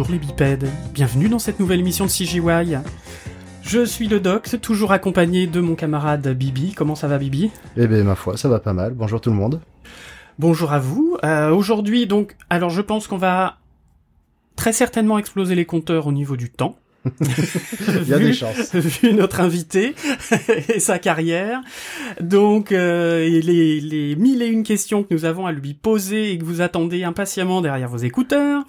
Bonjour les bipèdes, bienvenue dans cette nouvelle émission de CGY. Je suis le doc, toujours accompagné de mon camarade Bibi. Comment ça va Bibi? Eh bien ma foi, ça va pas mal. Bonjour tout le monde. Bonjour à vous. Euh, Aujourd'hui donc, alors je pense qu'on va très certainement exploser les compteurs au niveau du temps. Il y a des chances. Vu notre invité et sa carrière. Donc, euh, et les, les mille et une questions que nous avons à lui poser et que vous attendez impatiemment derrière vos écouteurs.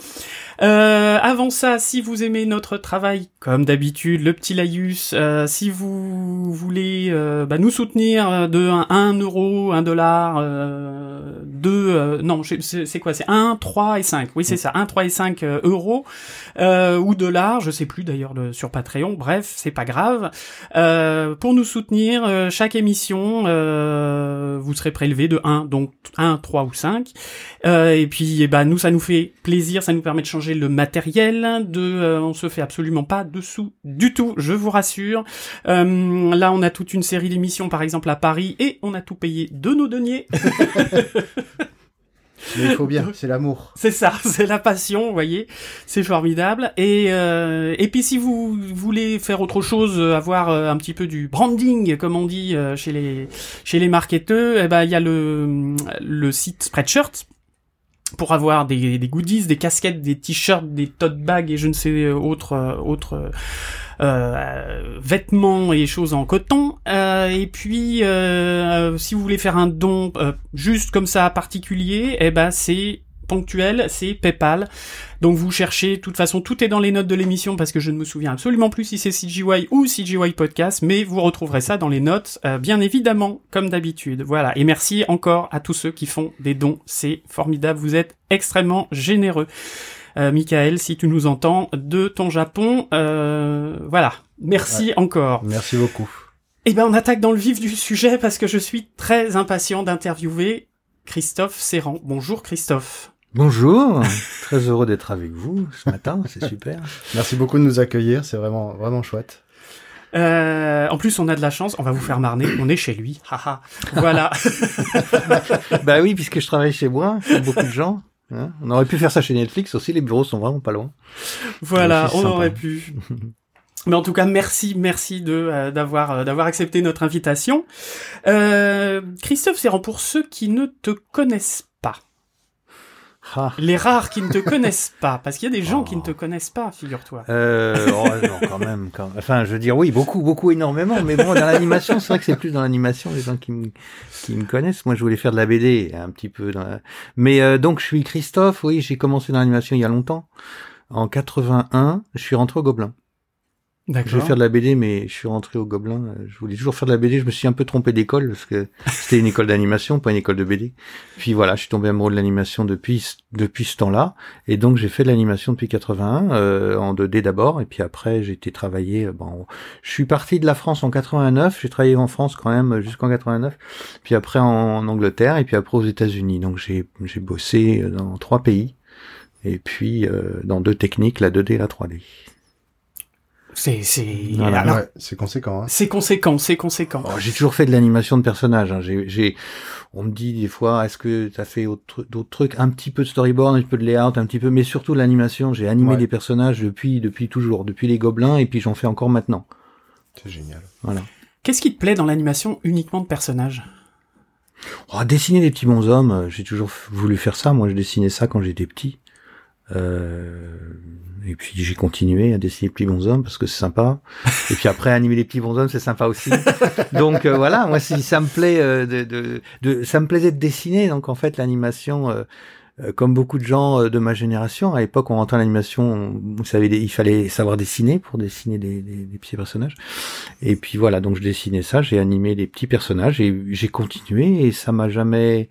Euh, avant ça, si vous aimez notre travail, comme d'habitude, le petit laïus, euh, si vous voulez euh, bah, nous soutenir de 1 euro, 1 dollar, euh, 2, euh, non, c'est quoi? C'est 1, 3 et 5. Oui, c'est ça, 1, 3 et 5 euh, euros euh, ou dollars, je sais plus d'ailleurs sur Patreon. Bref, c'est pas grave. Euh, pour nous soutenir, euh, chaque émission, euh, vous serez prélevé de 1, donc 1, 3 ou 5. Euh, et puis, eh ben, nous, ça nous fait plaisir, ça nous permet de changer le matériel. De, on se fait absolument pas dessous du tout, je vous rassure. Là, on a toute une série d'émissions, par exemple à Paris, et on a tout payé de nos deniers. Mais il faut bien, c'est l'amour. C'est ça, c'est la passion, vous voyez, c'est formidable. Et euh, et puis si vous voulez faire autre chose, euh, avoir euh, un petit peu du branding, comme on dit euh, chez les chez les marketeurs, eh ben il y a le le site Spreadshirt pour avoir des, goodies, des casquettes, des t-shirts, des tote bags et je ne sais euh, autres euh, autres euh, vêtements et choses en coton. Euh, et puis, euh, si vous voulez faire un don euh, juste comme ça particulier, eh ben c'est ponctuel, c'est PayPal. Donc vous cherchez, de toute façon, tout est dans les notes de l'émission parce que je ne me souviens absolument plus si c'est CGY ou CGY Podcast, mais vous retrouverez ça dans les notes, euh, bien évidemment, comme d'habitude. Voilà. Et merci encore à tous ceux qui font des dons. C'est formidable. Vous êtes extrêmement généreux. Euh, Michael, si tu nous entends de ton Japon, euh, voilà. Merci encore. Merci beaucoup. Eh ben, on attaque dans le vif du sujet parce que je suis très impatient d'interviewer Christophe Serrand. Bonjour Christophe. Bonjour, très heureux d'être avec vous ce matin, c'est super. Merci beaucoup de nous accueillir, c'est vraiment vraiment chouette. Euh, en plus, on a de la chance, on va vous faire marner, on est chez lui. Haha. voilà. bah oui, puisque je travaille chez moi, comme beaucoup de gens. hein. on aurait pu faire ça chez Netflix aussi, les bureaux sont vraiment pas loin. Voilà, on sympa. aurait pu. Mais en tout cas, merci, merci de euh, d'avoir euh, d'avoir accepté notre invitation. Euh, Christophe Serrand, pour ceux qui ne te connaissent pas, Ah. les rares qui ne te connaissent pas, parce qu'il y a des gens qui Oh. ne te connaissent pas, figure-toi. Euh, oh, non, quand même, quand Enfin, je veux dire, oui, beaucoup, beaucoup, énormément. Mais bon, dans l'animation, c'est vrai que c'est plus dans l'animation les gens qui me, qui me connaissent. Moi, je voulais faire de la BD, un petit peu. Dans la- Mais euh, donc, je suis Christophe. Oui, j'ai commencé dans l'animation il y a longtemps. En 81, je suis rentré au Gobelin. Je vais faire de la BD, mais je suis rentré au Gobelin. Euh, Je voulais toujours faire de la BD. Je me suis un peu trompé d'école parce que c'était une école d'animation, pas une école de BD. Puis voilà, je suis tombé amoureux de l'animation depuis depuis ce temps-là, et donc j'ai fait de l'animation depuis 81 euh, en 2D d'abord, et puis après j'ai été travailler. euh, Bon, je suis parti de la France en 89. J'ai travaillé en France quand même euh, jusqu'en 89, puis après en, Angleterre, et puis après aux États-Unis. Donc j'ai j'ai bossé dans trois pays, et puis euh, dans deux techniques, la 2D et la 3D. C'est c'est Voilà. alors, Ouais, c'est conséquent. Hein. c'est conséquent, c'est conséquent. Oh, j'ai toujours fait de l'animation de personnages. Hein. J'ai, j'ai, on me dit des fois, est-ce que tu as fait autre- d'autres trucs, un petit peu de storyboard, un petit peu de layout, un petit peu, mais surtout l'animation. J'ai animé Ouais. des personnages depuis, depuis toujours, depuis les Gobelins, et puis j'en fais encore maintenant. C'est génial. Voilà. Qu'est-ce qui te plaît dans l'animation uniquement de personnages? Oh, dessiner des petits bonshommes, euh, j'ai toujours voulu faire ça. Moi, je dessinais ça quand j'étais petit. Euh, et puis j'ai continué à dessiner des petits bonshommes parce que c'est sympa. Et puis après, animer des petits bonshommes, c'est sympa aussi. donc euh, voilà, moi, si ça me plaît, euh, de, de, de- ça me plaisait de dessiner. Donc en fait, l'animation, comme beaucoup de gens de ma génération, à l'époque, on rentrait en animation, on- vous savez, il fallait savoir dessiner pour dessiner des, des, des petits personnages. Et puis voilà, donc je dessinais ça, j'ai animé des petits personnages et j'ai continué et ça m'a jamais,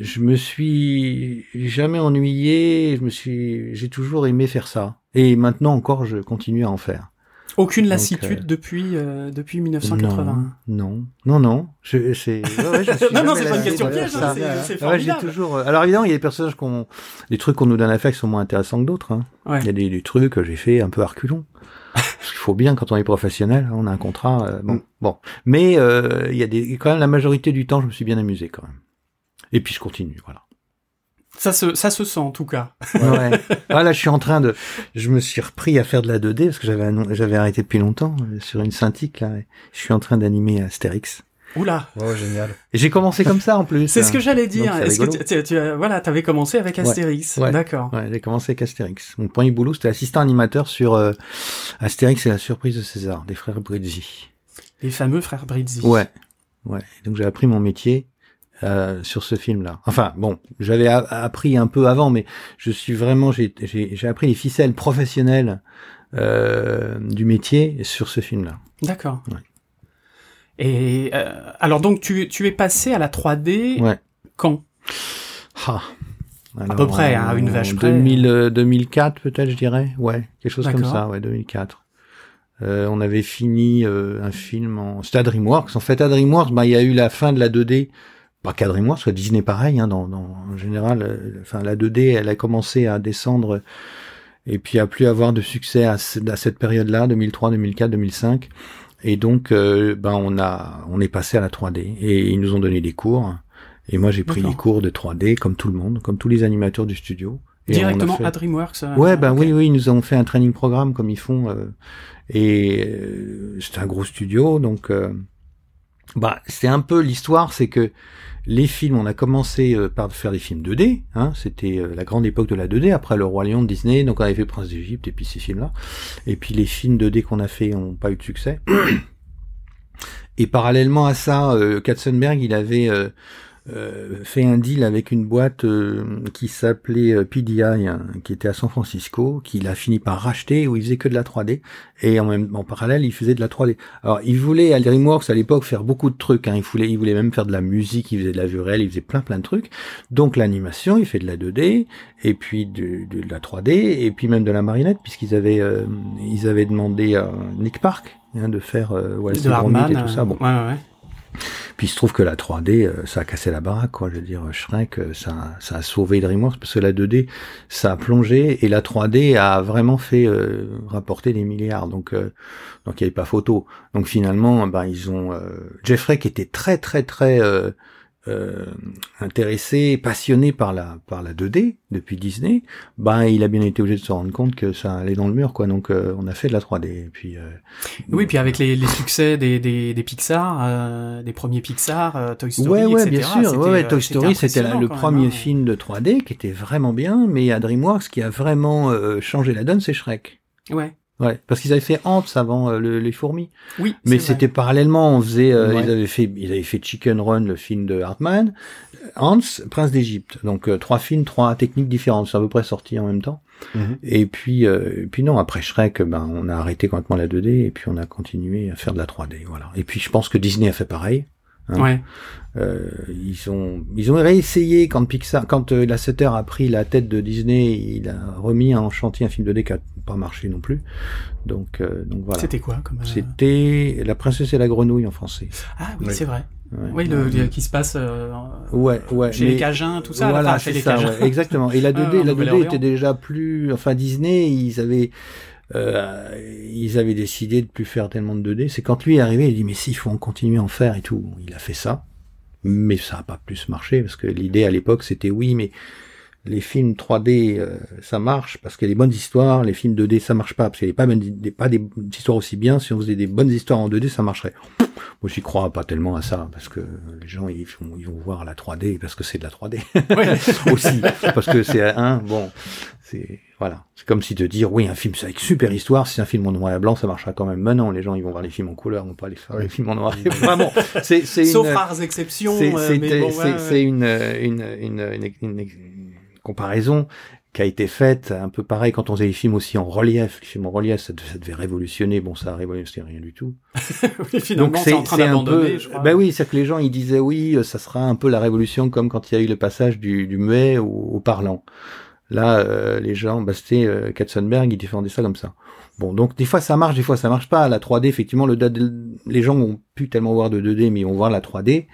je me suis jamais ennuyé, je me suis, j'ai toujours aimé faire ça. Et maintenant encore, je continue à en faire. Aucune Donc, lassitude euh, depuis euh, depuis 1980. Non, non, non. Je, c'est, ouais, ouais, non, non, c'est pas une question de piège, hein, c'est ouais, j'ai toujours. euh, Alors évidemment, il y a des personnages qu'on, des trucs qu'on nous donne à faire qui sont moins intéressants que d'autres. Hein. Ouais. Il y a des, des trucs que j'ai fait un peu à reculons. Parce qu'il faut bien quand on est professionnel, hein, on a un contrat. euh, bon, Mm. bon. Mais il y a des, quand même la majorité du temps, je me suis bien amusé quand même. Et puis je continue, voilà. Ça se, ça se sent en tout cas. Ouais. Ah, là, je suis en train de, je me suis repris à faire de la 2D parce que j'avais, j'avais arrêté depuis longtemps euh, sur une Cintiq là. et Je suis en train d'animer Astérix. Oula. Oh, génial. Et j'ai commencé comme ça en plus. C'est ce que j'allais dire. Est-ce que tu, tu, tu as- voilà, t'avais commencé avec Astérix. Ouais. D'accord. Ouais, j'ai commencé avec Astérix. Mon premier boulot, c'était assistant animateur sur euh, Astérix et la surprise de César, des frères Brizzi. Les fameux frères Brizzi. Ouais, ouais. Donc j'ai appris mon métier euh, sur ce film-là. Enfin, bon, j'avais a- appris un peu avant, mais je suis vraiment, j'ai appris les ficelles professionnelles euh, du métier sur ce film-là. D'accord. Ouais. Et euh, alors donc tu, tu es passé à la 3D Ouais. quand? Ah. À peu près, hein, à une vache près. 2000, euh, 2004 peut-être, je dirais. Ouais, quelque chose comme ça, ouais, 2004. Euh, on avait fini euh, un film en... C'était à DreamWorks. En fait, à DreamWorks, bah, il y a eu la fin de la 2D. Pas qu'à DreamWorks, soit Disney pareil. Hein, dans, dans, en général, euh, enfin, la 2D, elle a commencé à descendre et puis à plus avoir de succès à, à cette période-là, 2003, 2004, 2005. Et donc, euh, ben, on a, on est passé à la 3D et ils nous ont donné des cours. Et moi, j'ai pris les cours de 3D comme tout le monde, comme tous les animateurs du studio. Et Directement fait- à DreamWorks. euh, Ouais, ben oui, oui, ils nous ont fait un training programme comme ils font. euh, et euh, c'était un gros studio, donc euh, bah c'est un peu l'histoire, c'est que les films, on a commencé euh, par faire des films 2D, hein, c'était euh, la grande époque de la 2D, après le Roi Lion de Disney, donc on avait fait Prince d'Égypte et puis ces films-là. Et puis les films 2D qu'on a fait n'ont pas eu de succès. Et parallèlement à ça, euh, Katzenberg, il avait euh, fait un deal avec une boîte euh, qui s'appelait euh, PDI, hein, qui était à San Francisco, qu'il a fini par racheter, où il faisait que de la 3D, et en même en parallèle, il faisait de la 3D. Alors, il voulait à DreamWorks à l'époque faire beaucoup de trucs, hein. il voulait, il voulait même faire de la musique, il faisait de la vue réelle, il faisait plein plein de trucs. Donc l'animation, il fait de la 2D, et puis de, de la 3D, et puis même de la marionnette, puisqu'ils avaient, euh, ils avaient demandé à Nick Park hein, de faire euh, Wallace de et tout ça. Bon, ouais, ouais, ouais. Puis il se trouve que la 3D, euh, ça a cassé la baraque, quoi. Je veux dire, Shrek, euh, ça, ça a sauvé DreamWorks parce que la 2D, ça a plongé et la 3D a vraiment fait euh, rapporter des milliards. Donc, euh, donc il n'y avait pas photo. Donc finalement, ben ils ont euh, Jeffrey qui était très très très euh, intéressé, passionné par la par la 2D depuis Disney, ben il a bien été obligé de se rendre compte que ça allait dans le mur, quoi. Donc euh, on a fait de la 3D. Et puis euh, Oui, puis avec les, les succès des, des, des Pixar, euh, des premiers Pixar, euh, Toy Story, ouais, ouais, etc. bien sûr. Ouais, ouais, euh, Toy Story, c'était le même, premier hein. film de 3D qui était vraiment bien, mais à DreamWorks, qui a vraiment euh, changé la donne, c'est Shrek. Ouais. Ouais, parce qu'ils avaient fait Ants avant euh, le- les fourmis. Oui. Mais c'était parallèlement, on faisait, euh, Ouais. ils avaient fait, ils avaient fait Chicken Run, le film de Hartman, Hans, Prince d'Égypte. Donc euh, trois films, trois techniques différentes, c'est à peu près sortis en même temps. Mhm. Et puis, euh, et puis non, après Shrek, ben on a arrêté complètement la 2D et puis on a continué à faire de la 3D, voilà. Et puis je pense que Disney a fait pareil. Hein. Ouais. Euh, ils ont ils ont réessayé quand Pixar quand euh, Lasseter a pris la tête de Disney, il a remis en chantier un film 2D qui a pas marché non plus. Donc euh, donc voilà. C'était quoi comme euh, C'était La princesse et la grenouille en français. Ah oui, Oui. c'est vrai. Ouais. Oui, le, le- qui se passe euh, Ouais, ouais. chez mais- les Cajuns, tout ça. Voilà, enfin, chez c'est les ça, Cajuns. ouais, exactement. Et la 2D, Ah, la 2D Nouvelle-Orléans. était déjà plus, enfin Disney, ils avaient, euh, ils avaient décidé de plus faire tellement de 2D. C'est quand lui est arrivé, il dit mais si, il faut en continuer à en faire et tout. Il a fait ça, mais ça a pas plus marché parce que l'idée à l'époque c'était oui, mais les films 3D euh, ça marche parce qu'il y a des bonnes histoires, les films 2D ça marche pas parce qu'il n'y a pas, même des, pas des histoires aussi bien. Si on faisait des bonnes histoires en 2D, ça marcherait. Moi, j'y crois pas tellement à ça parce que les gens ils vont, ils vont voir la 3D parce que c'est de la 3D Ouais. aussi parce que c'est un bon c'est voilà c'est comme si de dire oui un film c'est avec super histoire si c'est un film en noir et blanc ça marchera quand même maintenant les gens ils vont voir les films en couleur ils vont pas les faire Oui. les films en noir et blanc bon c'est c'est Sauf une rares exceptions. c'est euh, c'est mais bon, c'est- ouais, ouais. c'est une, une, une, une, une- une comparaison qui a été faite un peu pareil quand on faisait les films aussi en relief les films en relief ça, devait- ça devait révolutionner bon ça a révolutionné rien du tout Oui, finalement, c'est en train d'abandonner, je crois. ben oui, c'est que les gens ils disaient oui, euh, ça sera un peu la révolution comme quand il y a eu le passage du, du muet au, au parlant. Là, euh, les gens, bah, c'était euh, Katzenberg, ils défendaient ça comme ça. Bon, donc des fois ça marche, des fois ça marche pas. La 3D, effectivement, le les gens vont plus tellement voir de 2D, mais ils vont voir la 3D.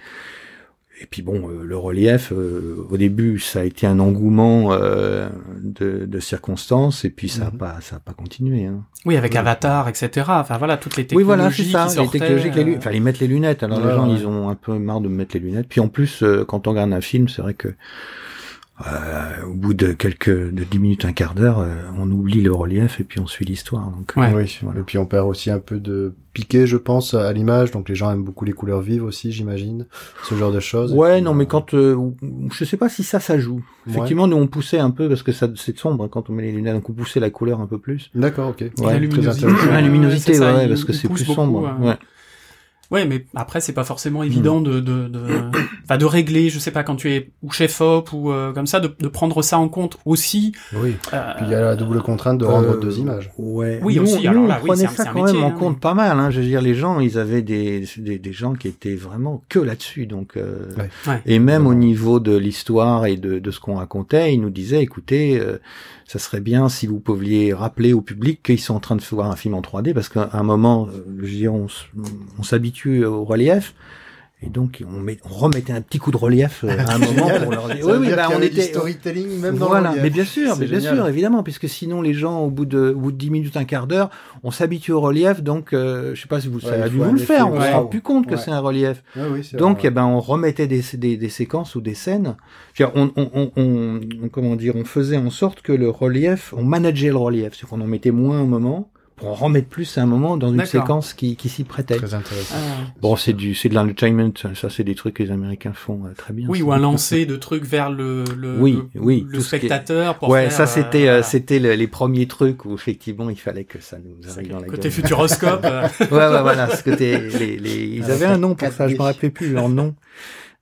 Et puis bon, euh, le relief, euh, au début, ça a été un engouement euh, de, de circonstances, et puis ça a Mhm. pas, ça a pas continué. Hein. Oui, avec Avatar, etc. Enfin voilà, toutes les Oui, technologies voilà, c'est ça. qui Les sortaient, technologies, les euh, lunettes. Fallait mettre les lunettes. Alors les gens, ouais. ils ont un peu marre de mettre les lunettes. Puis en plus, euh, quand on regarde un film, c'est vrai que euh, au bout de quelques de dix minutes, un quart d'heure, euh, on oublie le relief et puis on suit l'histoire. Donc Ouais. Oui, et puis on perd aussi un peu de piqué, je pense, à l'image. Donc les gens aiment beaucoup les couleurs vives aussi, j'imagine. Ce genre de choses. Ouais, puis, non, euh, mais quand euh, je sais pas si ça, ça joue. Effectivement, nous on poussait un peu parce que ça c'est sombre hein, quand on met les lunettes, donc on poussait la couleur un peu plus. D'accord, ok. Ouais, la luminosité. La Ouais, luminosité, ça, ouais, il- parce que c'est plus beaucoup, sombre. euh, Ouais. Ouais, mais après c'est pas forcément évident de de de, enfin, de régler, je sais pas quand tu es ou chef op ou euh, comme ça, de, de prendre ça en compte aussi. Oui. euh, Puis il y a la double contrainte de rendre Euh, deux images. Ouais. Oui, nous, aussi, nous, alors on là, oui, prenait ça un quand métier, même en hein, compte mais- pas mal. Hein. Je veux dire, les gens, ils avaient des, des, des gens qui étaient vraiment que là-dessus. Donc, euh, Ouais. Et même au niveau de l'histoire et de, de ce qu'on racontait, ils nous disaient, écoutez, euh, ça serait bien si vous pouviez rappeler au public qu'ils sont en train de voir un film en 3D, parce qu'à un moment, euh, je on s'habitue au relief. Et donc, on, met, on remettait un petit coup de relief euh, à un moment Génial. pour leur dire. Ça Oui, oui, bah, on était. storytelling même dans voilà, le mais bien sûr, mais bien génial. sûr, évidemment, puisque sinon les gens au bout de au bout de 10 minutes, un quart d'heure, on s'habitue au relief, donc euh, je sais pas si vous Ouais, faut vous le faire, on se rend plus compte que Ouais. c'est un relief. Oui, Donc, eh ben, on remettait des, des, des séquences ou des scènes. On, on, on, comment dire, on faisait en sorte que le relief, on manageait le relief, c'est qu'on en mettait moins un moment pour en remettre plus à un moment dans une séquence qui, qui s'y prêtait. très intéressant. Ah. Bon, c'est du, c'est de l'entertainment, ça c'est des trucs que les Américains font euh, très bien. Oui, ou un lancer de trucs vers le, le, Oui, le, oui, le est- spectateur pour Ouais, faire, ça c'était euh, euh, voilà. c'était le- les premiers trucs où effectivement il fallait que ça nous arrive dans la côté gueule. futuroscope. euh, Ouais, ouais, voilà, ce côté les, les ils Ah, avaient un nom pour ça, je 4D. me rappelais plus leur nom.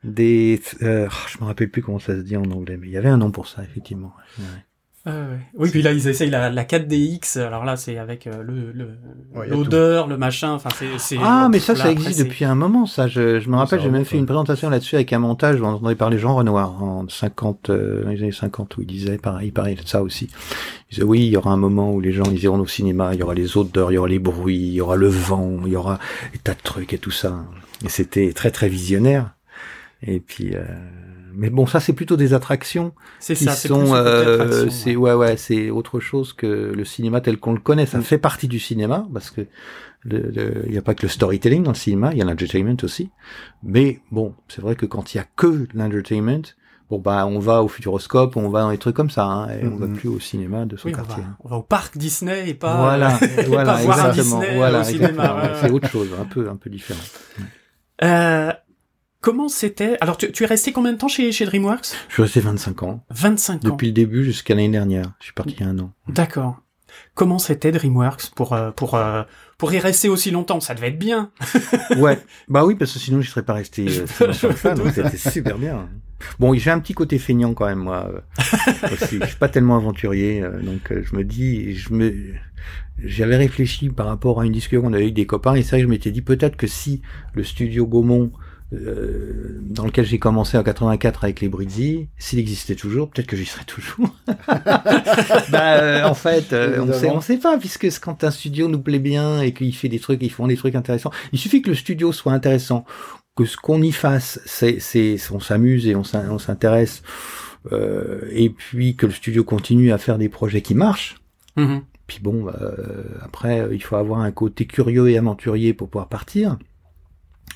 Des euh, oh, je me rappelle plus comment ça se dit en anglais, mais il y avait un nom pour ça effectivement. Ouais. Euh, ouais. Oui, puis là ils essayent la, la 4DX. Alors là, c'est avec euh, le le- Ouais, l'odeur, le machin. Enfin, c'est c'est. Ah, mais ça, là, ça après, existe depuis un moment, ça. Je, je me rappelle, j'ai même fait une présentation là-dessus avec un montage où on entendait parler Jean Renoir en 50, euh, dans les années 50, où il disait pareil, il parlait de ça aussi. Il disait oui, il y aura un moment où les gens ils iront au cinéma, il y aura les odeurs, il y aura les bruits, il y aura le vent, il y aura des tas de trucs et tout ça. Et c'était très très visionnaire. Et puis, euh, mais bon, ça c'est plutôt des attractions C'est ça. Sont, euh, c'est ouais. ouais c'est autre chose que le cinéma tel qu'on le connaît. Ça Mm. fait partie du cinéma parce que il n'y a pas que le storytelling dans le cinéma, il y a l'entertainment aussi. Mais bon, c'est vrai que quand il y a que l'entertainment, bon bah on va au futuroscope, on va dans des trucs comme ça, hein, et on va Mhm. plus au cinéma de son Oui, on va, quartier. on va au parc Disney et pas. voilà, euh, et voilà, pas voir exactement. Disney voilà, au cinéma. ouais. C'est autre chose, un peu, un peu différent. Euh, comment c'était Alors, tu, tu es resté combien de temps chez, chez DreamWorks? Je suis resté 25 ans, 25 ans. depuis le début jusqu'à l'année dernière. Je suis parti il y a un an. D'accord. Comment c'était DreamWorks pour euh, pour euh, pour y rester aussi longtemps? Ça devait être bien. Ouais, bah oui, parce que sinon je serais pas resté euh, c'était super bien. Bon, j'ai un petit côté feignant quand même moi. aussi. Je suis pas tellement aventurier, donc je me dis, je me, j'avais réfléchi par rapport à une discussion qu'on avait avec des copains, et c'est vrai que je m'étais dit peut-être que si le studio Gaumont euh, dans lequel j'ai commencé en 84 avec les Brizzy, s'il existait toujours, peut-être que j'y serais toujours. bah, euh, en fait, euh, on sait, on sait pas, puisque quand un studio nous plaît bien et qu'il fait des trucs, ils font des trucs intéressants. Il suffit que le studio soit intéressant, que ce qu'on y fasse, c'est, c'est, on s'amuse et on s'in- on s'intéresse, euh, et puis que le studio continue à faire des projets qui marchent. Mhm. Puis bon, après, il faut avoir un côté curieux et aventurier pour pouvoir partir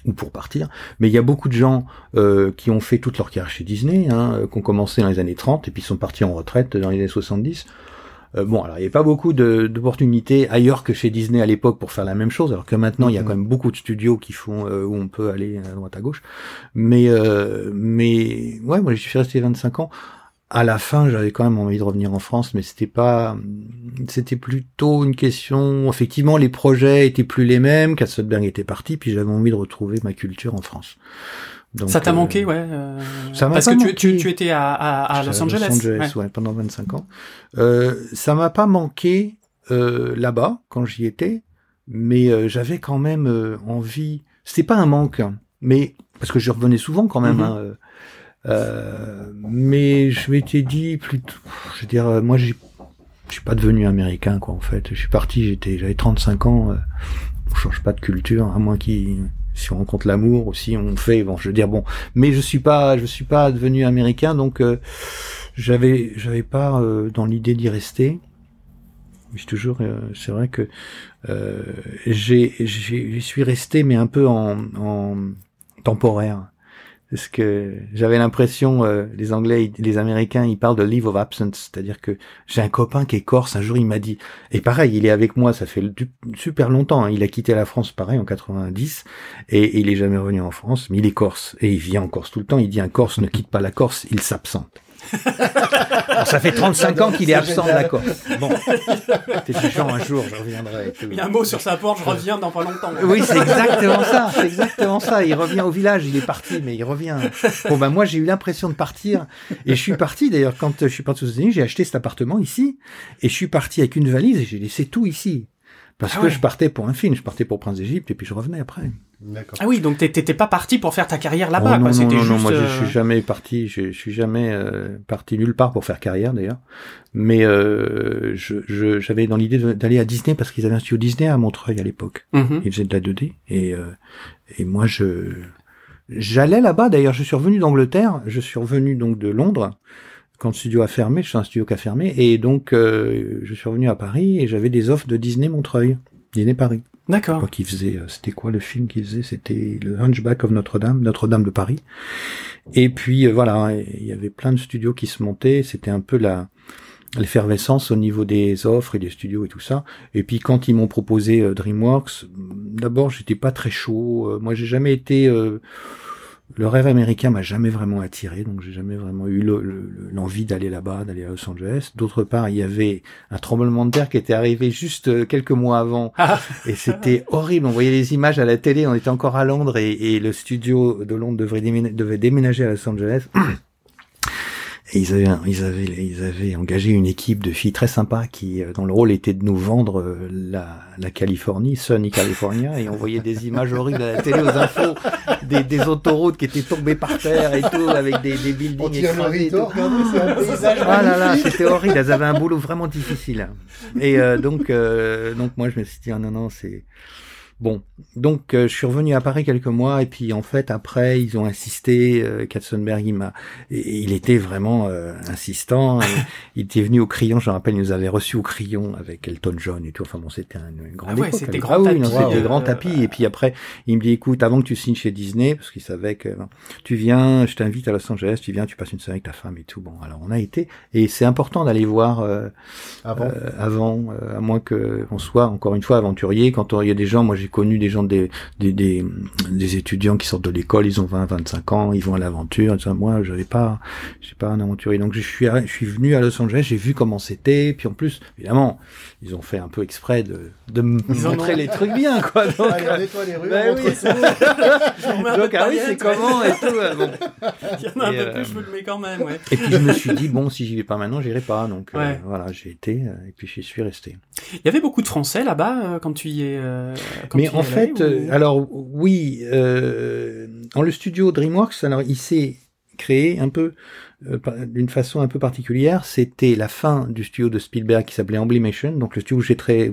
ou pour partir. Mais il y a beaucoup de gens euh, qui ont fait toute leur carrière chez Disney, hein, euh, qui ont commencé dans les années 30 et puis sont partis en retraite dans les années 70. Euh, bon, alors il n'y avait pas beaucoup d'opportunités ailleurs que chez Disney à l'époque pour faire la même chose, alors que maintenant il y a Mhm. quand même beaucoup de studios qui font euh, où on peut aller à droite à gauche. Mais euh, mais ouais, moi je suis resté 25 ans. À la fin, j'avais quand même envie de revenir en France, mais c'était pas, c'était plutôt une question. Effectivement, les projets étaient plus les mêmes. Katzenberg était parti, puis j'avais envie de retrouver ma culture en France. Donc, Ça t'a euh, manqué, ouais. euh, ça m'a parce pas que tu, manqué. tu, tu étais à, à, à J'étais Los Angeles. ouais. ouais, pendant 25 ans. Euh, ça m'a pas manqué euh, là-bas quand j'y étais, mais euh, j'avais quand même euh, envie. C'était pas un manque, hein, mais parce que je revenais souvent quand même. Mhm. hein, euh, mais je m'étais dit plutôt, je veux dire, moi j'ai, je suis pas devenu américain quoi en fait. Je suis parti, j'étais, j'avais 35 ans. Euh, on change pas de culture, à moins qu'il si on rencontre l'amour aussi, on fait. Bon, je veux dire bon, mais je suis pas, je suis pas devenu américain, donc euh, j'avais, j'avais pas euh, dans l'idée d'y rester. Mais toujours, euh, c'est vrai que euh, j'ai, j'y suis resté, mais un peu en, en temporaire. Parce que j'avais l'impression, euh, les Anglais, les Américains, ils parlent de leave of absence, c'est-à-dire que j'ai un copain qui est corse. Un jour, il m'a dit, et pareil, il est avec moi, ça fait super longtemps. Hein, il a quitté la France, pareil, en 90, et, il est jamais revenu en France, mais il est corse et il vient en Corse tout le temps. Il dit un Corse ne quitte pas la Corse, il s'absente ça fait 35 ans qu'il est absent de la Corse. Bon, c'est genre un jour, je reviendrai. Il y a un mot sur sa porte, je reviens dans pas longtemps. Oui, c'est exactement ça, c'est exactement ça. Il revient au village, il est parti, mais il revient. Bon, ben moi, j'ai eu l'impression de partir, et je suis parti d'ailleurs quand je suis parti aux États-Unis, j'ai acheté cet appartement ici, et je suis parti avec une valise et j'ai laissé tout ici. Parce ah que je partais pour un film, je partais pour Prince d'Égypte et puis je revenais après. Ah oui, donc t'étais pas parti pour faire ta carrière là-bas, oh, quoi. Juste. Non, moi je suis euh, jamais parti, je, je suis jamais euh, parti nulle part pour faire carrière d'ailleurs. Mais euh, je j'avais dans l'idée d'aller à Disney parce qu'ils avaient un studio Disney à Montreuil à l'époque. Mhm. Ils faisaient de la 2D et euh, et moi je j'allais là-bas. D'ailleurs, je suis revenu d'Angleterre, je suis revenu donc de Londres quand le studio a fermé, je suis un studio qui a fermé, et donc euh, je suis revenu à Paris et j'avais des offres de Disney Montreuil, Disney Paris. D'accord. Qui faisait, euh, c'était quoi le film qu'il faisait C'était le Hunchback of Notre-Dame, Notre-Dame de Paris. Et puis euh, voilà, il y avait plein de studios qui se montaient. C'était un peu la l'effervescence au niveau des offres et des studios et tout ça. Et puis quand ils m'ont proposé DreamWorks, d'abord j'étais pas très chaud. moi j'ai jamais été le rêve américain m'a jamais vraiment attiré, donc j'ai jamais vraiment eu l'envie d'aller là-bas, d'aller à Los Angeles. D'autre part, il y avait un tremblement de terre qui était arrivé juste euh, quelques mois avant, ah. et c'était horrible. On voyait les images à la télé, on était encore à Londres, et, et le studio de Londres devait devait déménager à Los Angeles. Et ils avaient, ils avaient, ils avaient engagé une équipe de filles très sympas qui, euh, dont le rôle était de nous vendre euh, la, la Californie, Sunny California, et on voyait des images horribles à la télé aux infos, des, des autoroutes qui étaient tombées par terre et tout, avec des, des buildings écrasés. Ah là là, c'était horrible. Elles avaient un boulot vraiment difficile. Et euh, donc, donc moi je me suis dit, ah non non, c'est Bon, donc euh, je suis revenu à Paris quelques mois et puis en fait après ils ont insisté. Euh, Katzenberg il m'a, il était vraiment euh, insistant. il était venu au Crayon, je me rappelle, il nous avait reçu au Crayon avec Elton John et tout. Enfin bon, c'était un, une grande ah ouais, C'était grand ah, oui, c'était grand tapis. Et puis après il me dit écoute, avant que tu signes chez Disney, parce qu'il savait que tu viens, je t'invite à Los Angeles, tu viens, tu passes une soirée avec ta femme et tout. Bon, alors on a été et c'est important d'aller voir avant, avant à moins que on soit encore une fois aventurier. Quand il y a des gens, moi j'ai connu des gens des des, des, des étudiants qui sortent de l'école, ils ont 20 25 ans, ils vont à l'aventure, moi j'avais pas j'ai pas un aventurier. Donc je suis je suis venu à Los Angeles, j'ai vu comment c'était, puis en plus évidemment, ils ont fait un peu exprès de de me montrer les trucs bien quoi. Donc ah, les rues, bah, oui. Donc ah oui, c'est comment et tout. Euh, bon. Il y en a un peu euh, plus, je me le mets quand même, ouais. Et puis je me suis dit bon, si j'y vais pas maintenant, j'irai pas. Donc euh, voilà, j'ai été et puis j'y suis resté. Il y avait beaucoup de Français là-bas quand tu y es. Quand Mais en fait, alors oui, dans le studio DreamWorks, alors il s'est créé un peu euh, d'une façon un peu particulière. C'était la fin du studio de Spielberg qui s'appelait Amblimation, donc le studio où j'ai très,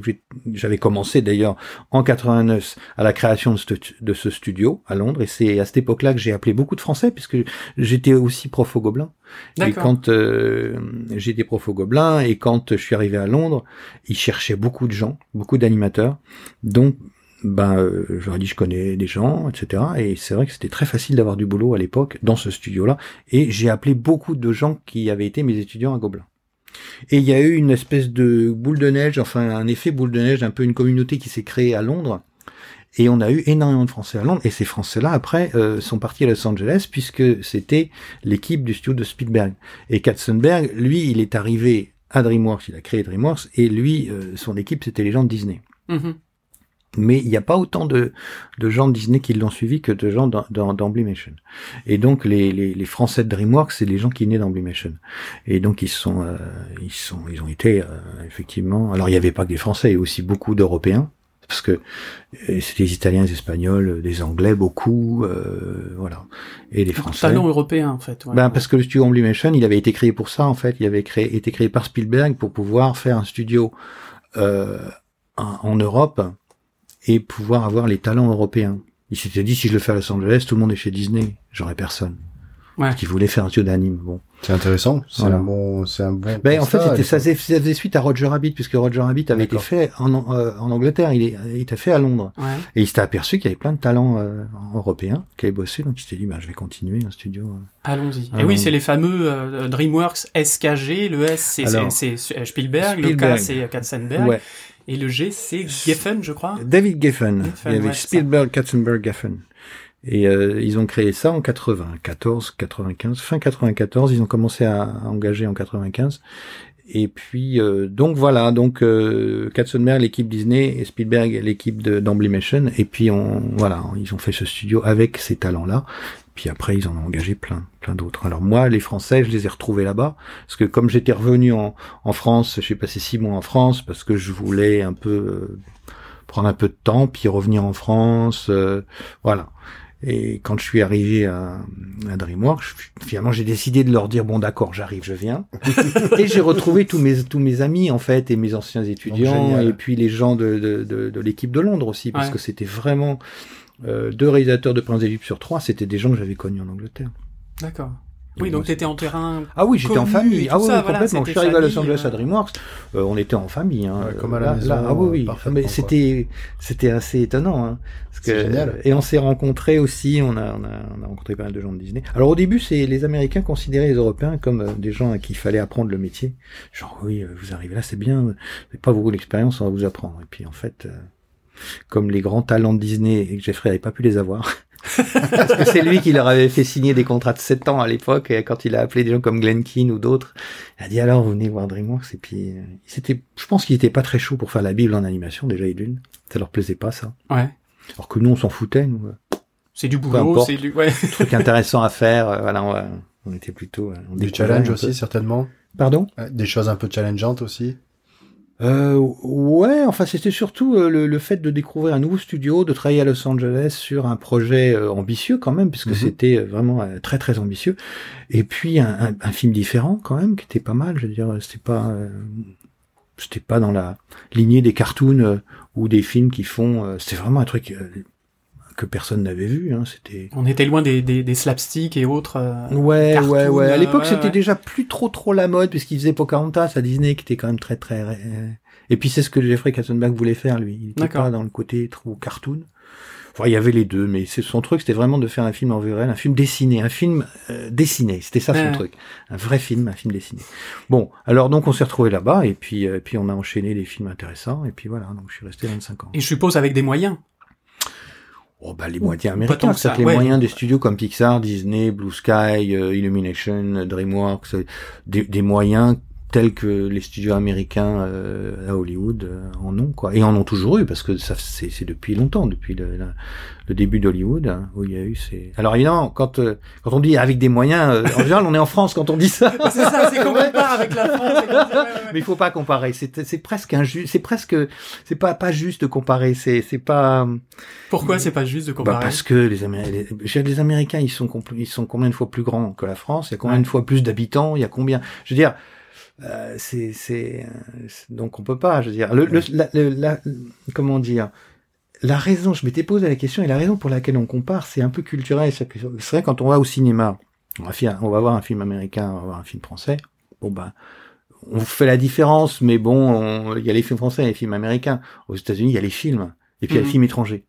j'avais commencé d'ailleurs en 89 à la création de ce, de ce studio à Londres, et c'est à cette époque-là que j'ai appelé beaucoup de Français puisque j'étais aussi prof au Gobelin. Et quand euh, j'étais prof au Gobelin et quand je suis arrivé à Londres, ils cherchaient beaucoup de gens, beaucoup d'animateurs, donc ben euh, j'aurais dit je connais des gens, etc. Et c'est vrai que c'était très facile d'avoir du boulot à l'époque dans ce studio-là. Et j'ai appelé beaucoup de gens qui avaient été mes étudiants à Gobelin. Et il y a eu une espèce de boule de neige, enfin un effet boule de neige, un peu une communauté qui s'est créée à Londres. Et on a eu énormément de Français à Londres. Et ces Français-là, après, euh, sont partis à Los Angeles puisque c'était l'équipe du studio de Spielberg. Et Katzenberg, lui, il est arrivé à DreamWorks, il a créé DreamWorks, et lui, euh, son équipe, c'était les gens de Disney. Mm-hmm. Mais il n'y a pas autant de, de gens de Disney qui l'ont suivi que de gens d'Amblimation. Et donc les, les, les, Français de DreamWorks, c'est les gens qui naissent d'Amblimation. Et donc ils sont, euh, ils sont, ils ont été euh, effectivement. Alors il n'y avait pas que des Français, il y a aussi beaucoup d'Européens parce que euh, c'était des Italiens, des Espagnols, des Anglais, beaucoup, euh, voilà, et des Français. Talent européen en fait. Ouais, ben parce que le studio Amblimation, il avait été créé pour ça en fait. Il avait créé, été créé par Spielberg pour pouvoir faire un studio en Europe et pouvoir avoir les talents européens. Il s'était dit, si je le fais à Los Angeles, tout le monde est chez Disney, j'aurais personne. Ouais. Qui voulait faire un studio d'anime. Bon. C'est intéressant. C'est Voilà. un bon, c'est un bon. Ben, en fait, c'était, ça, faisait, ça faisait suite à Roger Rabbit, puisque Roger Rabbit avait été fait en, euh, en Angleterre. Il, est, il était fait à Londres. Ouais. Et il s'était aperçu qu'il y avait plein de talents euh, européens qui avaient bossé. Donc il s'était dit, bah, je vais continuer un studio. euh. Allons-y. Et oui, c'est les fameux euh, DreamWorks SKG. Le S, c'est Alors, c'est- c'est Spielberg, Spielberg. Le K, c'est Katzenberg. Ouais. Et le G, c'est Geffen, je crois. David Geffen. Geffen, il y avait ouais, Spielberg, Katzenberg, Geffen. Et euh, ils ont créé ça en 94, 95, fin 94. Ils ont commencé à, à engager en 95. Et puis euh, donc voilà, donc euh, Katzenberg l'équipe Disney et Spielberg l'équipe de d'Emblemation. Et puis on voilà, ils ont fait ce studio avec ces talents-là. Puis après ils en ont engagé plein, plein d'autres. Alors moi, les Français, je les ai retrouvés là-bas parce que comme j'étais revenu en, en France, j'ai passé six mois en France parce que je voulais un peu euh, prendre un peu de temps puis revenir en France. euh, voilà. Et quand je suis arrivé à, à DreamWorks, je- finalement j'ai décidé de leur dire bon d'accord, j'arrive, je viens. et j'ai retrouvé tous mes tous mes amis en fait et mes anciens étudiants et puis les gens de de, de, de l'équipe de Londres aussi parce Ouais. que c'était vraiment euh, deux réalisateurs de Prince d'Égypte sur trois, c'était des gens que j'avais connus en Angleterre. D'accord. Oui, donc moi, t'étais en terrain. Ah oui, j'étais en famille. Ah oui, ça, oui, voilà, complètement. Je suis arrivé à Los Angeles à euh. DreamWorks, euh, on était en famille. Hein. Ouais, comme à la là- maison, là- ah oui, oui. parfaitement, Mais c'était, c'était assez étonnant. Hein, parce que, génial. Et on s'est rencontrés aussi. On a, on a, on a rencontré pas mal de gens de Disney. Alors au début, c'est les Américains considéraient les Européens comme euh, des gens à qui il fallait apprendre le métier. Genre oui, euh, vous arrivez là, c'est bien. N'avez pas beaucoup d'expérience, on va vous apprendre. Et puis en fait. euh, comme les grands talents de Disney et que Jeffrey n'avait pas pu les avoir. Parce que c'est lui qui leur avait fait signer des contrats de 7 ans à l'époque, et quand il a appelé des gens comme Glenn Keane ou d'autres, il a dit alors vous venez voir DreamWorks, et puis euh, c'était, je pense qu'il était pas très chaud pour faire la Bible en animation, déjà et d'une. Ça leur plaisait pas, ça. Ouais. Alors que nous, on s'en foutait, nous. euh, C'est du boulot, importe. c'est du. Ouais. Truc intéressant à faire, euh, voilà, on, était plutôt... euh, on Du challenge aussi, certainement. Pardon? Des choses un peu challengeantes aussi. Euh, ouais, enfin c'était surtout euh, le, le fait de découvrir un nouveau studio, de travailler à Los Angeles sur un projet euh, ambitieux quand même, puisque Mhm. c'était euh, vraiment très très ambitieux. Et puis un, un- un film différent quand même, qui était pas mal. Je veux dire, c'était pas euh, c'était pas dans la lignée des cartoons euh, ou des films qui font. euh, c'était vraiment un truc euh, que personne n'avait vu. Hein, c'était On était loin des, des, des slapsticks et autres. euh, Ouais, cartoons, ouais, ouais. À euh, l'époque, ouais, c'était ouais. déjà plus trop, trop la mode, puisqu'il faisait Pocahontas à Disney, qui était quand même très, très... euh, Et puis, c'est ce que Jeffrey Katzenberg voulait faire, lui. Il était D'accord. pas dans le côté trop cartoon. Enfin, il y avait les deux, mais c'est son truc, c'était vraiment de faire un film en vue réelle, un film dessiné, un film euh, dessiné. C'était ça son Ouais. truc. Un vrai film, un film dessiné. Bon, alors donc on s'est retrouvés là-bas, et puis, euh, puis on a enchaîné les films intéressants, et puis voilà, donc je suis resté 25 ans. Et je suppose avec des moyens. Oh bah les tant américains, que c'est les ouais. moyens des studios comme Pixar, Disney, Blue Sky, euh, Illumination, DreamWorks, euh, des, des moyens tels que les studios américains euh, à Hollywood euh, en ont quoi, et en ont toujours eu parce que ça c'est c'est depuis longtemps, depuis le, le début d'Hollywood hein, où il y a eu ces. Alors évidemment quand euh, quand on dit avec des moyens, euh, en général on est en France quand on dit ça. c'est ça, c'est qu'on compare avec la France. c'est comme ça, ouais, ouais, ouais. Mais il faut pas comparer. C'est c'est presque injuste. C'est presque c'est pas pas juste de comparer. C'est c'est pas. Pourquoi c'est pas juste de Bah comparer parce que les, Amé- les, les Américains, ils sont, ils sont combien de fois plus grands que la France? Il y a combien Ouais. de fois plus d'habitants? Il y a combien? Je veux dire, euh, c'est, c'est, euh, donc on peut pas. Je veux dire, le, le- la, le- la- comment dire La raison, je m'étais posé la question, et la raison pour laquelle on compare, c'est un peu culturel. C'est vrai quand on va au cinéma, on va, faire, on va voir un film américain, on va voir un film français. Bon ben, on fait la différence, mais bon, on- il y a les films français et les films américains. Aux États-Unis, il y a les films, et puis il y a les Mhm. films étrangers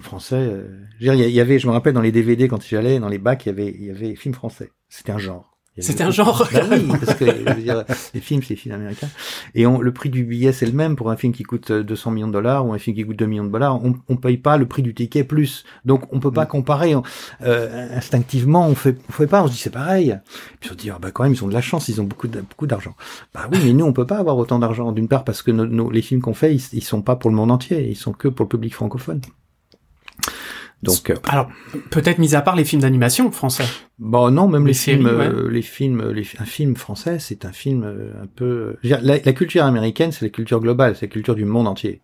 français. euh, je veux dire, il y a- il y avait, je me rappelle dans les DVD quand j'y allais, dans les bacs, il y avait, il y avait film français. C'était un genre. C'était un genre. Bah oui, parce que je veux dire, les films, c'est les films américains. Et on, le prix du billet, c'est le même pour un film qui coûte euh, 200 millions de dollars ou un film qui coûte 2 millions de dollars. On, on paye pas le prix du ticket plus. Donc, on peut pas Mm. comparer. On- euh, instinctivement, on fait, on fait pas. On se dit c'est pareil. Puis on se dit ah bah quand même, ils ont de la chance, ils ont beaucoup, de- beaucoup d'argent. Bah oui, mais nous, on peut pas avoir autant d'argent. D'une part parce que nos, nos- les films qu'on fait, ils, ils sont pas pour le monde entier. Ils sont que pour le public francophone. Donc, euh, Alors, peut-être mis à part les films d'animation français. Bon, non, même Les les, films, séries, euh, les films, les, un film français, c'est un film euh, un peu. dire, La, la culture américaine, c'est la culture globale, c'est la culture du monde entier,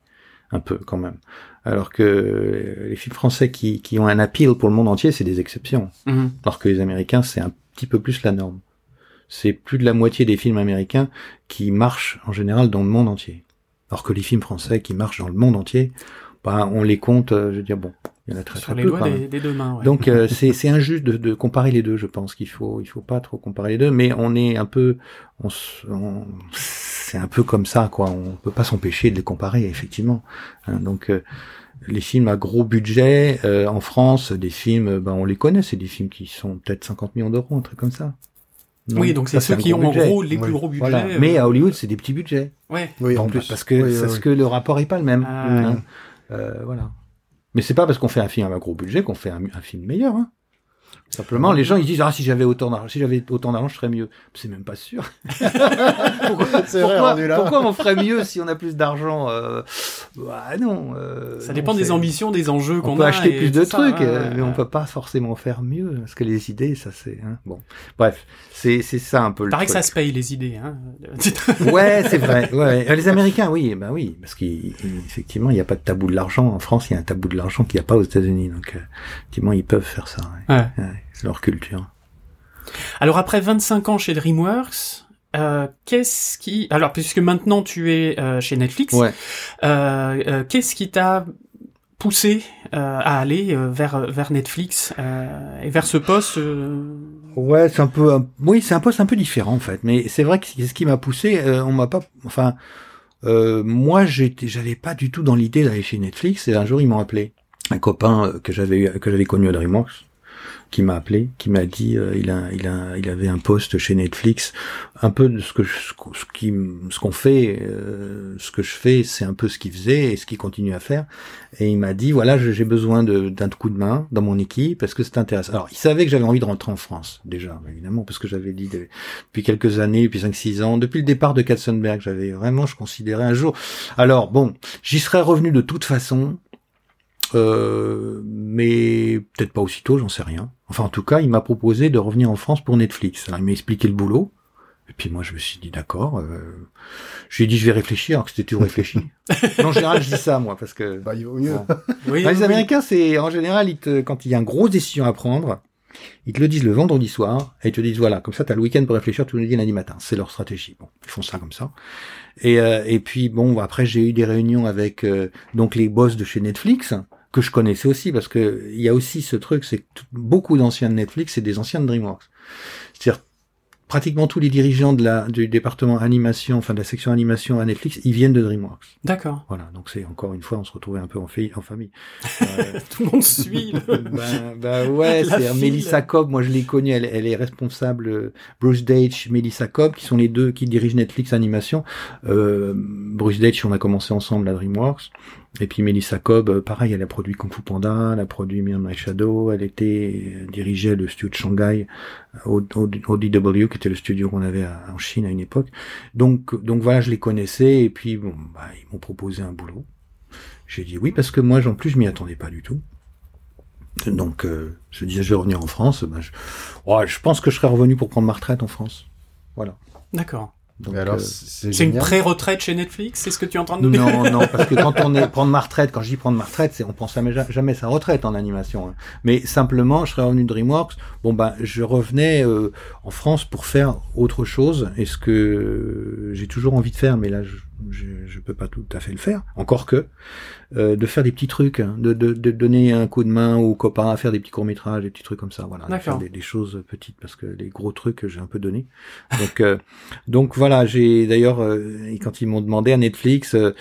un peu quand même. Alors que euh, les films français qui, qui ont un appeal pour le monde entier, c'est des exceptions. Mhm. Alors que les Américains, c'est un petit peu plus la norme. C'est plus de la moitié des films américains qui marchent en général dans le monde entier. Alors que les films français qui marchent dans le monde entier, bah, on les compte, euh, je veux dire, bon, Il y en a très Sur très les peu. doigts des, des deux mains. Ouais. Donc euh, c'est c'est injuste de, de comparer les deux. Je pense qu'il faut il faut pas trop comparer les deux, mais on est un peu on, on- c'est un peu comme ça quoi. On peut pas s'empêcher de les comparer effectivement. Hein, donc euh, les films à gros budget euh, en France, des films, ben on les connaît, c'est des films qui sont peut-être 50 millions d'euros, un truc comme ça. Non oui, donc c'est ceux qui ont en gros les Oui. plus gros budgets. Voilà. euh, Mais à Hollywood, c'est des petits budgets. ouais. Oui, en Donc, plus. parce que Oui, oui, parce que le rapport est pas le même. Ah, hein. Euh, voilà. Mais c'est pas parce qu'on fait un film à gros budget qu'on fait un, un film meilleur. Hein. Simplement, les gens ils disent ah si j'avais autant d'argent, si j'avais autant d'argent, je serais mieux. C'est même pas sûr. pourquoi, vrai, on ferait mieux si on a plus d'argent euh... Bah non. euh, Ça non, dépend des ambitions, des enjeux On qu'on peut a. acheter et plus de ça, trucs, euh, mais on peut pas forcément faire mieux. Parce que les idées, ça c'est hein. bon. Bref, c'est c'est ça un peu le. Paraît que ça se paye les idées. Hein. Ouais, c'est vrai. Ouais, les Américains, oui, bah oui, parce qu'effectivement, il n'y a pas de tabou de l'argent. En France, il y a un tabou de l'argent qu'il n'y a pas aux États-Unis. Donc, euh, effectivement, ils peuvent faire ça. ouais. Leur culture. Alors après 25 ans chez DreamWorks, euh, qu'est-ce qui... Alors puisque maintenant tu es euh, chez Netflix, Ouais. euh, euh, qu'est-ce qui t'a poussé euh, à aller euh, vers vers Netflix euh, et vers ce poste Ouais, c'est un peu, un- oui, c'est un poste un peu différent en fait. Mais c'est vrai que ce qui m'a poussé. euh, on m'a pas, enfin, euh, moi, j'étais, j'avais pas du tout dans l'idée d'aller chez Netflix. Et un jour, ils m'ont appelé, un copain que j'avais que j'avais connu à DreamWorks, qui m'a appelé, qui m'a dit, euh, il a, il a, il avait un poste chez Netflix, un peu de ce que, je- ce qui, ce qu'on fait, euh, ce que je fais, c'est un peu ce qu'il faisait et ce qu'il continue à faire. Et il m'a dit, voilà, j'ai besoin d'un coup de main dans mon équipe parce que c'est intéressant. Alors, il savait que j'avais envie de rentrer en France, déjà, évidemment, parce que j'avais dit de- depuis quelques années, depuis 5-6 ans, depuis le départ de Katzenberg, j'avais vraiment, je considérais un jour. Alors, bon, j'y serais revenu de toute façon, euh, mais peut-être pas aussitôt, j'en sais rien. Enfin, en tout cas, il m'a proposé de revenir en France pour Netflix. Alors, il m'a expliqué le boulot. Et puis moi, je me suis dit, d'accord. Euh, je lui ai dit, je vais réfléchir, alors que c'était tout réfléchi. En général, je dis ça, moi, parce que... Bah, il vaut mieux. Bon. oui, Bah, les oui, Américains, c'est en général, ils te, quand il y a une grosse décision à prendre, ils te le disent le vendredi soir et ils te disent voilà, comme ça, t'as le week-end pour réfléchir, tu nous le dis lundi matin. C'est leur stratégie. Bon, ils font ça comme ça. Et, euh, et puis bon, après j'ai eu des réunions avec euh, donc les boss de chez Netflix que je connaissais aussi parce que il y a aussi ce truc, c'est que beaucoup d'anciens de Netflix, c'est des anciens de DreamWorks. C'est-à-dire pratiquement tous les dirigeants de la du département animation, enfin de la section animation à Netflix, ils viennent de DreamWorks. D'accord. Voilà, donc c'est encore une fois, on se retrouvait un peu en, famille. Euh, Tout le monde suit. le- ben, ben ouais, c'est file. Melissa Cobb, moi je l'ai connue, elle, elle est responsable, euh, Bruce Deitch, Melissa Cobb, qui sont les deux qui dirigent Netflix Animation. Euh, Bruce Deitch, on a commencé ensemble à DreamWorks. Et puis Melissa Cobb, euh, pareil, elle a produit Kung Fu Panda, elle a produit Mirror My Shadow, elle était euh, dirigeait le studio de Shanghai, euh, ODW, qui était le studio qu'on avait en Chine à une époque. Donc, donc voilà, je les connaissais, et puis bon, bah, ils m'ont proposé un boulot. J'ai dit oui, parce que moi, en plus, je m'y attendais pas du tout. Donc, je disais, je vais revenir en France. Ben, je, ouais, je pense que je serais revenu pour prendre ma retraite en France. Voilà. D'accord. Donc, Mais alors, euh, c'est C'est une pré-retraite chez Netflix, c'est ce que tu es en train de nous dire non, non, parce que quand on est prendre ma retraite, quand je dis prendre ma retraite, c'est on pense jamais, jamais sa retraite en animation. hein. Mais simplement, je serais revenu de DreamWorks. Bon ben, je revenais euh, en France pour faire autre chose. Et ce que j'ai toujours envie de faire, mais là, je, je, je peux pas tout à fait le faire. Encore que euh, de faire des petits trucs, hein, de, de, de donner un coup de main aux copains à faire des petits courts métrages, des petits trucs comme ça. Voilà, de faire des, des choses petites parce que les gros trucs, j'ai un peu donné. Donc, euh, donc voilà, j'ai d'ailleurs euh, quand ils m'ont demandé à Netflix, euh,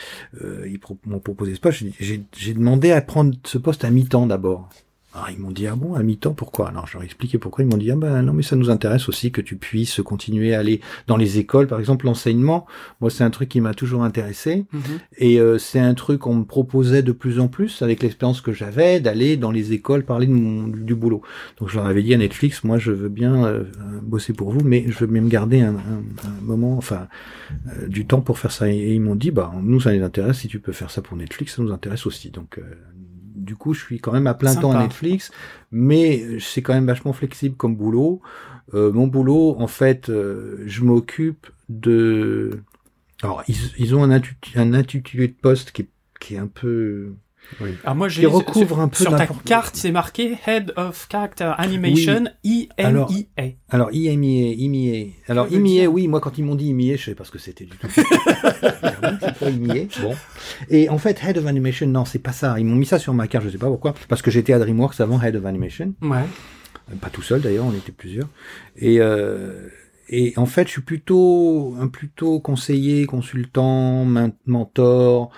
euh, ils m'ont proposé ce poste, j'ai demandé à prendre ce poste à mi-temps d'abord. Alors ils m'ont dit ah bon à mi-temps pourquoi? Alors je leur ai expliqué pourquoi. Ils m'ont dit ah ben non mais ça nous intéresse aussi que tu puisses continuer à aller dans les écoles par exemple l'enseignement. Moi c'est un truc qui m'a toujours intéressé Mhm. et euh, c'est un truc qu'on me proposait de plus en plus avec l'expérience que j'avais d'aller dans les écoles parler de mon, du boulot. Donc je leur avais dit à Netflix, moi je veux bien euh, bosser pour vous, mais je veux bien me garder un, un- un moment, enfin euh, du temps pour faire ça. Et ils m'ont dit, bah nous ça les intéresse, si tu peux faire ça pour Netflix, ça nous intéresse aussi. Donc euh, du coup je suis quand même à plein Sympa. temps à Netflix, mais c'est quand même vachement flexible comme boulot. Euh, mon boulot, en fait, euh, je m'occupe de alors, ils, ils ont un, intitulé, un intitulé de poste qui est, qui est un peu Oui. Alors moi, j'ai recouvre un peu sur ta carte, c'est marqué Head of Character Animation Alors- IMEA. Alors, IMIA, IMIA. Alors, IMIA, oui, moi, quand ils m'ont dit IMIA, je savais pas ce que c'était du tout. c'est pas IMIA. Bon. Et en fait, Head of Animation, non, c'est pas ça. Ils m'ont mis ça sur ma carte, je sais pas pourquoi. Parce que j'étais à DreamWorks avant Head of Animation. Ouais. Euh, Pas tout seul d'ailleurs, on était plusieurs. Et, euh, et en fait, je suis plutôt un plutôt conseiller, consultant, men- mentor.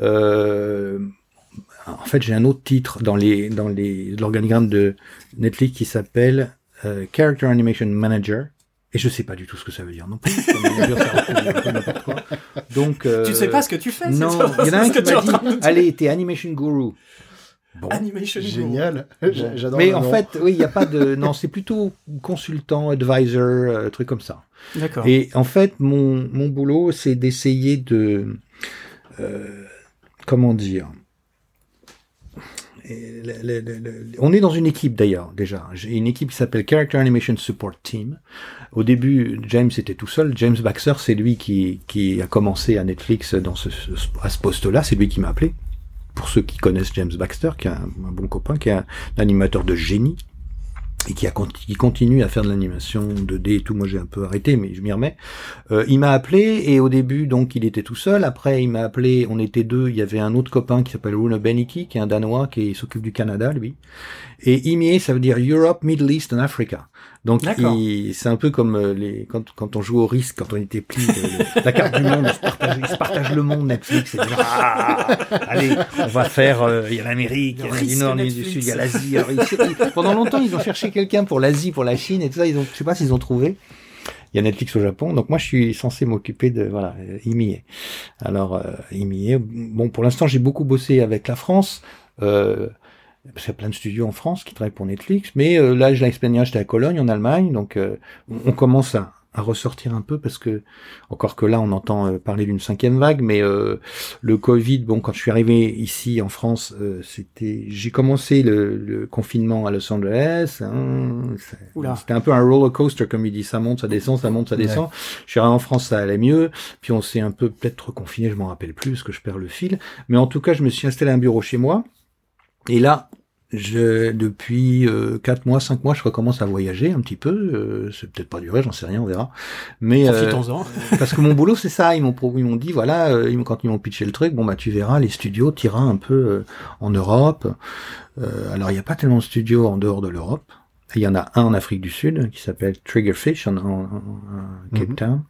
Euh, en fait, j'ai un autre titre dans les dans les l'organigramme de Netflix qui s'appelle euh, Character Animation Manager. Et je sais pas du tout ce que ça veut dire non plus. Donc, euh, Tu sais pas ce que tu fais, c'est Non, il y en a un qui m'a dit, allez, t'es animation guru. Bon. Animation Guru. Génial. Bon. J'adore Mais en nom. fait, oui, il n'y a pas de. Non, c'est plutôt consultant, advisor, euh, truc comme ça. D'accord. Et en fait, mon, mon boulot, c'est d'essayer de. euh, comment dire On est dans une équipe d'ailleurs, déjà. J'ai une équipe qui s'appelle Character Animation Support Team. Au début, James était tout seul. James Baxter, c'est lui qui, a commencé à Netflix dans ce, à ce poste-là. C'est lui qui m'a appelé. Pour ceux qui connaissent James Baxter, qui est un bon copain, qui est un, animateur de génie et qui, continue à faire de l'animation 2D et tout. Moi, j'ai un peu arrêté, mais je m'y remets. Euh, il m'a appelé et au début, donc, il était tout seul. Après, il m'a appelé. On était deux. Il y avait un autre copain qui s'appelle Rune Beniki, qui est un Danois qui s'occupe du Canada, lui. Et IMIA, ça veut dire Europe, Middle East and Africa. Donc, c'est un peu comme euh, les quand, quand on joue au risque, quand on était petit, le- la carte du monde, on se partage, ils se partagent le monde, Netflix. Et genre, ah, allez, on va faire, euh, il y a l'Amérique, il y a du Nord, il y a du. Sud, il y a l'Asie. Pendant longtemps, ils ont cherché quelqu'un pour l'Asie, pour la Chine et tout ça. Ils ont, je sais pas s'ils ont trouvé. Il y a Netflix au Japon, donc moi je suis censé m'occuper de voilà euh, IMIA. Alors euh, IMIA, bon pour l'instant j'ai beaucoup bossé avec la France. Euh, parce qu'il y a plein de studios en France qui travaillent pour Netflix, mais euh, là j'ai l'expérience, j'étais à Cologne en Allemagne, donc euh, on commence à, à ressortir un peu parce que encore que là on entend euh, parler d'une cinquième vague, mais euh, le Covid, bon quand je suis arrivé ici en France, euh, c'était j'ai commencé le, le confinement à Los Angeles, hein, c'était un peu un roller coaster comme il dit, ça monte, ça descend, ça monte, ça descend. Je suis arrivé en France, ça allait mieux, puis on s'est un peu peut-être reconfiné, je m'en rappelle plus parce que je perds le fil, mais en tout cas je me suis installé un bureau chez moi. Et là, je, depuis euh, 4 mois, 5 mois, je recommence à voyager un petit peu. Euh, c'est peut-être pas duré, j'en sais rien, on verra. Mais euh, parce que mon boulot, c'est ça. Ils m'ont ils m'ont dit, voilà, euh, ils quand ils m'ont pitché le truc, bon bah tu verras, les studios, t'iras un peu euh, en Europe. Euh, alors il n'y a pas tellement de studios en dehors de l'Europe. Il y en a un en Afrique du Sud qui s'appelle Triggerfish en, en- en- Cape Mhm. Town.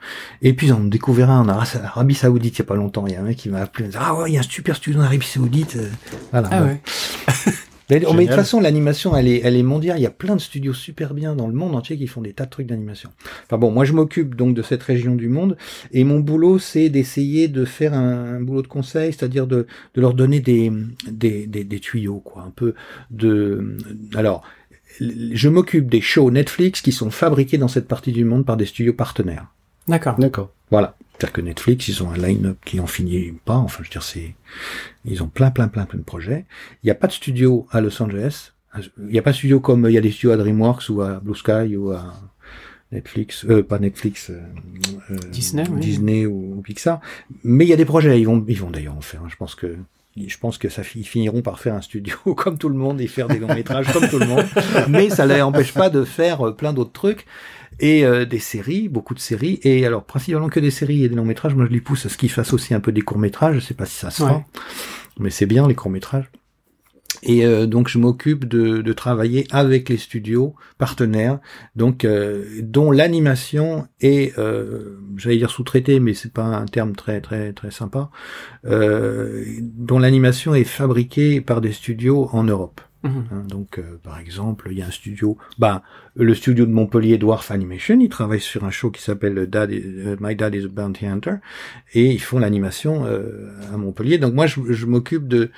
Et puis on découvert un en Ara- Arabie Saoudite il y a pas longtemps. Il y a un mec qui m'a appelé, il dit, ah ouais, il y a un super studio en Arabie Saoudite. Euh, Voilà. Ah ouais. Mais, de toute façon, l'animation, elle est, elle est mondiale. Il y a plein de studios super bien dans le monde entier qui font des tas de trucs d'animation. Enfin bon, moi je m'occupe donc de cette région du monde et mon boulot c'est d'essayer de faire un, un boulot de conseil, c'est-à-dire de, de leur donner des, des, des, des tuyaux, quoi, un peu de. Alors, je m'occupe des shows Netflix qui sont fabriqués dans cette partie du monde par des studios partenaires. D'accord. D'accord. Voilà. C'est-à-dire que Netflix, ils ont un line-up qui en finit pas. Enfin, je veux dire, c'est, ils ont plein, plein, plein, plein de projets. Il n'y a pas de studio à Los Angeles. Il n'y a pas de studio comme il y a des studios à DreamWorks ou à Blue Sky ou à Netflix, euh, pas Netflix, euh, euh, Disney, oui. Disney ou, ou Pixar. Mais il y a des projets. Ils vont, ils vont d'ailleurs en faire. hein. Je pense que, je pense que ça, ils finiront par faire un studio comme tout le monde et faire des longs métrages comme tout le monde. Mais ça ne les empêche pas de faire euh, plein d'autres trucs et euh, des séries, beaucoup de séries. Et alors, principalement que des séries et des longs métrages. Moi, je les pousse à ce qu'ils fassent aussi un peu des courts métrages. Je sais pas si ça se fera, Ouais. mais c'est bien les courts métrages. Et euh, donc, je m'occupe de, de travailler avec les studios partenaires, donc euh, dont l'animation est, euh, j'allais dire sous-traitée, mais c'est pas un terme très très très sympa, euh, dont l'animation est fabriquée par des studios en Europe. Mhm. Hein, donc, euh, par exemple, il y a un studio, bah, le studio de Montpellier, Dwarf Animation, ils travaillent sur un show qui s'appelle Dad euh, My Dad is a Bounty Hunter, et ils font l'animation euh, à Montpellier. Donc moi, je, je m'occupe de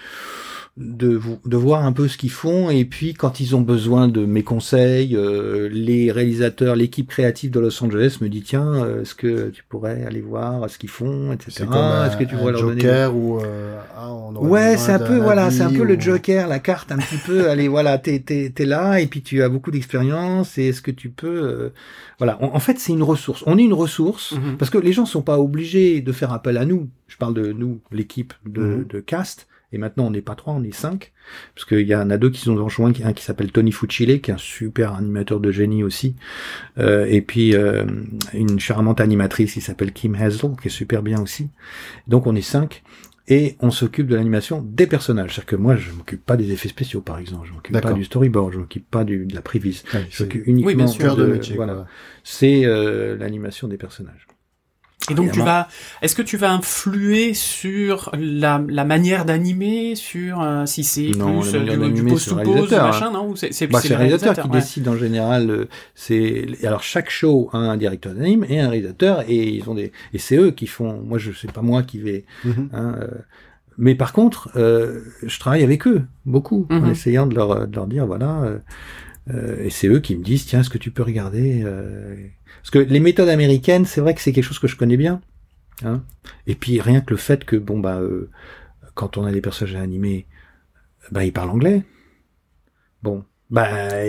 de, de voir un peu ce qu'ils font et puis quand ils ont besoin de mes conseils, euh, les réalisateurs, l'équipe créative de Los Angeles me dit tiens, euh, est-ce que tu pourrais aller voir ce qu'ils font, etc. Est-ce que tu pourrais leur donner Joker ou euh, ah, on Ouais, c'est un peu voilà, c'est un peu le ou- Joker, la carte un petit peu. allez, voilà, t'es t'es t'es là et puis tu as beaucoup d'expérience et est-ce que tu peux, euh, voilà. En, en fait, c'est une ressource. On est une ressource Mhm. parce que les gens sont pas obligés de faire appel à nous. Je parle de nous, l'équipe de, Mhm. de cast Et maintenant, on n'est pas trois, on est cinq. Parce qu'il y en a deux qui sont rejoints, un qui s'appelle Tony Fucile, qui est un super animateur de génie aussi. Euh, et puis, euh, une charmante animatrice qui s'appelle Kim Hazel, qui est super bien aussi. Donc, on est cinq. Et on s'occupe de l'animation des personnages. C'est-à-dire que moi, je m'occupe pas des effets spéciaux, par exemple. Je m'occupe pas du storyboard. Je m'occupe pas du, de la prévise. Ouais, Je m'occupe uniquement Oui, bien sûr. cœur de de- métier. Voilà. C'est euh, l'animation des personnages. Et donc tu vas, est-ce que tu vas influer sur la, la manière d'animer, sur euh, si c'est Non, plus euh, du, du c'est to pose, machin, non Ou c'est c'est Bah, c'est le réalisateur qui ouais. décide en général. euh, C'est alors chaque show a un directeur d'anime et un réalisateur et ils ont des et c'est eux qui font. Moi, je sais pas moi qui vais. Mhm. hein, euh, mais par contre, euh, je travaille avec eux beaucoup en Mhm. essayant de leur de leur dire voilà. Euh, et c'est eux qui me disent tiens, est-ce que tu peux regarder euh, Parce que les méthodes américaines, c'est vrai que c'est quelque chose que je connais bien. Hein et puis rien que le fait que bon bah euh, quand on a des personnages animés, bah ils parlent anglais. Bon, bah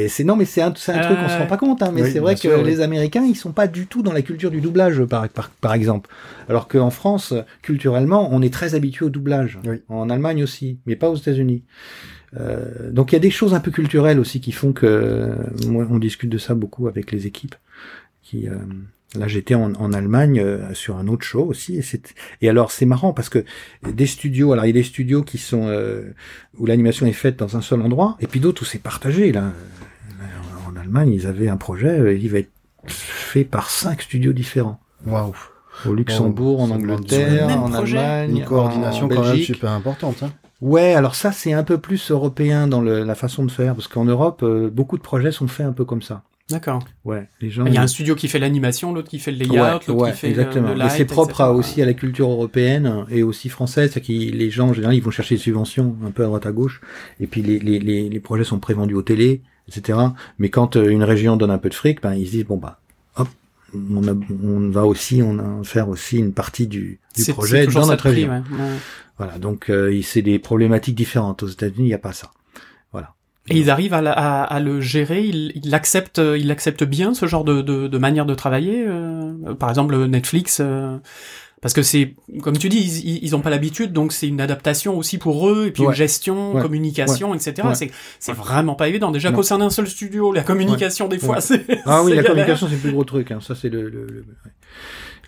c'est non mais c'est un, c'est un truc on se rend pas compte hein, mais Oui, c'est vrai que sûr, oui. les Américains ils sont pas du tout dans la culture du doublage par par, par exemple. Alors qu'en France culturellement on est très habitué au doublage. Oui. En Allemagne aussi, mais pas aux États-Unis. Euh, donc il y a des choses un peu culturelles aussi qui font que moi on discute de ça beaucoup avec les équipes. Qui euh, là j'étais en, en Allemagne euh, sur un autre show aussi et c'est et alors c'est marrant parce que des studios alors il y a des studios qui sont euh, où l'animation est faite dans un seul endroit et puis d'autres où c'est partagé là. Euh, En Allemagne ils avaient un projet il va être fait par cinq studios différents Waouh. au Luxembourg, en Angleterre, en projet Allemagne, Une coordination en quand même super importante. Hein. Ouais, alors ça c'est un peu plus européen dans le- la façon de faire, parce qu'en Europe, euh, beaucoup de projets sont faits un peu comme ça. D'accord. Ouais, les gens. Il y a un studio qui fait l'animation, l'autre qui fait le layout, Ouais, l'autre ouais, qui fait le- exactement. le light, c'est propre etc. aussi à la culture européenne et aussi française, c'est que les gens en général ils vont chercher des subventions un peu à droite à gauche, et puis les, les, les, les projets sont prévendus aux télé, etc. Mais quand euh, une région donne un peu de fric, ben ils se disent bon bah on, a, on va aussi on a faire aussi une partie du, du projet c'est toujours dans notre prix, région. ouais, ouais. Voilà, donc euh, c'est des problématiques différentes. Aux États-Unis, il n'y a pas ça. Voilà. Et ils arrivent à, la- à, à le gérer, ils ils l'acceptent, euh, ils bien ce genre de, de, de manière de travailler. euh, par exemple, Netflix, euh, parce que c'est, comme tu dis, ils, ils- ils ont pas l'habitude, donc c'est une adaptation aussi pour eux, et puis Ouais. une gestion, Ouais. communication, etc. C'est c'est vraiment pas évident. Déjà qu'au sein d'un seul studio, la communication des fois, c'est Ah oui, la galère. communication, c'est le plus gros truc. Hein. Ça, c'est le, le, le,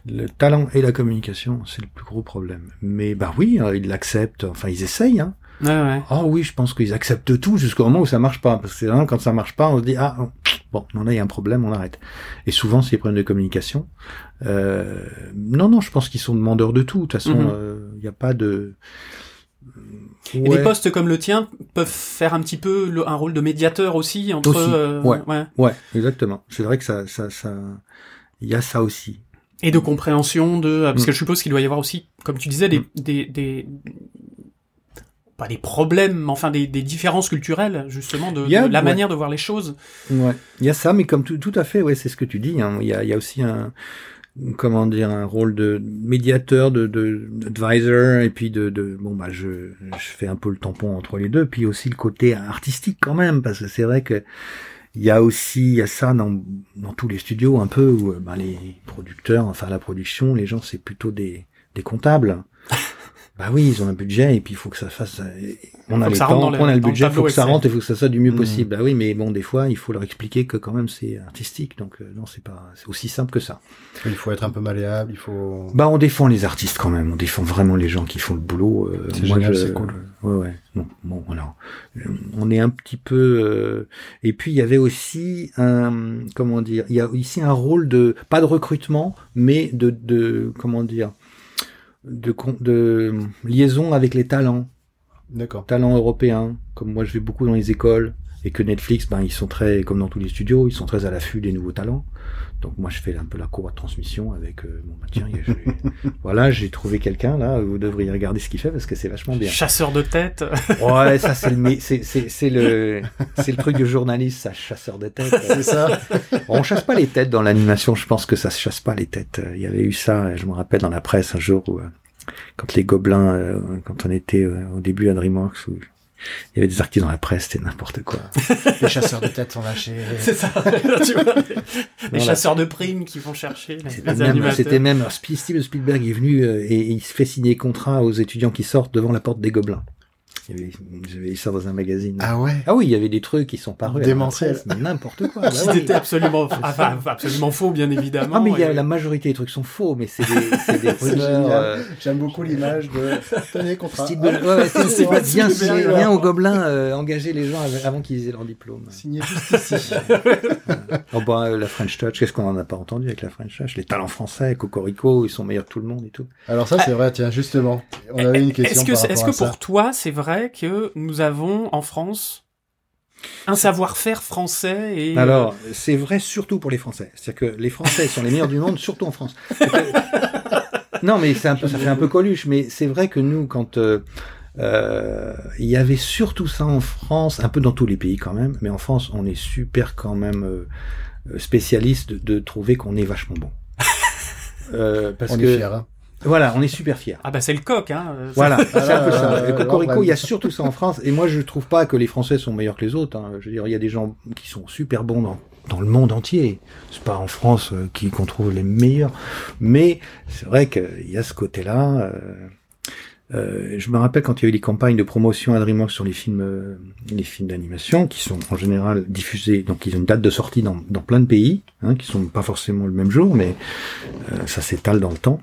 le talent et la communication, c'est le plus gros problème. Mais bah oui, euh, ils l'acceptent. Enfin, ils essayent. Hein. Ouais, ouais. Ah oui, je pense qu'ils acceptent tout jusqu'au moment où ça marche pas. Parce que vraiment quand ça marche pas, on se dit ah bon, non là il y a un problème, on arrête. Et souvent, c'est des problèmes de communication. Euh, non, non, je pense qu'ils sont demandeurs de tout. De toute façon, Mhm. euh, il n'y a pas de. Et des postes comme le tien peuvent faire un petit peu le- un rôle de médiateur aussi entre. Aussi, euh, ouais. ouais. Ouais, exactement. C'est vrai que ça, ça, ça, il y a ça aussi. Et de compréhension de, euh, parce Mm. que je suppose qu'il doit y avoir aussi, comme tu disais, des, des, des, pas des problèmes, mais enfin des, des différences culturelles, justement, de, a- la ouais. manière de voir les choses. Ouais, il y a ça, mais comme tout, tout à fait, ouais, c'est ce que tu dis. hein. Il y a, il y a aussi un, comment dire, un rôle de médiateur, de, de advisor, et puis de, de bon bah je, je fais un peu le tampon entre les deux, puis aussi le côté artistique quand même, parce que c'est vrai que il y a aussi il y a ça dans, dans tous les studios un peu où euh, bah, les producteurs, enfin la production, les gens c'est plutôt des, des comptables. Bah oui, ils ont un budget et puis il faut que ça fasse. euh, On a les temps, on a le budget, il faut que ça rentre, il faut que ça soit du mieux Mhm. possible. Bah oui, mais bon, des fois, il faut leur expliquer que quand même c'est artistique, donc euh, non, c'est pas, c'est aussi simple que ça. Il faut être un peu malléable, il faut. Bah on défend les artistes quand même, on défend vraiment les gens qui font le boulot. euh, C'est moi, génial, je- c'est cool. Ouais, ouais. Non, bon, alors, on est un petit peu. euh, Et puis il y avait aussi un, comment dire, il y a ici un rôle de pas de recrutement, mais de, de comment dire, de, de liaison avec les talents D'accord. talents européens, comme moi je vais beaucoup dans les écoles, et que Netflix, ben ils sont très, comme dans tous les studios, ils sont très à l'affût des nouveaux talents. Donc moi je fais un peu la courbe de transmission avec, euh, bon bah tiens, il y a- je- voilà, j'ai trouvé quelqu'un là, vous devriez regarder ce qu'il fait parce que c'est vachement bien. Chasseur de tête. Ouais, ça c'est le, c'est, c'est, c'est le, c'est le truc de journaliste, ça, chasseur de tête. C'est ça. On chasse pas les têtes dans l'animation, je pense que ça se chasse pas les têtes. Il y avait eu ça, je me rappelle dans la presse un jour où, euh, quand les gobelins, euh, quand on était euh, au début à DreamWorks, où il y avait des articles dans la presse, c'était n'importe quoi. Les chasseurs de tête sont lâchés. C'est ça. tu vois, les, Voilà. chasseurs de primes qui vont chercher C'était même, même Steven Spielberg est venu euh, et il se fait signer contrat aux étudiants qui sortent devant la porte des gobelins. J'avais lu ça dans un magazine. Ah ouais. Ah oui, il y avait des trucs qui sont parus. Démentiels. n'importe quoi. Bah C'était absolument, enfin, absolument faux, bien évidemment. Ah mais il y a, Et- la majorité des trucs sont faux, mais c'est des, c'est des C'est rumeurs. euh, J'aime beaucoup l'image de tenez contrat. Ouais, ouais, c'est- c'est ouais, bien, bien, bien ouais. au gobelin, euh, engager les gens av- avant qu'ils aient leur diplôme. Signé juste ici. Oh, bah, euh, la French Touch, qu'est-ce qu'on en a pas entendu avec la French Touch? Les talents français, Cocorico, ils sont meilleurs que tout le monde et tout. Alors ça c'est vrai, tiens justement, on avait une question Est-ce que, c'est- est-ce que pour toi, c'est vrai que nous avons en France un savoir-faire français et Alors, c'est vrai surtout pour les Français. C'est-à-dire que les Français sont les meilleurs du monde, surtout en France. non, mais c'est un peu, ça fait un peu coluche, mais c'est vrai que nous, quand euh, euh, il y avait surtout ça en France, un peu dans tous les pays quand même, mais en France, on est super quand même euh, euh, spécialiste de, de trouver qu'on est vachement bon. Euh, parce on que est fiers. Hein. Voilà, on est super fiers. ah bah c'est le coq, hein. Voilà, c'est un peu ça. là, Et Cocorico, il y a surtout ça en France. Et moi, je trouve pas que les Français sont meilleurs que les autres. hein. Je veux dire, il y a des gens qui sont super bons dans, dans le monde entier. C'est pas en France euh, qu'on trouve les meilleurs. Mais c'est vrai qu'il y a ce côté-là. euh, euh, je me rappelle quand il y a eu les campagnes de promotion à DreamWorks sur les films, euh, les films d'animation, qui sont en général diffusés, donc ils ont une date de sortie dans, dans plein de pays, hein, qui sont pas forcément le même jour, mais euh, ça s'étale dans le temps.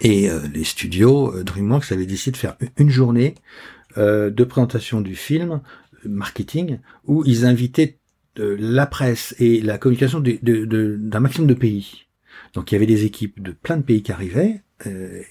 Et euh, les studios euh, DreamWorks avaient décidé de faire une journée euh, de présentation du film, marketing, où ils invitaient la presse et la communication d'un maximum de pays. Donc il y avait des équipes de plein de pays qui arrivaient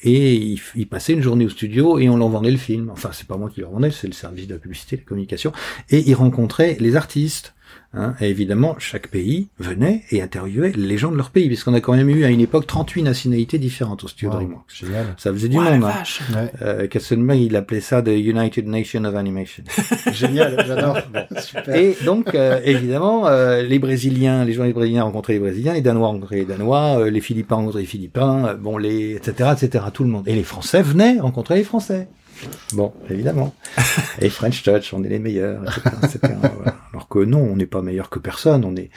et ils, ils passaient une journée au studio et on leur vendait le film. Enfin c'est pas moi qui leur vendais, c'est le service de la publicité, de la communication. Et ils rencontraient les artistes. Hein, et évidemment, chaque pays venait et interviewait les gens de leur pays, puisqu'on a quand même eu à une époque 38 nationalités différentes au studio Wow, DreamWorks. Génial. Ça faisait du monde. hein. Ouais. Euh, Katzenberg, il appelait ça the United Nation of Animation. Génial, j'adore. Super. Et donc, euh, évidemment, euh, les Brésiliens, les journalistes brésiliens rencontraient les Brésiliens, les Danois rencontraient les Danois, euh, les Philippins rencontraient les Philippins, euh, bon, les, etc., etc., tout le monde. Et les Français venaient rencontrer les Français. Bon, évidemment. Et French Touch, on est les meilleurs, etc., etc., voilà. Alors que non, on n'est pas meilleur que personne, on est,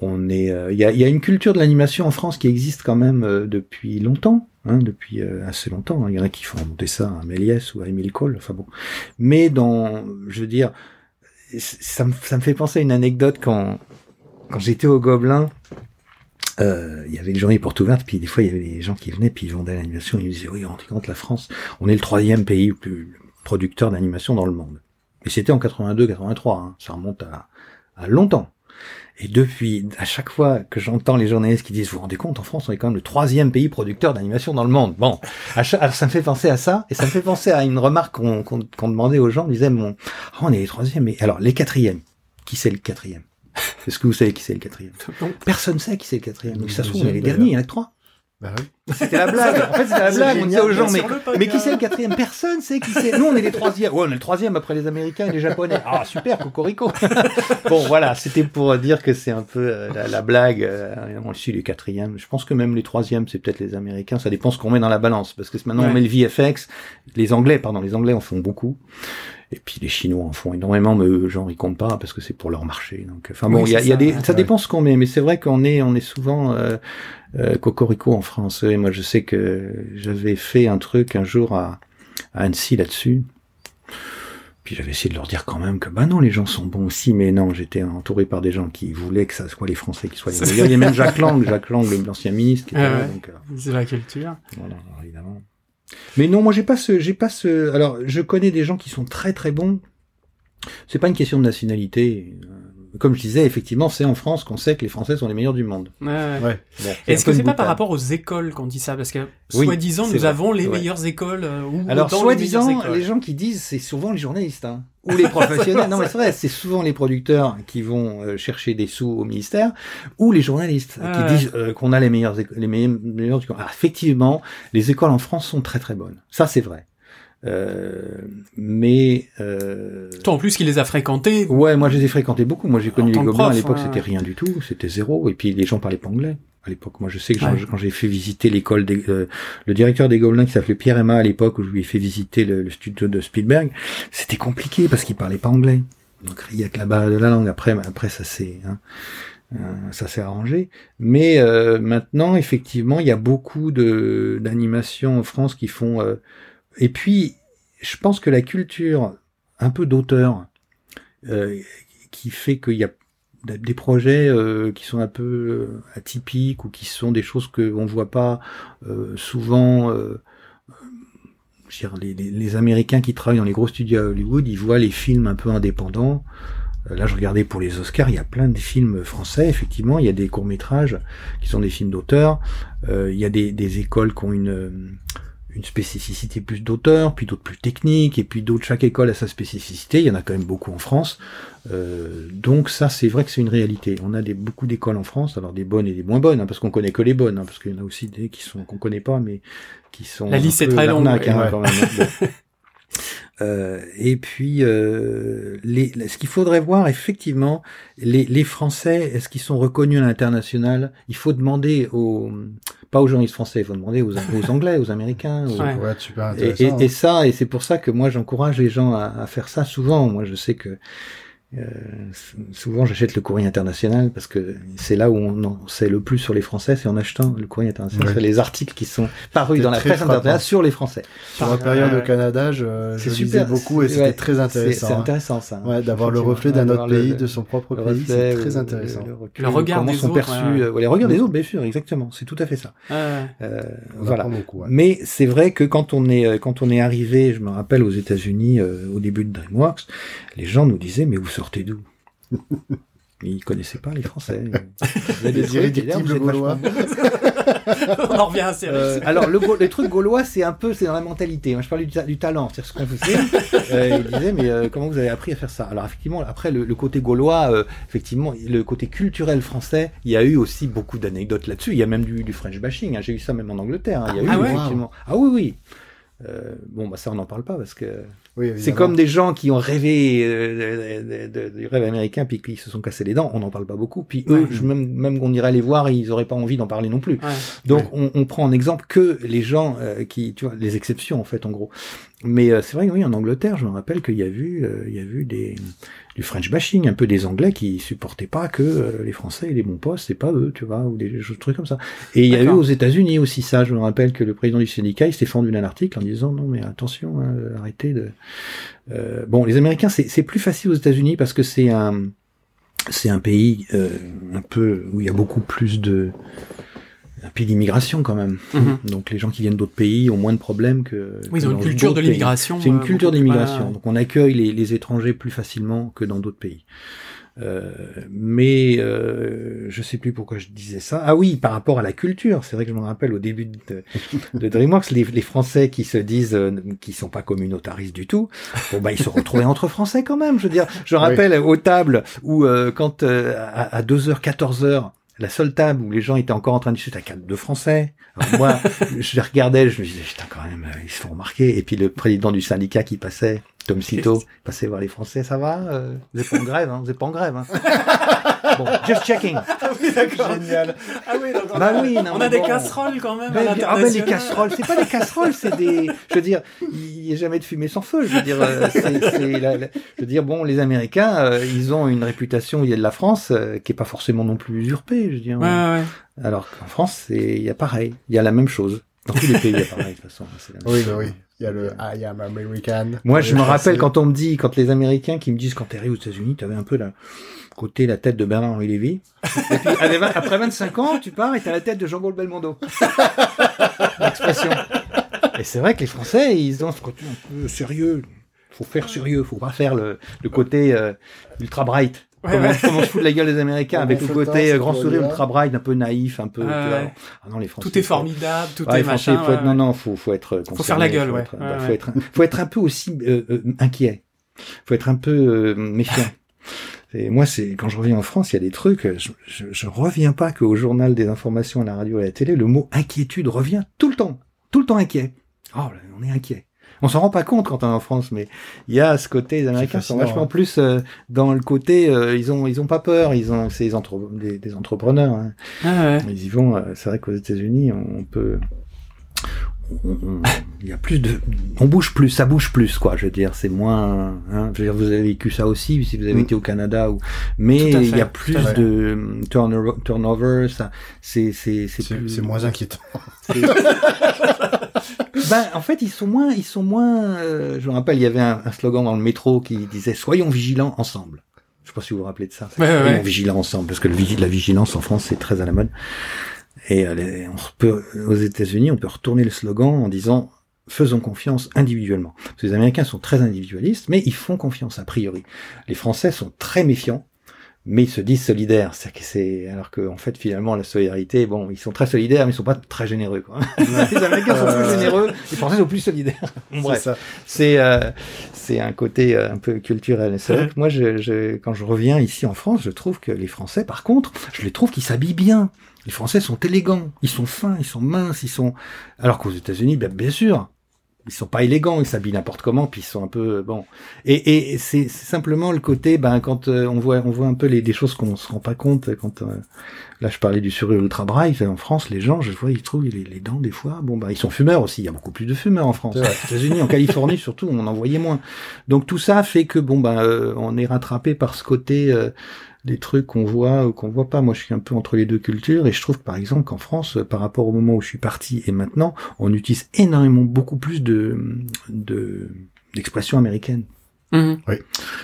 on est, euh, il y, a, y a une culture de l'animation en France qui existe quand même euh, depuis longtemps, hein, depuis euh, assez longtemps. hein. Il y en a qui font monter ça à Méliès ou à Émile Cole, enfin bon. Mais dans, je veux dire, ça me, ça me fait penser à une anecdote quand, quand j'étais au Gobelin. Euh, il y avait une journée porte ouverte, puis des fois il y avait des gens qui venaient, puis ils vendaient l'animation, ils me disaient oui, rendez compte, la France, on est le troisième pays le plus producteur d'animation dans le monde. Et c'était en 82-83, hein, ça remonte à, longtemps. Et depuis, à chaque fois que j'entends les journalistes qui disent, vous vous rendez compte, en France, on est quand même le troisième pays producteur d'animation dans le monde. Bon, alors ça me fait penser à ça, et ça me fait penser à une remarque qu'on demandait aux gens, on disait, bon, ah, on est les troisièmes, mais alors les quatrièmes, qui c'est le quatrième? Est-ce que vous savez qui c'est le quatrième Non. Personne sait qui c'est le quatrième. Donc ça se trouve, on est les derniers, il y en a que trois. Bah oui. C'était la blague. En fait, c'était la blague. On disait aux gens, mais, le mais qui c'est le quatrième? Personne sait qui c'est. Nous, on est les troisièmes. Ouais, on est le troisième après les Américains et les Japonais. Ah, super, cocorico. bon, voilà, c'était pour dire que c'est un peu euh, la, la blague. euh, on suit les quatrièmes. Je pense que même les troisièmes, c'est peut-être les Américains. Ça dépend ce qu'on met dans la balance. Parce que maintenant, Ouais. on met le VFX. Les Anglais, pardon, les Anglais en font beaucoup. Et puis les Chinois en font énormément, mais eux, genre ils comptent pas parce que c'est pour leur marché. Donc, enfin bon, Oui, il y a, il y a ça, des, ça dépend ce qu'on met, mais c'est vrai qu'on est, on est souvent euh, euh, cocorico en France. Et moi, je sais que j'avais fait un truc un jour à, à Annecy là-dessus. Puis j'avais essayé de leur dire quand même que bah non, les gens sont bons aussi, mais non, j'étais entouré par des gens qui voulaient que ça soit les Français qui soient les meilleurs. Il y a même Jacques Lang, Jacques Lang, l'ancien ministre, qui était Ah là, ouais. donc, euh, C'est la culture. voilà, alors, évidemment. Mais non, moi j'ai pas ce, j'ai pas ce. Alors, je connais des gens qui sont très très bons. C'est pas une question de nationalité. Comme je disais, effectivement, c'est en France qu'on sait que les Français sont les meilleurs du monde. Ouais, ouais. Ouais. Bon, Est-ce que c'est pas par rapport aux écoles qu'on dit ça Parce que, Oui, soi-disant, nous vrai. avons les Ouais. meilleures écoles, euh, ou Alors, les soi-disant, les gens qui disent, c'est souvent les journalistes, hein, ou les professionnels. non, mais c'est vrai, c'est souvent les producteurs qui vont euh, chercher des sous au ministère, ou les journalistes Ah qui disent euh, qu'on a les meilleures, les meilleures, meilleures du- Alors, effectivement, les écoles en France sont très très bonnes. Ça, c'est vrai. Euh, mais euh, Toi, en plus, qui les a fréquentés. ouais, moi je les ai fréquentés beaucoup. Moi j'ai connu les gobelins à l'époque, c'était rien du tout, c'était zéro. Et puis les gens parlaient pas anglais à l'époque. Moi je sais que quand- Ouais. quand j'ai fait visiter l'école, des, euh, le directeur des gobelins qui s'appelait Pierre Emma à l'époque où je lui ai fait visiter le, le studio de Spielberg, c'était compliqué parce qu'il parlait pas anglais. Donc il y a que la barrière de la langue. Après, après ça s'est hein, euh, ça s'est arrangé. Mais euh, maintenant, effectivement, il y a beaucoup de d'animations en France qui font. Euh, et puis je pense que la culture un peu d'auteur euh, qui fait qu'il y a des projets euh, qui sont un peu euh, atypiques ou qui sont des choses que on voit pas euh, souvent. Euh, je veux dire, les, les, les, Américains qui travaillent dans les gros studios à Hollywood, ils voient les films un peu indépendants. Là, je regardais pour les Oscars, il y a plein de films français, effectivement. Il y a des courts métrages qui sont des films d'auteur. il y a des, des, écoles qui ont une une spécificité plus d'auteur, puis d'autres plus techniques, et puis d'autres, chaque école a sa spécificité, il y en a quand même beaucoup en France. Euh, donc ça, c'est vrai que c'est une réalité. On a des, beaucoup d'écoles en France, alors des bonnes et des moins bonnes, hein, parce qu'on connaît que les bonnes, hein, parce qu'il y en a aussi des qui sont qu'on connaît pas, mais qui sont... La liste est très longue. Hein. Euh, et puis, euh, les, ce qu'il faudrait voir, effectivement, les, les Français, est-ce qu'ils sont reconnus à l'international? Il faut demander aux, pas aux journalistes français, il faut demander aux, aux Anglais, aux Américains. Aux... Pourrait être super intéressant. Et, et, et ça, et c'est pour ça que moi j'encourage les gens à, à, faire ça souvent. Moi, je sais que euh, souvent, j'achète le courrier international parce que c'est là où on en sait le plus sur les Français, c'est en achetant le courrier international. C'est les articles qui sont parus dans la presse internationale sur les Français. Sur la période au Canada, je, je lisais beaucoup et c'était très intéressant. C'est hein. intéressant ça. Ouais, d'avoir le reflet d'un autre pays, de son propre pays, c'est très intéressant. Le, le regard des sont autres, perçus, ouais. les regards des autres, bien sûr, exactement. C'est tout à fait ça. Euh, voilà. Beaucoup, Mais c'est vrai que quand on est quand on est arrivé, je me rappelle aux États-Unis au début de DreamWorks, les gens nous disaient mais vous sortez d'où? Ils connaissaient pas les Français. les irréductibles gaulois. On en revient assez. Euh, alors le, les trucs gaulois, c'est un peu, c'est dans la mentalité. Moi, je parle du, du talent, c'est ce qu'on faisait. euh, il disait, mais euh, comment vous avez appris à faire ça? Alors effectivement, après le, le côté gaulois, euh, effectivement, le côté culturel français, il y a eu aussi beaucoup d'anecdotes là-dessus. Il y a même du, du French bashing. Hein. J'ai eu ça même en Angleterre. Hein. Il y a ah, eu ouais, effectivement. Ah oui, oui. Euh, bon, bah ça, on n'en parle pas parce que oui, c'est comme des gens qui ont rêvé euh, de, de, du rêve américain puis qui se sont cassés les dents. On n'en parle pas beaucoup. Puis eux, je, même même qu'on irait les voir, ils auraient pas envie d'en parler non plus. Ouais. Donc on, on, prend en exemple que les gens euh, qui, tu vois, les exceptions en fait, en gros. Mais c'est vrai oui, en Angleterre, je me rappelle qu'il y a vu, il y a vu des du French bashing, un peu des Anglais qui supportaient pas que euh, les Français et les bons postes, c'est pas eux, tu vois, ou des choses trucs comme ça. Et il y a eu aux États-Unis aussi ça. Je me rappelle que le président du syndicat, il s'est fendu d'un article en disant non mais attention, hein, arrêtez de. Euh, bon, les Américains, c'est plus facile aux États-Unis parce que c'est un c'est un pays euh, un peu où il y a beaucoup plus de un pays d'immigration quand même. Mm -hmm. Donc les gens qui viennent d'autres pays ont moins de problèmes que. Oui, ils ont une culture de l'immigration. C'est une culture d'immigration. Donc on accueille les, les, étrangers plus facilement que dans d'autres pays. Euh, mais euh, je sais plus pourquoi je disais ça. Ah oui, par rapport à la culture, c'est vrai que je me rappelle au début de, de DreamWorks, les, les, Français qui se disent euh, qui sont pas communautaristes du tout, bon bah ils se retrouvaient entre Français quand même. Je veux dire, je rappelle oui. aux tables où euh, quand euh, à, à 2h, 14h, la seule table où les gens étaient encore en train de discuter à deux Français. Alors moi, je les regardais, je me disais, putain, quand même, ils se font remarquer. Et puis le président du syndicat qui passait, Tom Cito, passait voir les Français, ça va euh, Vous êtes pas en grève, hein Vous êtes pas en grève, hein Bon, just checking. Ah oui, d'accord. Génial. Ah oui, donc on, bah a, oui, non, on a bon. des casseroles quand même. Ah ben les casseroles, c'est pas des casseroles, c'est des. Je veux dire, il n'y a jamais de fumée sans feu. Je veux dire, euh, c'est, la, la, je veux dire, bon, les Américains, euh, ils ont une réputation il y a de la France euh, qui est pas forcément non plus usurpée. Je veux dire. Ouais, ouais. Alors qu'en France, c'est, il y a pareil, il y a la même chose. Dans tous les pays, il y a pareil de toute façon. Oui, bah oui. Il y a le I am American. Moi, je me rappelle quand on me dit, quand les Américains qui me disent quand t'es arrivé aux États-Unis, t'avais un peu la côté la tête de Bernard-Henri Lévy. Et puis, après 25 ans, tu pars et t'as la tête de Jean-Paul Belmondo. L'expression. Et c'est vrai que les Français, ils ont ce côté un peu sérieux. Faut faire sérieux, faut pas faire le, le côté euh, ultra bright. Ouais, comment, ouais. comment on se fout de la gueule des Américains avec le côté euh, grand sourire ultra bright, un peu naïf, un peu. Ah non, les Français. Tout est formidable, tout Ouais, est les Français, machin. faut être, ouais, non, non, faut, faut être. Faut faire la gueule, faut ouais. Être, Ouais, bah, ouais. faut être, faut être un peu aussi euh, euh, inquiet. Faut être un peu euh, méfiant. Et moi, c'est quand je reviens en France, il y a des trucs. Je, je, je reviens pas qu'au journal des informations, à la radio, à la télé, le mot inquiétude revient tout le temps, tout le temps inquiet. Oh, là, on est inquiet. On s'en rend pas compte quand on est en France, mais il y a ce côté, les Américains sont vachement hein. plus euh, dans le côté, euh, ils ont, ils ont pas peur, ils ont, c'est des, entre- des, des entrepreneurs. Hein. Ah, ouais. Ils y vont. euh, C'est vrai qu'aux États-Unis, on peut, il y a plus de, on bouge plus, ça bouge plus, quoi. Je veux dire, c'est moins. Hein, je veux dire, vous avez vécu ça aussi, si vous avez Mm. été au Canada ou, mais il y a plus de hum, turnover, turnover, ça, c'est, c'est, c'est C'est plus. c'est moins inquiétant. ben, en fait, ils sont moins, ils sont moins. euh, je me rappelle, il y avait un, un slogan dans le métro qui disait "Soyons vigilants ensemble". Je sais pas si vous vous rappelez de ça. Ouais, ouais, vigilants ensemble, parce que le la vigilance en France c'est très à la mode. Et euh, on peut, aux États-Unis, on peut retourner le slogan en disant faisons confiance individuellement. Parce que les Américains sont très individualistes, mais ils font confiance a priori. Les Français sont très méfiants, mais ils se disent solidaires. C'est que c'est alors que en fait finalement la solidarité, bon, ils sont très solidaires, mais ils sont pas très généreux. Quoi. les Américains sont plus Euh. généreux, les Français sont plus solidaires. Bref, c'est euh, c'est un côté euh, un peu culturel. C'est vrai que moi, je, je, quand je reviens ici en France, je trouve que les Français, par contre, je les trouve qu'ils s'habillent bien. Les Français sont élégants, ils sont fins, ils sont minces, ils sont. Alors qu'aux États-Unis, bien, bien sûr, ils sont pas élégants, ils s'habillent n'importe comment, puis ils sont un peu bon. Et, et c'est simplement le côté, ben quand euh, on voit on voit un peu les des choses qu'on se rend pas compte quand. euh, Là, je parlais du sourire ultra braille. En France, les gens, je vois, ils trouvent les, les dents des fois. Bon, bah, ils sont fumeurs aussi. Il y a beaucoup plus de fumeurs en France. Aux États-Unis, en Californie surtout, on en voyait moins. Donc tout ça fait que bon, bah, euh, on est rattrapé par ce côté euh, des trucs qu'on voit ou qu'on voit pas. Moi, je suis un peu entre les deux cultures et je trouve que par exemple qu'en France, euh, par rapport au moment où je suis parti et maintenant, on utilise énormément beaucoup plus de de d'expressions américaines. Mhm.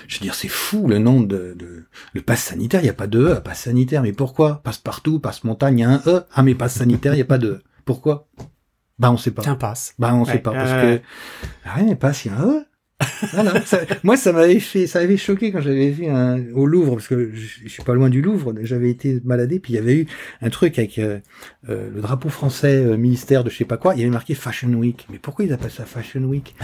Je veux dire, c'est fou le nombre de, de le passe sanitaire. Il y a pas de E à passe sanitaire. Mais pourquoi? Passe partout, passe montagne, il y a un E. Ah mais passe sanitaire, il y a pas de E. Pourquoi? Bah on sait pas. Tiens, passe. Bah on Ouais, sait pas parce euh, que ah ouais mais passe il y a un E. Voilà. Ça- moi ça m'avait fait ça avait choqué quand j'avais vu un, au Louvre parce que je, je suis pas loin du Louvre. J'avais été baladé puis il y avait eu un truc avec euh, euh, le drapeau français euh, ministère de je sais pas quoi. Il y avait marqué Fashion Week. Mais pourquoi ils appellent ça Fashion Week?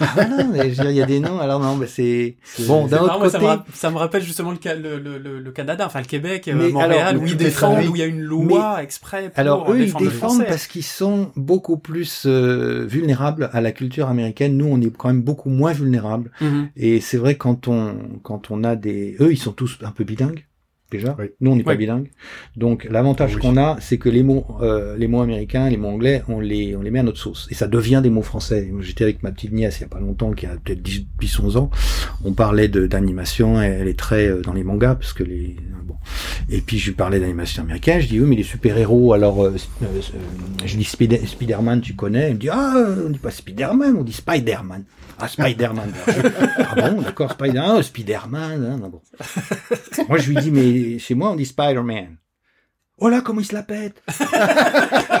Ah voilà. mais je veux dire, il y a des noms. Alors non, mais c'est bon d'un marrant, autre ça, côté. me, ça me rappelle justement le, ca- le, le, le- le Canada, enfin le Québec, euh, Mais Montréal, alors, où ils défendent, où il y a une loi exprès pour Alors eux, ils défendent parce qu'ils sont beaucoup plus vulnérables à la culture américaine. Nous, on est quand même beaucoup moins vulnérables. Mhm. Et c'est vrai quand on quand on a des, eux, ils sont tous un peu bilingues déjà. Oui. Nous, on n'est pas Oui. bilingues. Donc l'avantage Oui. qu'on a, c'est que les mots euh, les mots américains, les mots anglais, on les on les met à notre sauce et ça devient des mots français. J'étais avec ma petite nièce il y a pas longtemps, qui a peut-être 10, 10 11 ans. On parlait de d'animation. Elle, est très euh, dans les mangas parce que les bon. Et puis je lui parlais d'animation américaine. Je dis oui, mais les super héros. Alors euh, euh, euh, je dis Spider- Spider-Man, tu connais? Elle me dit ah, on dit pas Spider-Man, on dit Spider-Man. Ah Spider-Man. ah bon, d'accord, Spider, ah, Spider-Man. Hein, bon. Moi je lui dis mais chez moi on dit Spider-Man. Oh là, comment il se la pète?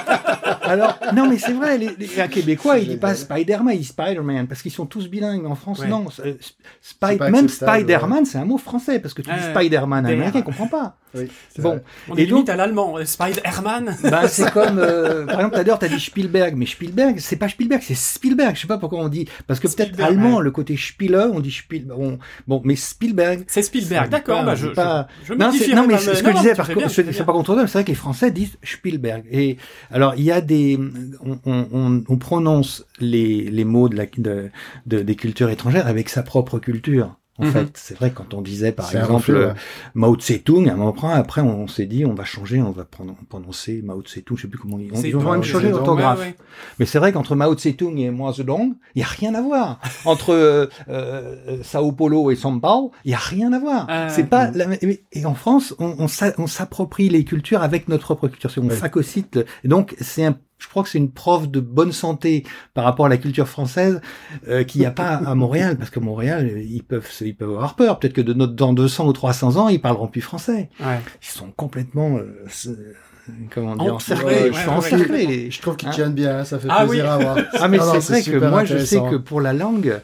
Alors, non, mais c'est vrai, les, les, un Québécois, il dit pas Spider-Man, il dit Spider-Man, parce qu'ils sont tous bilingues en France. Ouais. Non, euh, Sp- C'est Spy- pas même Spider-Man, c'est un mot français, parce que tu dis Spider-Man, un américain, il comprend pas. Oui, Bon, vrai. On Et est limite donc- à l'allemand. euh, Spider-Man. ben, c'est comme, euh, par exemple, tout à l'heure, t'as dit Spielberg, mais Spielberg, c'est pas Spielberg, c'est Spielberg. Je sais pas pourquoi on dit, parce que peut-être Spielberg, allemand, ouais. le côté Spiele, on dit Spielberg. on- Bon, mais Spielberg. C'est Spielberg, d'accord. Bah, je, pas- je, je Non, non, mais ce que je disais, par contre, c'est pas contre eux, c'est vrai que les Français disent Spielberg. Et alors, il y a des, on, on, on, on prononce les, les mots de la, de, de- des cultures étrangères avec sa propre culture. En Mhm. fait, c'est vrai quand on disait par exemple refus, euh, ouais. Mao Tse-tung, à un moment après on s'est dit on va changer, on va prononcer Mao Tse-tung, je sais plus comment on dit. On, ils ont Mao même changé Zedong, l'orthographe. Ouais, ouais. Mais c'est vrai qu'entre Mao Tse-tung et Mao Zedong, il y a rien à voir. Entre euh, euh, Sao Paulo et São Paulo, il y a rien à voir. Ah, c'est pas la même- et- en France, on, on s'a- on s'approprie les cultures avec notre propre culture. C'est- On Ouais. phagocyte. donc c'est un je crois que c'est une preuve de bonne santé par rapport à la culture française euh, qu'il n'y a pas à Montréal, parce que Montréal, euh, ils peuvent, se- ils peuvent avoir peur. Peut-être que de notre, dans 200 ou 300 ans, ils parleront plus français. Ouais. Ils sont complètement, euh, comment dire, encerclés. ouais, sont ouais, Je trouve qu'ils Hein tiennent bien, ça fait Ah plaisir oui. à voir. Ah mais c'est vrai que moi je sais que pour la langue,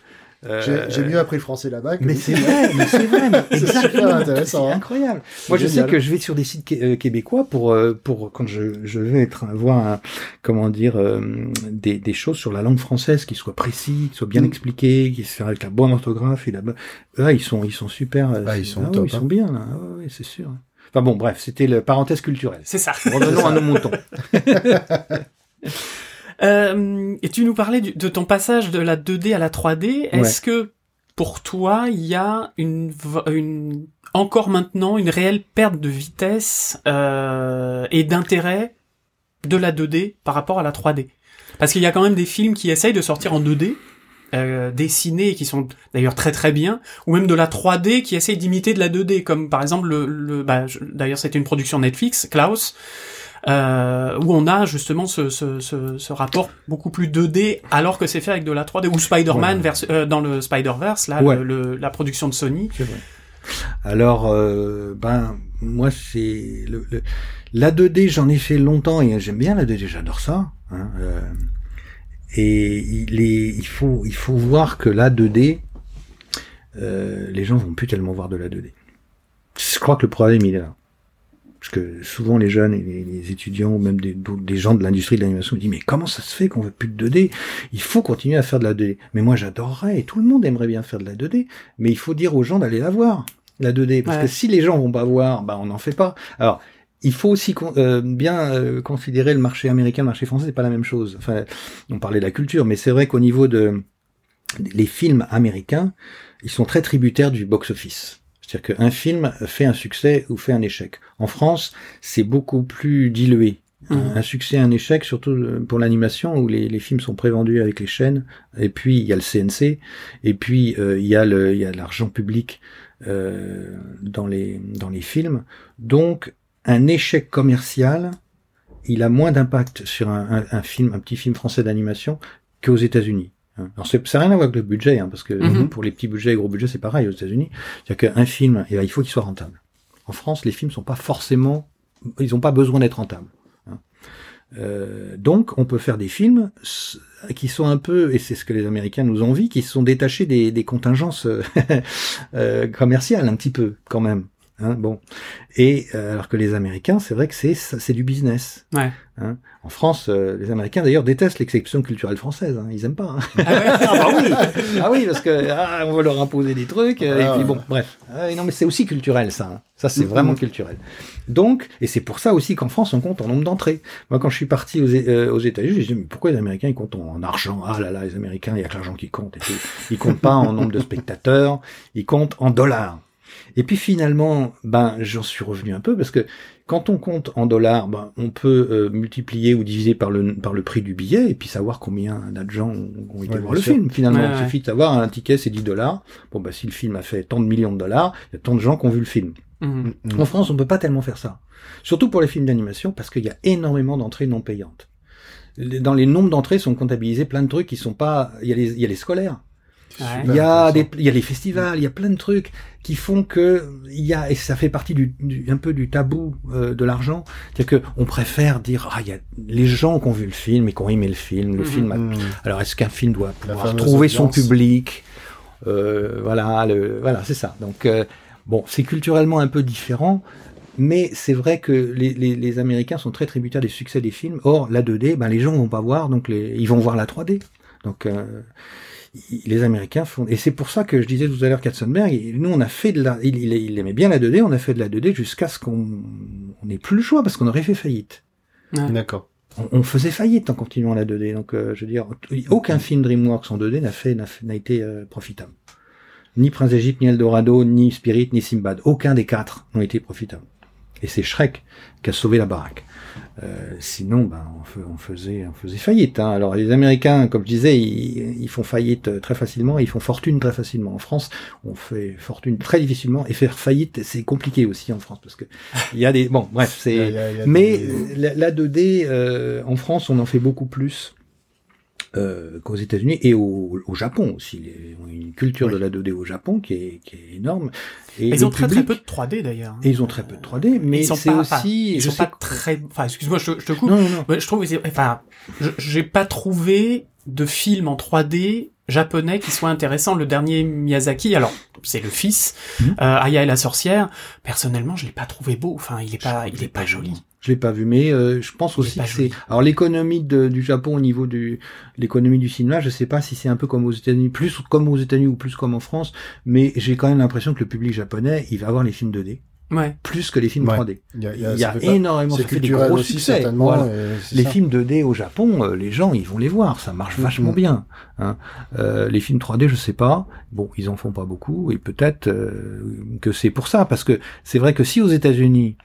euh, J'ai j'ai mieux appris le français là-bas que mais c'est vrai, mais c'est vrai, mais C'est super exactement, intéressant, c'est hein. incroyable. Moi, je sais que je vais sur des sites qué- euh, québécois pour euh, pour quand je je vais être voir un- comment dire euh, des des choses sur la langue française qui soient précis, qui soient bien Mm. expliquées, qui se fassent avec la bonne orthographe et la bonne. Là, ils sont ils sont super. euh, Ah, ils sont oui, top, ils hein. sont bien là. Ah, ouais, c'est sûr. Enfin bon, bref, c'était le parenthèse culturelle. C'est ça. Revenons à nos moutons. Euh, et tu nous parlais du- de ton passage de la 2D à la 3D. Est-ce que pour toi, il y a une, une encore maintenant une réelle perte de vitesse euh, et d'intérêt de la 2D par rapport à la 3D Parce qu'il y a quand même des films qui essayent de sortir en 2D. Euh, dessinés et qui sont d'ailleurs très très bien ou même de la 3D qui essayent d'imiter de la 2D comme par exemple le, le bah, d'ailleurs c'était une production Netflix Klaus euh, où on a justement ce, ce, ce, ce, rapport beaucoup plus 2D alors que c'est fait avec de la 3D ou Spider-Man euh, dans le Spider-Verse là le, la production de Sony. Alors euh, ben moi c'est le, la 2D j'en ai fait longtemps et j'aime bien la 2D j'adore ça. Hein, euh, et il, est, il faut il faut voir que la 2D euh, les gens vont plus tellement voir de la 2D. Je crois que le problème il est là. Parce que souvent les jeunes et les, étudiants ou même des, des gens de l'industrie de l'animation me disent mais comment ça se fait qu'on veut plus de 2D Il faut continuer à faire de la 2D. Mais moi j'adorerais et tout le monde aimerait bien faire de la 2D. Mais il faut dire aux gens d'aller la voir la 2D parce que si les gens vont pas voir, bah on n'en fait pas. Alors il faut aussi euh, bien euh, considérer le marché américain, le marché français, c'est pas la même chose. Enfin, on parlait de la culture, mais c'est vrai qu'au niveau de les films américains, ils sont très tributaires du box-office. C'est-à-dire qu'un film fait un succès ou fait un échec. En France, c'est beaucoup plus dilué. Mmh. Un succès, un échec, surtout euh, pour l'animation où les, films sont prévendus avec les chaînes. Et puis il y a le CNC. Et puis euh, il y a le, il y a l'argent public euh, dans les dans les films. Donc un échec commercial, il a moins d'impact sur un, un, film, un petit film français d'animation qu'aux États-Unis. Hein. Alors ça n'a rien à voir avec le budget, hein, parce que mhm. pour les petits budgets et gros budgets, c'est pareil aux États-Unis. C'est-à-dire qu'un film, eh ben, il faut qu'il soit rentable. En France, les films sont pas forcément, ils n'ont pas besoin d'être rentables. Hein. Euh, donc, on peut faire des films qui sont un peu, et c'est ce que les Américains nous envient, qui sont détachés des, des contingences euh, commerciales un petit peu quand même. Hein, bon, et euh, alors que les Américains, c'est vrai que c'est c'est du business. Ouais. Hein. En France, euh, les Américains d'ailleurs détestent l'exception culturelle française. Hein. Ils aiment pas. Hein. Ah, ouais ah, bah oui. ah oui, parce que ah, on va leur imposer des trucs. Euh, et ah. puis bon, bref. Ah non, mais c'est aussi culturel ça. Hein. Ça c'est mm-hmm. vraiment culturel. Donc, et c'est pour ça aussi qu'en France on compte en nombre d'entrées. Moi, quand je suis parti aux, aux États-Unis, je me mais pourquoi les Américains ils comptent en argent? Ah là là, les Américains, il y a que l'argent qui compte. Et Ils comptent pas en nombre de spectateurs, ils comptent en dollars. Et puis finalement, ben j'en suis revenu un peu parce que quand on compte en dollars, ben, on peut euh, multiplier ou diviser par le par le prix du billet et puis savoir combien de gens ont été voir le film. Finalement, il suffit d'avoir un ticket, c'est 10 dollars. Bon ben si le film a fait tant de millions de dollars, il y a tant de gens qui ont vu le film. Mmh. Mmh. En France, on peut pas tellement faire ça. Surtout pour les films d'animation parce qu'il y a énormément d'entrées non payantes. Dans les nombres d'entrées sont comptabilisés plein de trucs qui sont pas. Il y a les, il y a les scolaires il y a des, il y a les festivals, il y a plein de trucs qui font que il y a et ça fait partie du, un peu du tabou euh, de l'argent, c'est-à-dire que on préfère dire ah il y a les gens qui ont vu le film et qui ont aimé le film, le mmh, film. Mmh. Alors est-ce qu'un film doit pouvoir trouver son public euh, Voilà, le, voilà c'est ça. Donc euh, bon, c'est culturellement un peu différent. Mais c'est vrai que les, les, les, Américains sont très tributaires des succès des films. Or, la 2D, ben, les gens vont pas voir, donc les, ils vont voir la 3D. Donc, euh, les Américains font, et c'est pour ça que je disais tout à l'heure Katzenberg, nous on a fait de la, il, il, aimait bien la 2D, on a fait de la 2D jusqu'à ce qu'on n'ait plus le choix parce qu'on aurait fait faillite. D'accord. On, faisait faillite en continuant la 2D, donc euh, je veux dire, aucun film DreamWorks en 2D n'a fait n'a été euh, profitable. Ni Prince d'Égypte, ni Eldorado, ni Spirit, ni Simbad, aucun des quatre n'ont été profitables. Et c'est Shrek qui a sauvé la baraque. Euh, sinon, ben, on, faisait, on faisait faillite. Hein. Alors les Américains, comme je disais, ils, font faillite très facilement, ils font fortune très facilement. En France, on fait fortune très difficilement et faire faillite, c'est compliqué aussi en France parce que il y a des, bon, bref, c'est. Mais la, 2D euh, en France, on en fait beaucoup plus euh, qu'aux États-Unis et au, au, Japon aussi. Ils ont une culture de la 2D au Japon qui est, qui est énorme. Et ils ont très très peu de 3D d'ailleurs. Et ils ont très peu de 3D, mais c'est aussi. Ils je sont pas très. Enfin, excuse-moi, je, je, te coupe. Non, non, non. Je trouve, enfin, j'ai pas trouvé de film en 3D japonais qui soit intéressant. Le dernier Miyazaki, alors c'est le fils, mmh. euh, Aya et la sorcière. Personnellement, je l'ai pas trouvé beau. Enfin, il est pas, il est pas joli. Je l'ai pas vu, mais euh, je pense aussi que c'est. Alors l'économie du Japon au niveau du l'économie du cinéma, je sais pas si c'est un peu comme aux États-Unis, plus comme aux États-Unis ou plus comme en France, mais j'ai quand même l'impression que le public japonais, il va avoir les films 2D. Ouais. Plus que les films 3D. Il y a, il y a, énormément de culturel aussi, succès. certainement. Les films 2D au Japon, euh, les gens, ils vont les voir. Ça marche vachement mm-hmm. bien. Hein. Euh, les films 3D, je sais pas. Bon, ils en font pas beaucoup. Et peut-être euh, que c'est pour ça. Parce que c'est vrai que si aux États-Unis,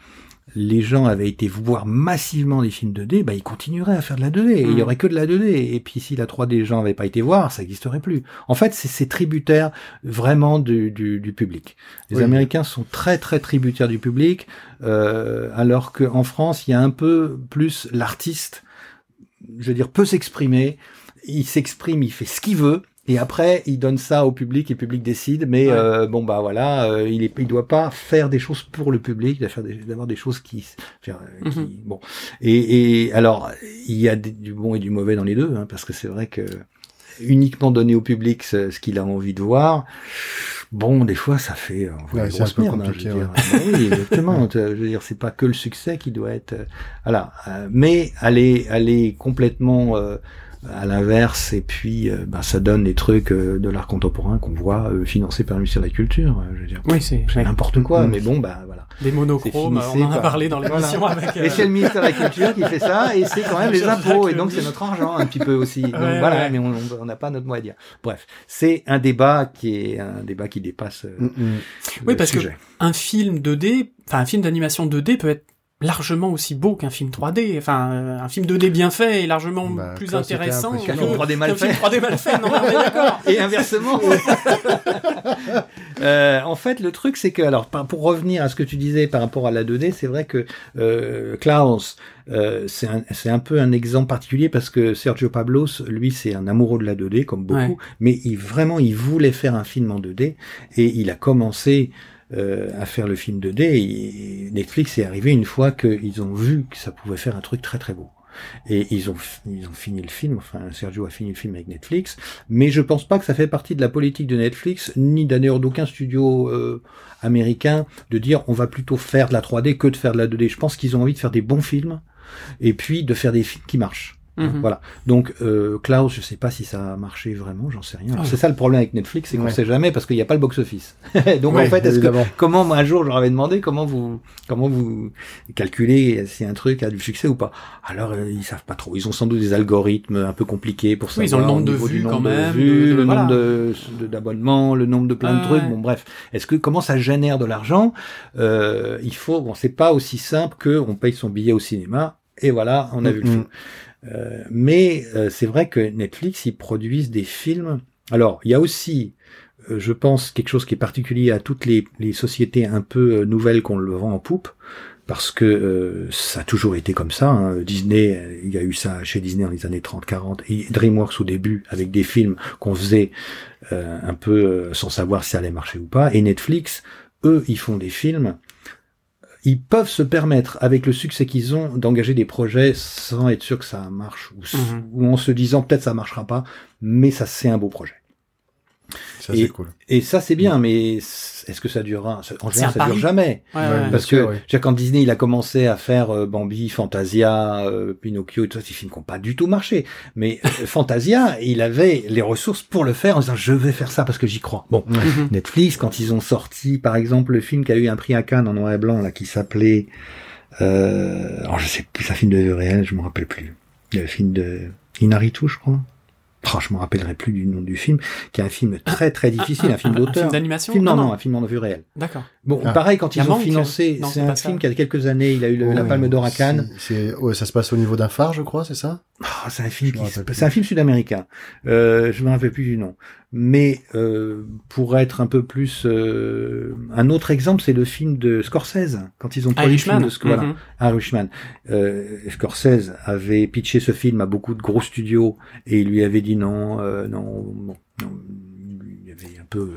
les gens avaient été voir massivement des films 2D, bah, ils continueraient à faire de la 2D. Et il y Mm. aurait que de la 2D. Et puis, si la 3D, les gens n'avaient pas été voir, ça n'existerait plus. En fait, c'est c'est tributaire vraiment du, du, du public. Les Oui. Américains sont très, très tributaires du public, euh, alors qu'en France, il y a un peu plus l'artiste, je veux dire, peut s'exprimer. Il s'exprime, il fait ce qu'il veut. Et après, il donne ça au public et le public décide. Mais Ouais. euh, bon, bah voilà, euh, il est, il doit pas faire des choses pour le public, il doit faire des- d'avoir des choses qui, euh, Mhm. bon. Et, et alors, il y a des- du bon et du mauvais dans les deux, hein, parce que c'est vrai que uniquement donner au public ce, ce qu'il a envie de voir. Bon, des fois, ça fait euh, Ouais, une c'est un grosse peu merde, hein, compliqué, je veux dire. Bah oui, exactement. je veux dire, c'est pas que le succès qui doit être, euh, voilà. Euh, mais aller, aller complètement euh, à l'inverse, et puis, euh, bah, ça donne des trucs euh, de l'art contemporain qu'on voit euh, financés par le ministère de la Culture. euh, je veux dire, Oui, c'est ouais. n'importe quoi. Mhm. Mais bon, bah voilà. des monochromes. On en a parlé dans l'émission avec. euh, Et c'est le ministère de la Culture qui fait ça, et c'est quand même les impôts, et le donc c'est notre argent un petit peu aussi. Donc Ouais, voilà, ouais. mais on n'a pas notre mot à dire. Bref, c'est un débat qui est un débat qui dépasse euh, Mm, mm. Oui, le parce que sujet. un film 2D, enfin un film d'animation 2D peut être largement aussi beau qu'un film 3D. Enfin, euh, un film 2D bien fait est largement Bah, plus intéressant Qu'un film 3D mal qu'un film fait. 3D mal fait. Non, on est d'accord. Et inversement. Euh, en fait, le truc, c'est que, alors, pour revenir à ce que tu disais par rapport à la 2D, c'est vrai que euh, Klaus, euh, c'est un, c'est un peu un exemple particulier parce que Sergio Pablos, lui, c'est un amoureux de la 2D, comme beaucoup, Ouais. mais il vraiment, il voulait faire un film en 2D et il a commencé euh, à faire le film 2D. Et Netflix est arrivé une fois qu'ils ont vu que ça pouvait faire un truc très très beau. Et ils ont, ils ont fini le film, enfin Sergio a fini le film avec Netflix, mais je pense pas que ça fait partie de la politique de Netflix, ni d'ailleurs d'aucun studio euh, américain, de dire on va plutôt faire de la 3D que de faire de la 2D. Je pense qu'ils ont envie de faire des bons films, et puis de faire des films qui marchent. Mhm. Voilà. Donc euh, Klaus, je sais pas si ça a marché vraiment, j'en sais rien. Ouais. C'est ça le problème avec Netflix, c'est qu'on Ouais. sait jamais parce qu'il n'y a pas le box-office. Donc Ouais, en fait, est-ce que comment un jour je leur avais demandé comment vous comment vous calculez si un truc a du succès ou pas. Alors euh, ils savent pas trop. Ils ont sans doute des algorithmes un peu compliqués pour Oui, savoir ils ont le nombre de vues quand de même, vues, de- de- le nombre d'abonnements, le nombre de plein de trucs. ouais. Bon bref, est-ce que comment ça génère de l'argent? Euh, Il faut bon c'est pas aussi simple que on paye son billet au cinéma et voilà on a vu le film. Euh, mais euh, c'est vrai que Netflix, ils produisent des films. Alors, il y a aussi, euh, je pense, quelque chose qui est particulier à toutes les, sociétés un peu euh, nouvelles qu'on le vend en poupe, parce que euh, ça a toujours été comme ça. hein. Disney, il y a eu ça chez Disney dans les années 30-40, et DreamWorks au début, avec des films qu'on faisait un peu sans savoir si ça allait marcher ou pas. Et Netflix, eux, ils font des films ils peuvent se permettre, avec le succès qu'ils ont, d'engager des projets sans être sûr que ça marche, ou, Mhm. ou en se disant peut-être ça marchera pas, mais ça c'est un beau projet. Ça, Et- c'est cool. Et ça c'est bien, mais est-ce que ça durera? En général, ça dure jamais. Ouais, Ouais, Parce sûr, que quand Disney il a commencé à faire euh, Bambi, Fantasia, euh, Pinocchio et tout ça, ces films qui n'ont pas du tout marché. Mais euh, Fantasia, il avait les ressources pour le faire en disant je vais faire ça parce que j'y crois. Bon. Mhm. Netflix, quand ils ont sorti, par exemple, le film qui a eu un prix à Cannes en noir et blanc, là, qui s'appelait, euh, alors je sais plus, c'est un film de réelle, je me rappelle plus. Le film de Inaritu, je crois. Oh, je me rappellerai plus du nom du film, qui est un film très très difficile, un, film Un d'auteur. film d'animation Film, non, Ah, non, un film en vue réelle. D'accord. Bon, Ah. pareil, quand Il y a ils ont Manque financé, Non, c'est c'est un film ça. qui a quelques années, il a eu le- la Ouais. Palme d'Or à Cannes. C'est, c'est- ouais, ça se passe au niveau d'un phare, je crois, c'est ça? Ah, c'est un film qui, c'est un film sud-américain. Euh, je me rappelle plus du nom. Mais euh, pour être un peu plus, euh, un autre exemple, c'est le film de Scorsese quand ils ont produit le film de voilà, Mhm. Irishman. Euh, Scorsese avait pitché ce film à beaucoup de gros studios et il lui avait dit non, euh, non, bon, non. Peu euh,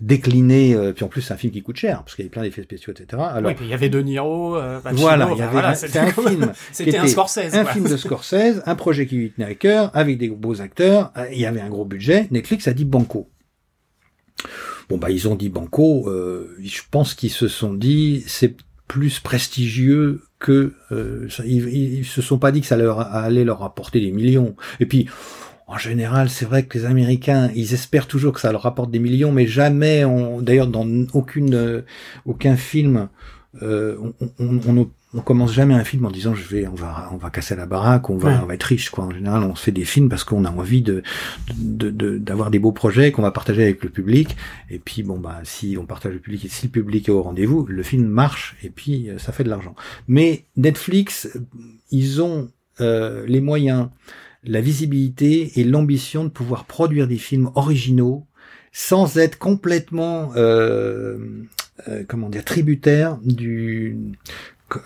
décliné. euh, puis en plus, c'est un film qui coûte cher parce qu'il y avait plein d'effets spéciaux, etc. Alors Oui, puis il y avait De Niro, euh, Pacino, voilà, il y enfin, avait voilà, un- c'était un film. C'était un Scorsese. un film de Scorsese, un projet qui lui tenait à cœur, avec des beaux acteurs, il y avait un gros budget. Netflix a dit banco. Bon bah ils ont dit banco. euh, je pense qu'ils se sont dit c'est plus prestigieux que euh, ils se sont pas dit que ça leur allait leur apporter des millions. Et puis en général, c'est vrai que les Américains, ils espèrent toujours que ça leur rapporte des millions, mais jamais, on, d'ailleurs, dans aucune, euh, aucun film, euh, on, on, on, on commence jamais un film en disant je vais, on va, on va casser la baraque, on va, Ouais. on va être riche quoi. En général, on fait des films parce qu'on a envie de, de, de- d'avoir des beaux projets qu'on va partager avec le public. Et puis bon bah si on partage le public et si le public est au rendez-vous, le film marche et puis euh, ça fait de l'argent. Mais Netflix, ils ont euh, les moyens, la visibilité et l'ambition de pouvoir produire des films originaux sans être complètement euh, euh, comment dire tributaire du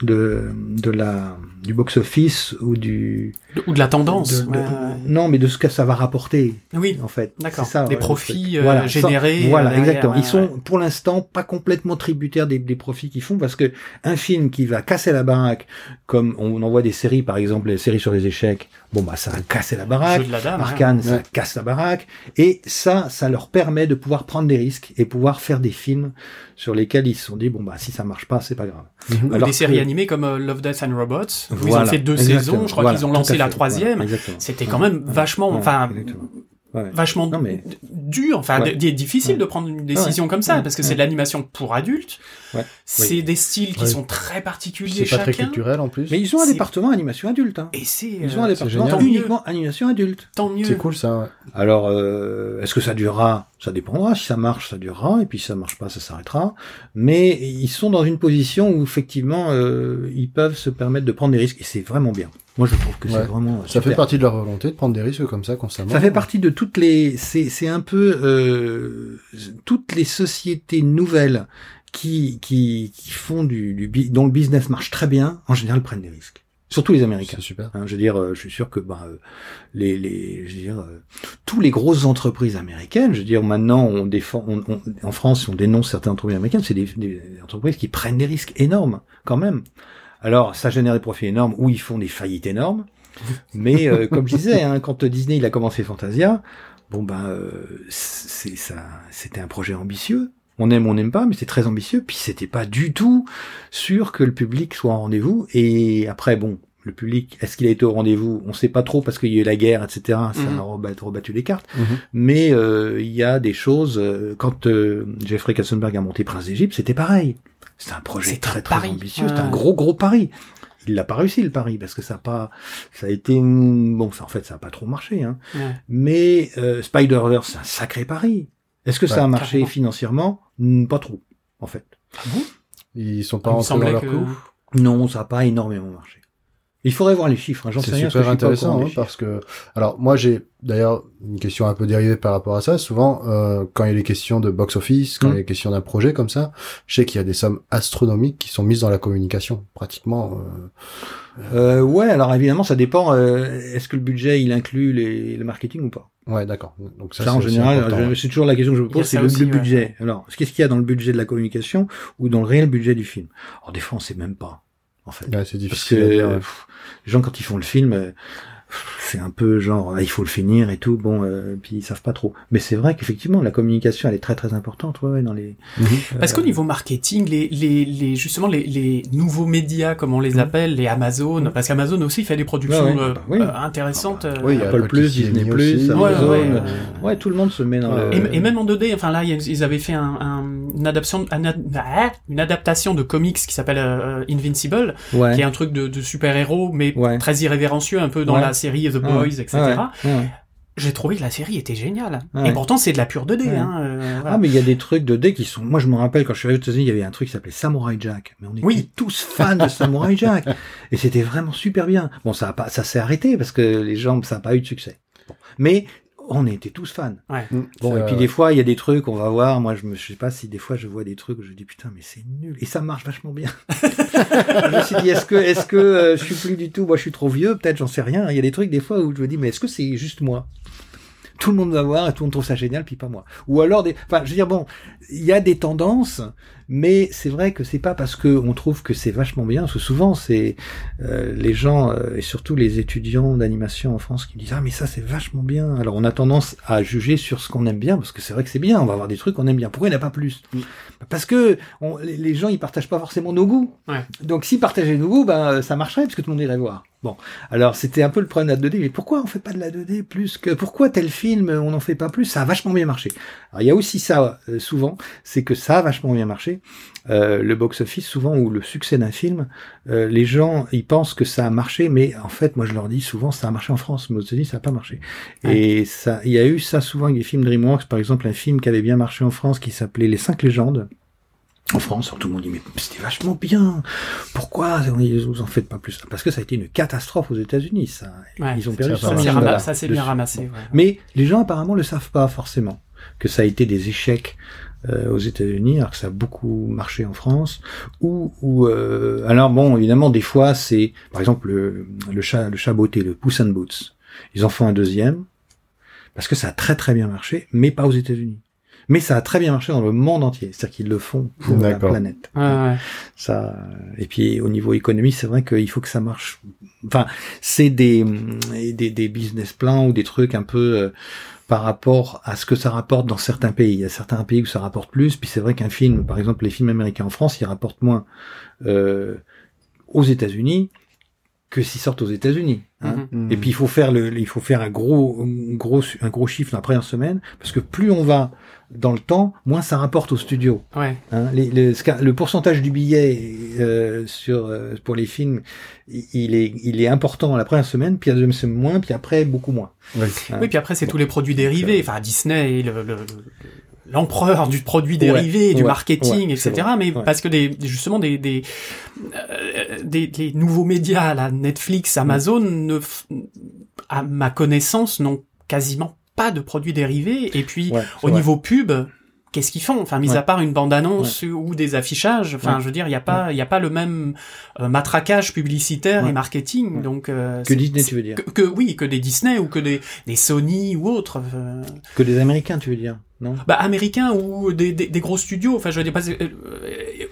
de, de la du box office ou du Ou de la tendance. de- de- ouais, non mais de ce que ça va rapporter Oui, en fait D'accord. Ça, Des ouais, profits, euh, Voilà, générés, voilà euh, derrière, exactement ils sont pour l'instant pas complètement tributaires des, des profits qu'ils font parce que un film qui va casser la baraque comme on en voit des séries par exemple les séries sur les échecs bon bah ça va casser la baraque Jeu de la dame. hein. Arcane, ça Ouais. casse la baraque. Et ça, ça leur permet de pouvoir prendre des risques et pouvoir faire des films sur lesquels ils se sont dit, bon, bah, si ça marche pas, c'est pas grave. Ou Alors des séries que- animées comme euh, Love, Death and Robots, où ils Voilà, ont fait deux exactement. saisons, je crois Voilà, qu'ils ont lancé la troisième. Voilà, exactement. C'était quand même vachement, enfin, vachement Non, mais- d- dur, enfin, Ouais. difficile Ouais. de prendre une décision comme ça, Ouais. parce que Ouais. c'est de l'animation pour adultes. Ouais. C'est des styles qui Ouais. sont très particuliers C'est pas très culturel en plus. Mais ils ont un département animation adulte. Hein. Et c'est, Ils ont un euh, département génial. uniquement animation adulte. tant mieux. C'est cool ça. Ouais. Alors, euh, est-ce que ça durera? Ça dépendra. Si ça marche, ça durera. Et puis si ça marche pas, ça s'arrêtera. Mais ils sont dans une position où effectivement, euh, ils peuvent se permettre de prendre des risques. Et c'est vraiment bien. Moi, je trouve que c'est vraiment Ça super. fait partie de leur volonté de prendre des risques comme ça constamment. Ça fait partie de toutes les. C'est c'est un peu euh, toutes les sociétés nouvelles qui qui qui font du, du dont le business marche très bien. En général, prennent des risques. Surtout les Américains. C'est super. Hein, je veux dire, euh, je suis sûr que euh, les, les, je veux dire, euh, tous les grosses entreprises américaines, je veux dire, maintenant, on défend, on, on- en France, on dénonce certaines entreprises américaines, c'est des, des entreprises qui prennent des risques énormes, quand même. Alors, ça génère des profits énormes, ou ils font des faillites énormes. Mais euh, comme je disais, hein, quand Disney il a commencé Fantasia, bon ben, euh, c'est ça, c'était un projet ambitieux. On aime, on n'aime pas, mais c'est très ambitieux. Puis c'était pas du tout sûr que le public soit en rendez-vous. Et après, bon, le public, est-ce qu'il a été au rendez-vous? On sait pas trop parce qu'il y a eu la guerre, etc. Ça Mhm. a rebattu, rebattu les cartes. Mhm. Mais euh, il y a des choses. euh, quand euh, Jeffrey Katzenberg a monté Prince d'Égypte, c'était pareil. C'était un projet très très pari. ambitieux. Ouais. un gros gros pari. Il l'a pas réussi le pari parce que ça a pas, ça a été bon. Ça, en fait, ça a pas trop marché. Hein. Ouais. Mais euh, Spider-Verse, c'est un sacré pari. Est-ce que ça a marché carrément. financièrement? Pas trop, en fait. Ils sont pas rentrés dans leur que... coup. Non, ça a pas énormément marché. Il faudrait voir les chiffres. Hein. J'en sais C'est rien que super intéressant hein, parce que alors moi j'ai d'ailleurs une question un peu dérivée par rapport à ça. Souvent euh, quand il y a des questions de box office, quand Mm. il y a des questions d'un projet comme ça, je sais qu'il y a des sommes astronomiques qui sont mises dans la communication pratiquement. euh, Euh, ouais, alors évidemment, ça dépend. euh, Est-ce que le budget il inclut les, le marketing ou pas? Ouais d'accord. Donc ça, Ça, c'est en général, c'est toujours la question que je me pose, c'est le, aussi, le ouais. budget. Alors, qu'est-ce qu'il y a dans le budget de la communication ou dans le réel budget du film? Alors des fois, on sait même pas, en fait. Ouais, c'est Parce difficile que à dire. euh, ouais. pff, les gens quand ils font le film, euh, pff, c'est un peu genre ah, il faut le finir et tout. Bon, euh, puis ils savent pas trop. Mais c'est vrai qu'effectivement, la communication elle est très très importante, ouais, ouais, dans les. Mhm. Parce Euh, qu'au niveau marketing, les, les, les, justement, les, les nouveaux médias, comme on les Mhm. appelle, les Amazon, Mhm. parce qu'Amazon aussi fait des productions Ouais, ouais, euh, bah oui. euh, intéressantes. Ah bah, euh, Oui, il y a Apple Apple Plus, Disney Plus. Amazon, Ouais, ouais, euh, ouais. ouais, tout le monde se met dans le. Et, et même en 2D, enfin là, il ils avaient fait un, un- une, adaptation, ah, une adaptation de comics qui s'appelle euh, Invincible, ouais. qui est un truc de, de super-héros, mais Ouais. très irrévérencieux, un peu dans Ouais. la série The Boys, etc. J'ai trouvé que la série était géniale. Et pourtant, c'est de la pure 2D. Ouais. Hein, euh, voilà. Ah, mais il y a des trucs de dé qui sont. Moi, je me rappelle quand je suis arrivé aux États-Unis, il y avait un truc qui s'appelait Samurai Jack. Mais on était Oui. tous fans de Samurai Jack. Et c'était vraiment super bien. Bon, ça a pas, ça s'est arrêté parce que les gens, ça n'a pas eu de succès. Bon. Mais on était tous fans. Mm, Bon, et puis euh, des fois, il y a des trucs, on va voir. Moi, je me, je sais pas si des fois je vois des trucs où je dis putain, mais c'est nul. Et ça marche vachement bien. je me suis dit, est-ce que, est-ce que euh, je suis plus du tout, moi, je suis trop vieux, peut-être, j'en sais rien. Il y a des trucs des fois où je me dis, mais est-ce que c'est juste moi? Tout le monde va voir et tout le monde trouve ça génial, puis pas moi. Ou alors des, enfin, je veux dire bon, il y a des tendances, mais c'est vrai que c'est pas parce que on trouve que c'est vachement bien, parce que souvent c'est euh, les gens euh, et surtout les étudiants d'animation en France qui disent ah mais ça c'est vachement bien. Alors on a tendance à juger sur ce qu'on aime bien, parce que c'est vrai que c'est bien, on va avoir des trucs qu'on aime bien. Pourquoi il n'y en a pas plus? Parce que on- les- gens ils partagent pas forcément nos goûts. Ouais. Donc s'ils partageaient nos goûts, ben ça marcherait parce que tout le monde irait voir. Bon, alors c'était un peu le problème de la 2D, mais pourquoi on fait pas de la 2D plus que pourquoi tel film on n'en fait pas plus? Ça a vachement bien marché. Alors il y a aussi ça euh, souvent, c'est que ça a vachement bien marché, euh, le box-office souvent ou le succès d'un film, euh, les gens ils pensent que ça a marché, mais en fait moi je leur dis souvent ça a marché en France, mais aux États-Unis ça n'a pas marché. Et ça, il y a eu ça souvent avec des films DreamWorks, par exemple un film qui avait bien marché en France qui s'appelait Les Cinq Légendes. En France, tout le monde dit mais c'était vachement bien. Pourquoi vous en faites pas plus? Parce que ça a été une catastrophe aux États-Unis. Ça, Ouais. ils ont perdu Ça, 100 Ça, dessus. bien ramassé. ouais. Mais les gens apparemment le savent pas forcément que ça a été des échecs euh, aux États-Unis, alors que ça a beaucoup marché en France. Ou, ou euh, alors bon, évidemment, des fois c'est, par exemple, le, le chat, le chat beauté, le Puss in Boots. Ils en font un deuxième parce que ça a très très bien marché, mais pas aux États-Unis. Mais ça a très bien marché dans le monde entier, c'est-à-dire qu'ils le font pour la planète. Ouais, ouais. Ça, euh, et puis au niveau économie, c'est vrai qu'il faut que ça marche. Enfin, c'est des, des des business plans ou des trucs un peu euh, par rapport à ce que ça rapporte dans certains pays. Il y a certains pays où ça rapporte plus. Puis c'est vrai qu'un film, par exemple, les films américains en France, ils rapportent moins euh, aux États-Unis que s'ils sortent aux États-Unis. hein. Mhm. Et puis il faut faire le, il faut faire un gros, un gros, un gros chiffre la première semaine, parce que plus on va dans le temps, moins ça rapporte au studio. Ouais. Hein, les- les- le pourcentage du billet euh, sur euh, pour les films, il est il est important la première semaine, puis la deuxième semaine moins, puis après beaucoup moins. Oui. Hein. Oui, puis après, c'est Bon. tous les produits dérivés. euh, Enfin, Disney le- le- l'empereur du produit Ouais, dérivé, du ouais, marketing, ouais, etc. mais parce que des, justement des des, euh, des des nouveaux médias, la Netflix, Mm. Amazon, ne, à ma connaissance, n'ont quasiment pas de produits dérivés. Et puis, au niveau pub, qu'est-ce qu'ils font? Enfin, mis Ouais. à part une bande-annonce ou des affichages, enfin, Ouais. je veux dire, il n'y a pas, il y a pas le même euh, matraquage publicitaire et marketing. Donc, euh, que Disney, tu veux dire, que, que- oui, que des Disney ou que des, des Sony ou autres, euh, que des Américains, tu veux dire, non? Bah américains ou des, des, des gros studios. Enfin, je veux dire pas, euh,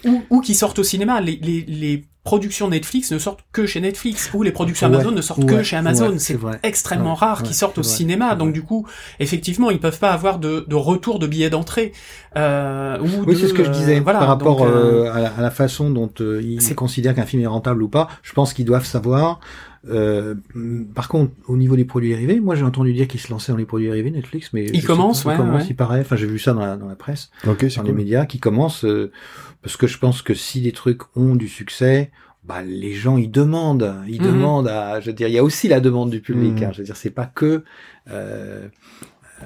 ou, ou qui sortent au cinéma. Les, les, les productions Netflix ne sortent que chez Netflix ou les productions Ouais, Amazon ne sortent que chez Amazon. ouais, c'est extrêmement Ouais, rare ouais, qu'ils sortent au cinéma. Donc vrai. du coup, effectivement, ils peuvent pas avoir de, de retour de billets d'entrée. Euh, ou Oui, de, c'est ce que je euh, disais voilà, par rapport donc, euh, euh, à, la, à la façon dont euh, ils considèrent qu'un film est rentable ou pas. Je pense qu'ils doivent savoir. Euh, par contre, au niveau des produits dérivés, moi j'ai entendu dire qu'ils se lançaient dans les produits dérivés Netflix, mais Ils commencent, ouais, ils commencent, ouais. il paraît. Enfin, j'ai vu ça dans la, dans la presse. Ok, c'est dans les médias qui commencent euh, parce que je pense que si les trucs ont du succès bah les gens ils demandent. Ils Mhm. demandent à je veux dire il y a aussi la demande du public hein, je veux dire c'est pas que euh,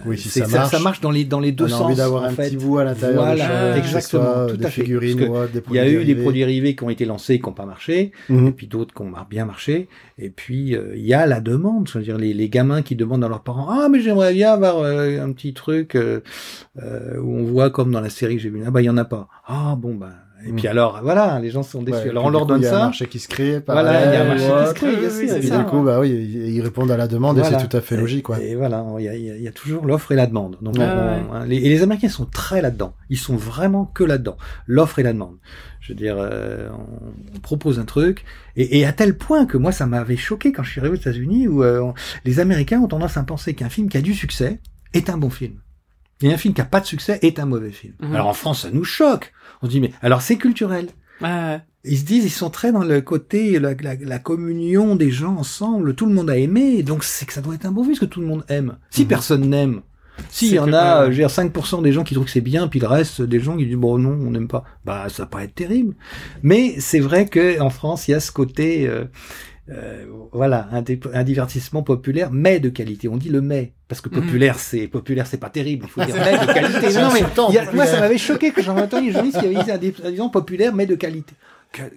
Oui, si c'est- ça marche, dans les dans les deux on a sens envie d'avoir en un fait. petit bout à l'intérieur Voilà, choses, exactement, tout des à fait. figurines Parce que des il y a eu des produits dérivés qui ont été lancés qui n'ont pas marché Mhm. et puis d'autres qui ont bien marché et puis euh, il y a la demande je veux dire les, les gamins qui demandent à leurs parents ah mais j'aimerais bien avoir euh, un petit truc euh, euh, où on voit comme dans la série que j'ai vu ah bah il y en a pas ah bon bah et Mm. puis alors voilà les gens sont déçus Ouais, alors on leur coup, donne Il y a un ça marché qui se crée. Voilà, il y a un marché qui se crée, oui, sûr, Et évidemment. du coup, bah oui, ils répondent à la demande et c'est tout à fait logique, quoi. Et, et voilà, il y a, y toujours l'offre et la demande. Donc, on- ouais. hein, les, et les Américains sont très là-dedans. Ils sont vraiment que là-dedans. L'offre et la demande. Je veux dire, euh, on, on propose un truc, et, et à tel point que moi, ça m'avait choqué quand je suis arrivé aux États-Unis, où euh, on- les Américains ont tendance à penser qu'un film qui a du succès est un bon film. Et un film qui a pas de succès est un mauvais film. Mhm. Alors en France, ça nous choque. On se dit, mais alors c'est culturel. ouais. Ils se disent, ils sont très dans le côté, la, la, la communion des gens ensemble, tout le monde a aimé, donc c'est que ça doit être un bon film, parce que tout le monde aime. Si Mhm. personne n'aime, s'il y en a, ouais. je veux dire, 5% des gens qui trouvent que c'est bien, puis le reste des gens qui disent, bon non, on n'aime pas, bah ça va pas être terrible. Mais c'est vrai que en France, il y a ce côté, euh, euh, voilà, un, divertissement populaire, mais de qualité. On dit le mais, parce que Mhm. populaire, c'est populaire, c'est pas terrible. Il faut dire mais de qualité. C'est Non, mais a- moi, populaire. ça m'avait choqué que des journalistes qui avaient dit un disons populaire, mais de qualité.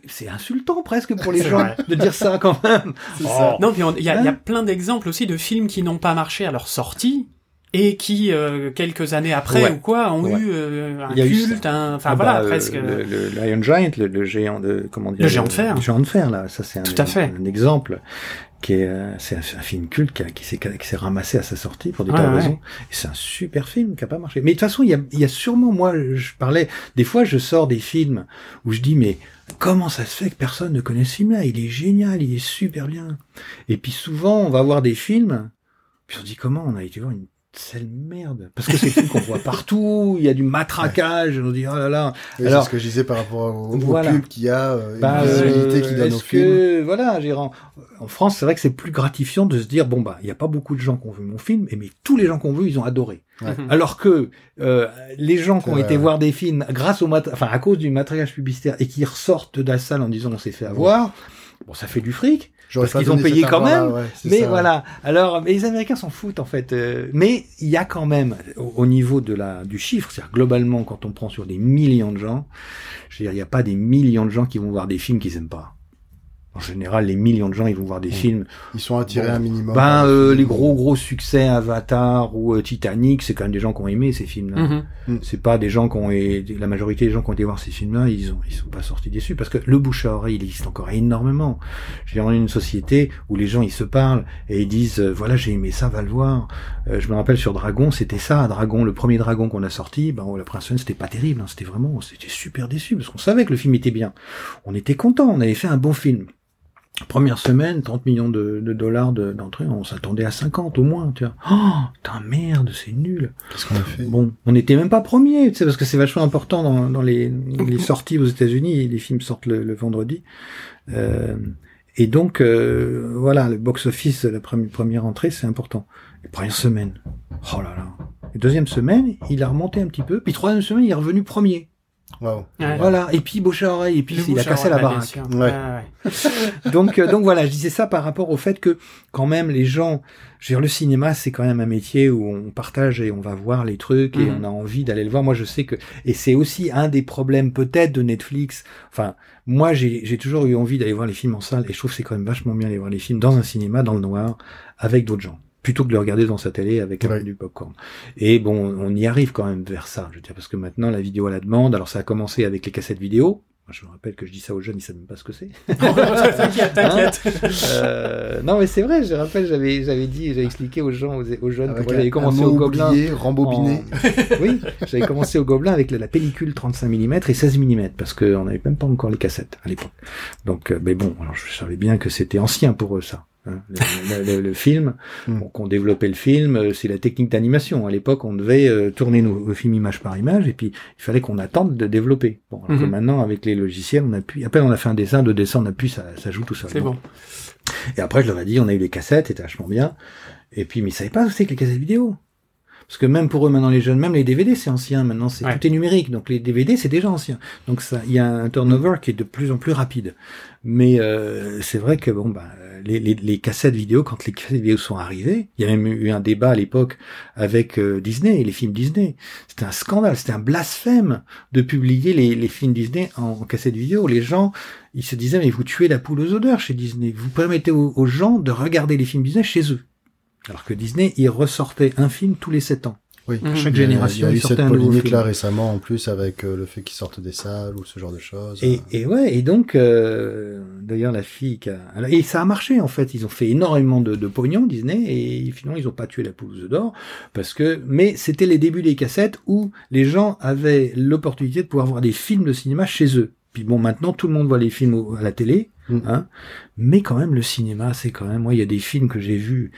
C'est insultant presque pour les gens vrai. de dire ça quand même. Oh. ça. Non, puis on- il y a, il y a Hein plein d'exemples aussi de films qui n'ont pas marché à leur sortie et qui euh, quelques années après Ouais. ou quoi ont Ouais. eu euh, un culte, un, enfin Ah voilà bah, presque. Le, le Lion Giant, le, le géant de comment dire Le géant de fer. Le géant de fer là, ça c'est un, Tout à fait. un exemple qui est euh, c'est un, un film culte qui, a- qui s'est qui s'est ramassé à sa sortie pour des Ouais, tas de raisons. Et c'est un super film qui a pas marché. Mais de toute façon, il y a, il y a sûrement moi je parlais des fois je sors des films où je dis mais comment ça se fait que personne ne connaît ce film-là? Il est génial, il est super bien. Et puis souvent on va voir des films puis on se dit comment on a été voir une c'est merde parce que c'est film qu'on voit partout il y a du matraquage on dit oh là là Oui, Alors- c'est ce que je disais par rapport au, au Voilà. pub qu'il y a, euh, Bah, une visibilité euh, qu'il donne est-ce au film. que, voilà, Gérard, en France, c'est vrai que c'est plus gratifiant de se dire, bon, bah, il n'y a pas beaucoup de gens qui ont vu mon film, et mais tous les gens qui ont vu, ils ont adoré. Ouais. Alors que euh, les gens qui ont été voir des films grâce au mat enfin à cause du matraquage publicitaire et qui ressortent de la salle en disant on s'est fait avoir, bon, ça fait du fric. Parce qu'ils ont payé quand même, ouais, Mais ça. voilà. Alors, mais les Américains s'en foutent en fait. euh, mais il y a quand même au, au niveau de la du chiffre, c'est-à-dire globalement quand on prend sur des millions de gens, je veux dire, il n'y a pas des millions de gens qui vont voir des films qu'ils aiment pas. En général, les millions de gens, ils vont voir des films. Ils sont attirés Bon. un minimum. Ben, euh, film. les gros gros succès, Avatar ou euh, Titanic, c'est quand même des gens qui ont aimé ces films-là. Mhm. C'est pas des gens qui ont la majorité des gens qui ont été voir ces films-là, ils ont, ils sont pas sortis déçus parce que le bouche à oreille, il existe encore énormément. On est une société où les gens ils se parlent et ils disent euh, voilà j'ai aimé ça, va le voir. Euh, je me rappelle sur Dragon, c'était ça, Dragon, le premier Dragon qu'on a sorti, ben oh, la princesse c'était pas terrible, hein, c'était vraiment, c'était super déçu parce qu'on savait que le film était bien. On était content, on avait fait un bon film. Première semaine, 30 millions de, de dollars de- d'entrée, on s'attendait à 50 au moins, tu vois. Oh, putain, merde, c'est nul. Qu'est-ce qu'on a fait Bon, on n'était même pas premier, tu sais, parce que c'est vachement important dans, dans les, les sorties aux États-Unis. Les films sortent le, le vendredi. Euh, et donc, euh, voilà, le box-office, la première, première entrée, c'est important. Et première semaine, oh là là. Et deuxième semaine, il a remonté un petit peu. Puis troisième semaine, il est revenu premier. Ouais. Voilà. Et puis bouche à oreille. Et puis il a cassé la baraque. Ouais. ouais. donc, euh, donc voilà, je disais ça par rapport au fait que quand même les gens, je veux dire, le cinéma, c'est quand même un métier où on partage et on va voir les trucs et Mhm. on a envie d'aller le voir. Moi, je sais que et c'est aussi un des problèmes peut-être de Netflix. Enfin, moi, j'ai j'ai toujours eu envie d'aller voir les films en salle et je trouve que c'est quand même vachement bien d'aller voir les films dans un cinéma dans le noir avec d'autres gens plutôt que de le regarder dans sa télé avec un Ouais. peu du popcorn. Et bon, on y arrive quand même vers ça, je veux dire, parce que maintenant la vidéo à la demande, alors ça a commencé avec les cassettes vidéo. Je me rappelle que je dis ça aux jeunes, ils savent même pas ce que c'est. t'inquiète, t'inquiète. Euh, non, mais c'est vrai, je rappelle, j'avais, j'avais dit, j'avais expliqué aux gens, aux, aux jeunes, que j'avais commencé au Gobelin. en- Oui, j'avais commencé au Gobelin avec la, la pellicule 35 mm et 16 mm, parce qu'on n'avait même pas encore les cassettes à l'époque. Donc, euh, mais bon, alors je savais bien que c'était ancien pour eux, ça. Hein, le, le- le film, Mm. donc on développait le film, euh, c'est la technique d'animation. À l'époque, on devait euh, tourner nos, nos films image par image, et puis il fallait qu'on attende de développer. Bon, alors que Mhm. maintenant, avec les logiciels, on appuie. On a fait un dessin, deux dessins, on appuie, ça, ça joue tout seul. C'est bon. et après, je leur ai dit, on a eu les cassettes, c'était vachement bien. Et puis, mais ils savaient pas que c'est que les cassettes vidéo. Parce que même pour eux, maintenant, les jeunes, même les DVD, c'est ancien. Maintenant, c'est Ouais. tout est numérique. Donc, les DVD, c'est déjà ancien. Donc, ça, il y a un turnover qui est de plus en plus rapide. Mais euh, c'est vrai que bon, bah, les, les, les cassettes vidéo, quand les cassettes vidéo sont arrivées, il y a même eu un débat à l'époque avec euh, Disney et les films Disney. C'était un scandale, c'était un blasphème de publier les, les films Disney en, en cassette vidéo. Les gens, ils se disaient mais vous tuez la poule aux odeurs chez Disney. Vous permettez aux, aux gens de regarder les films Disney chez eux. Alors que Disney, il ressortait un film tous les sept ans. Oui. Chaque Il y a- génération, il y a il eu sortait cette un nouveau polémique film. là récemment en plus avec euh, le fait qu'ils sortent des salles ou ce genre de choses. Et, et ouais, et donc euh, d'ailleurs la fille qui a... et ça a marché en fait. Ils ont fait énormément de, de pognon Disney et finalement ils ont pas tué la poule d'or parce que mais c'était les débuts des cassettes où les gens avaient l'opportunité de pouvoir voir des films de cinéma chez eux. Puis bon, maintenant tout le monde voit les films à la télé, Mm. hein. Mais quand même le cinéma, c'est quand même. Moi, il y a des films que j'ai vus.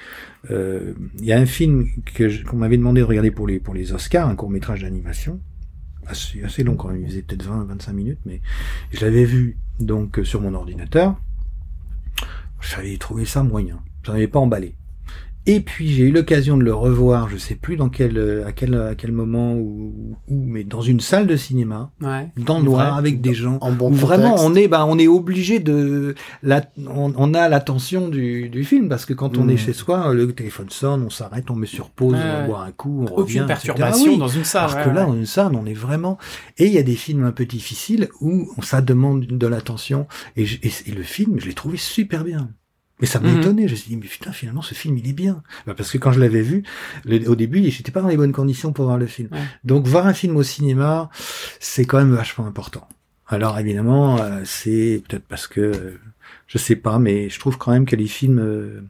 euh, Il y a un film que je- qu'on m'avait demandé de regarder pour les pour les Oscars, un court métrage d'animation assez, assez long quand même, il faisait peut-être 20-25 minutes, mais je l'avais vu donc sur mon ordinateur. J'avais trouvé ça moyen. J'en avais pas emballé. Et puis j'ai eu l'occasion de le revoir, je sais plus dans quel euh, à quel à quel moment ou mais dans une salle de cinéma, Ouais. dans le noir Vrai. avec des gens. En bon où vraiment on est bah on est obligé de la on, on a l'attention du, du film parce que quand on Mm. est chez soi, le téléphone sonne, on s'arrête, on met sur pause, Ouais, on boire un coup, on revient. Aucune perturbation Oui. dans une salle. Alors ouais, que là, ouais. dans une salle, on est vraiment. Et il y a des films un peu difficiles où ça demande de l'attention. Et, et le film, je l'ai trouvé super bien. Mais ça m'a Mhm. étonné. Je me suis dit, mais putain, finalement, ce film, il est bien. Bah, parce que quand je l'avais vu, le- au début, j'étais pas dans les bonnes conditions pour voir le film. Ouais. Donc, voir un film au cinéma, c'est quand même vachement important. Alors, évidemment, euh, c'est peut-être parce que, euh, je sais pas, mais je trouve quand même que les films, euh,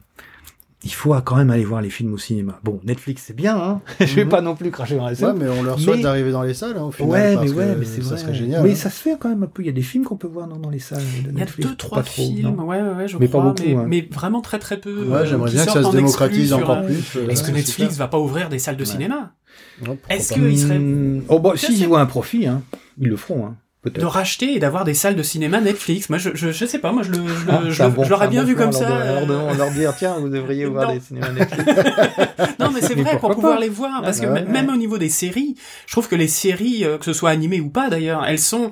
il faut quand même aller voir les films au cinéma. Bon, Netflix c'est bien, hein. je vais Mhm. pas non plus cracher dans la Ouais, soupe. mais on leur souhaite Mais- d'arriver dans les salles, hein, au final. Ouais, parce mais ouais, que mais c'est ça vrai. serait génial. Mais hein. ça se fait quand même un peu. Il y a des films qu'on peut voir dans, dans les salles de Il y a Netflix. deux, trois trop, films, ouais, ouais, je Mais pas beaucoup, mais, hein. mais vraiment très très peu. Ouais, euh, j'aimerais bien que ça se en démocratise encore euh, plus. euh, Est-ce que Netflix va pas ouvrir des salles de Ouais. cinéma? Est-ce il serait Hmm, Oh, bah, s'ils voient un profit, hein, ils le feront, hein, de racheter et d'avoir des salles de cinéma Netflix. Moi, je, je, je sais pas, moi, je le, je, Ah, je, bon- je l'aurais bien bon vu comme ça. de- de- on leur dire, tiens, vous devriez voir des cinémas Netflix. Non, mais c'est vrai, pour pouvoir pas les voir, parce que ouais, m- même au niveau des séries, je trouve que les séries, euh, que ce soit animées ou pas d'ailleurs, elles sont,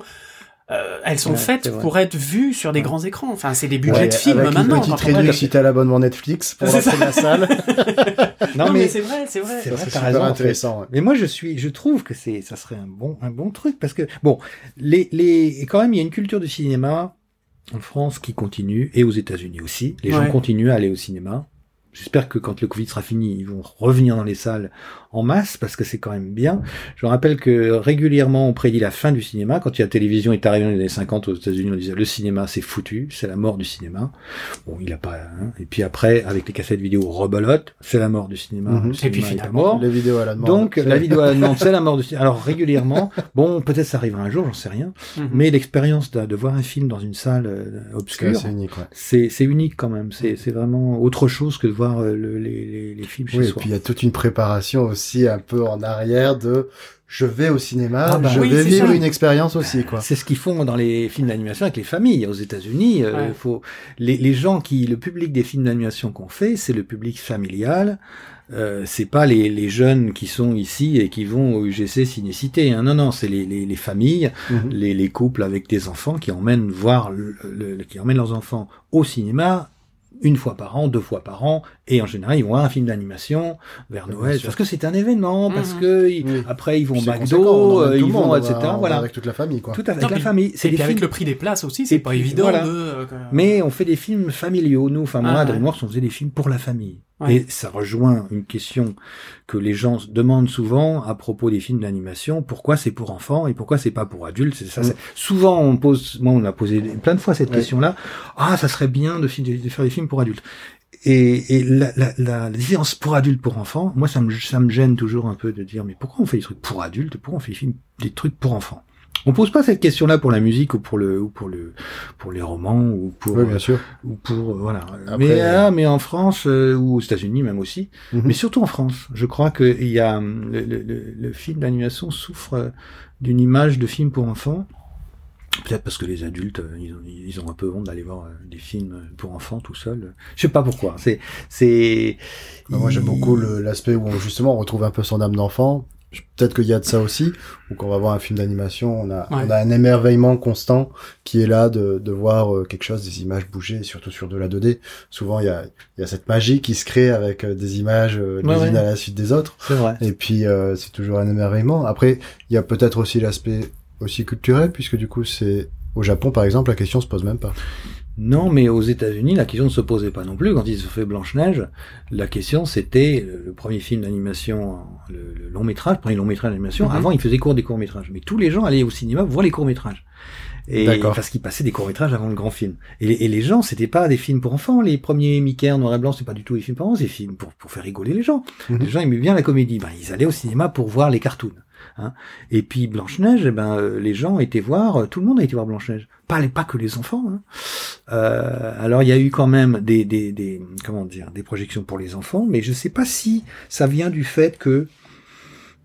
euh, elles sont Ouais, faites pour être vues sur des Ouais. grands écrans. Enfin, c'est des budgets Ouais, de films avec maintenant. Une petite réduction si t'as l'abonnement Netflix pour rentrer la salle. Non, mais, c'est vrai, c'est vrai. c'est vrai, t'as raison, en fait. intéressant. Mais moi, je suis, je trouve que c'est, ça serait un bon, un bon truc parce que bon, les, les, et quand même, il y a une culture du cinéma en France qui continue et aux États-Unis aussi. Les gens continuent à aller au cinéma. J'espère que quand le Covid sera fini, ils vont revenir dans les salles en masse parce que c'est quand même bien. Je rappelle que régulièrement on prédit la fin du cinéma. Quand la télévision est arrivée dans les années 50 aux États-Unis, on disait le cinéma c'est foutu, c'est la mort du cinéma. Bon, il a pas. hein. Et puis après, avec les cassettes vidéo rebelote, c'est la mort du cinéma. Mhm. Le Et puis finalement, mort. Les vidéos à la demande. Donc C'est- la vidéo à la demande, c'est la mort du cinéma. Alors régulièrement, bon, peut-être ça arrivera un jour, j'en sais rien. Mhm. Mais l'expérience de, de voir un film dans une salle euh, c'est obscure, assez unique, ouais. c'est c'est unique quand même. C'est c'est vraiment autre chose que de voir euh, le- les, les, les films chez Oui, et puis il y a toute une préparation aussi un peu en arrière de je vais au cinéma, Ah bah je oui, vais c'est vivre ça. une expérience aussi, quoi. C'est ce qu'ils font dans les films d'animation avec les familles. Aux États-Unis, euh, Ouais. faut les, les gens qui, le public des films d'animation qu'on fait, c'est le public familial. Euh, c'est pas les, les jeunes qui sont ici et qui vont au UGC Cinécité. Hein. Non, non, c'est les, les, les familles, Mhm. les, les couples avec des enfants qui emmènent voir, le, le- qui emmènent leurs enfants au cinéma une fois par an, deux fois par an, et en général ils vont voir un film d'animation vers Noël parce que c'est un événement, parce Mhm. que ils- Oui. après ils vont au McDo, euh, ils vont, etc. on va Voilà, Avec toute la famille, quoi. tout avec Non, la puis- famille. C'est puis avec films le prix des places aussi, c'est pas puis, évident voilà. de. euh, mais on fait des films familiaux, nous. Enfin, moi, Ah, à. DreamWorks, on faisait des films pour la famille. Ouais. Et ça rejoint une question que les gens demandent souvent à propos des films d'animation. Pourquoi c'est pour enfants et pourquoi c'est pas pour adultes? C'est ça, Mm. Souvent, on pose, moi, on a posé plein de fois cette Ouais. question-là. Ah, ça serait bien de, faire des films pour adultes. Et, et la, la, la, la différence pour adultes, pour enfants, moi, ça me, ça me gêne toujours un peu de dire, mais pourquoi on fait des trucs pour adultes? Pourquoi on fait des films, des trucs pour enfants? On pose pas cette question-là pour la musique ou pour le, ou pour le, pour les romans ou pour, Oui, bien sûr. ou pour euh, voilà. Après, mais euh, ah, mais en France euh, ou aux États-Unis même aussi, Mhm. mais surtout en France, je crois que il y a hum, le, le, le, le film d'animation souffre euh, d'une image de film pour enfants. Peut-être parce que les adultes, euh, ils ont, ils ont un peu honte d'aller voir des films pour enfants tout seuls. Je sais pas pourquoi. C'est, c'est. Moi, j'aime beaucoup l'aspect où on, justement on retrouve un peu son âme d'enfant. Peut-être qu'il y a de ça aussi, ou quand on va voir un film d'animation, on a, Ouais. on a un émerveillement constant qui est là de, de voir euh, quelque chose, des images bouger, surtout sur de la 2D. Souvent, il y a, il y a cette magie qui se crée avec euh, des images euh, les Ouais, ouais. unes à la suite des autres. Vrai. Et puis, euh, c'est toujours un émerveillement. Après, il y a peut-être aussi l'aspect aussi culturel, puisque du coup, c'est au Japon, par exemple, la question se pose même pas. Non, mais aux États-Unis, la question ne se posait pas non plus. Quand ils ont fait Blanche-Neige, la question c'était le, le premier film d'animation, le, le long métrage, le premier long métrage d'animation. Mhm. Avant, ils faisaient court des courts métrages, mais tous les gens allaient au cinéma voir les courts métrages. Et parce qu'ils passaient des courts métrages avant le grand film. Et les, et les gens, c'était pas des films pour enfants. Les premiers Mickey en noir et blanc, c'est pas du tout des films pour enfants, c'est des films pour, pour faire rigoler les gens. Mhm. Les gens aimaient bien la comédie. Ben, ils allaient au cinéma pour voir les cartoons. Hein. Et puis Blanche-Neige, eh ben, euh, les gens étaient voir, euh, tout le monde a été voir Blanche-Neige. Pas, pas que les enfants. Hein. Euh, alors il y a eu quand même des, comment dire, des projections pour les enfants, mais je sais pas si ça vient du fait que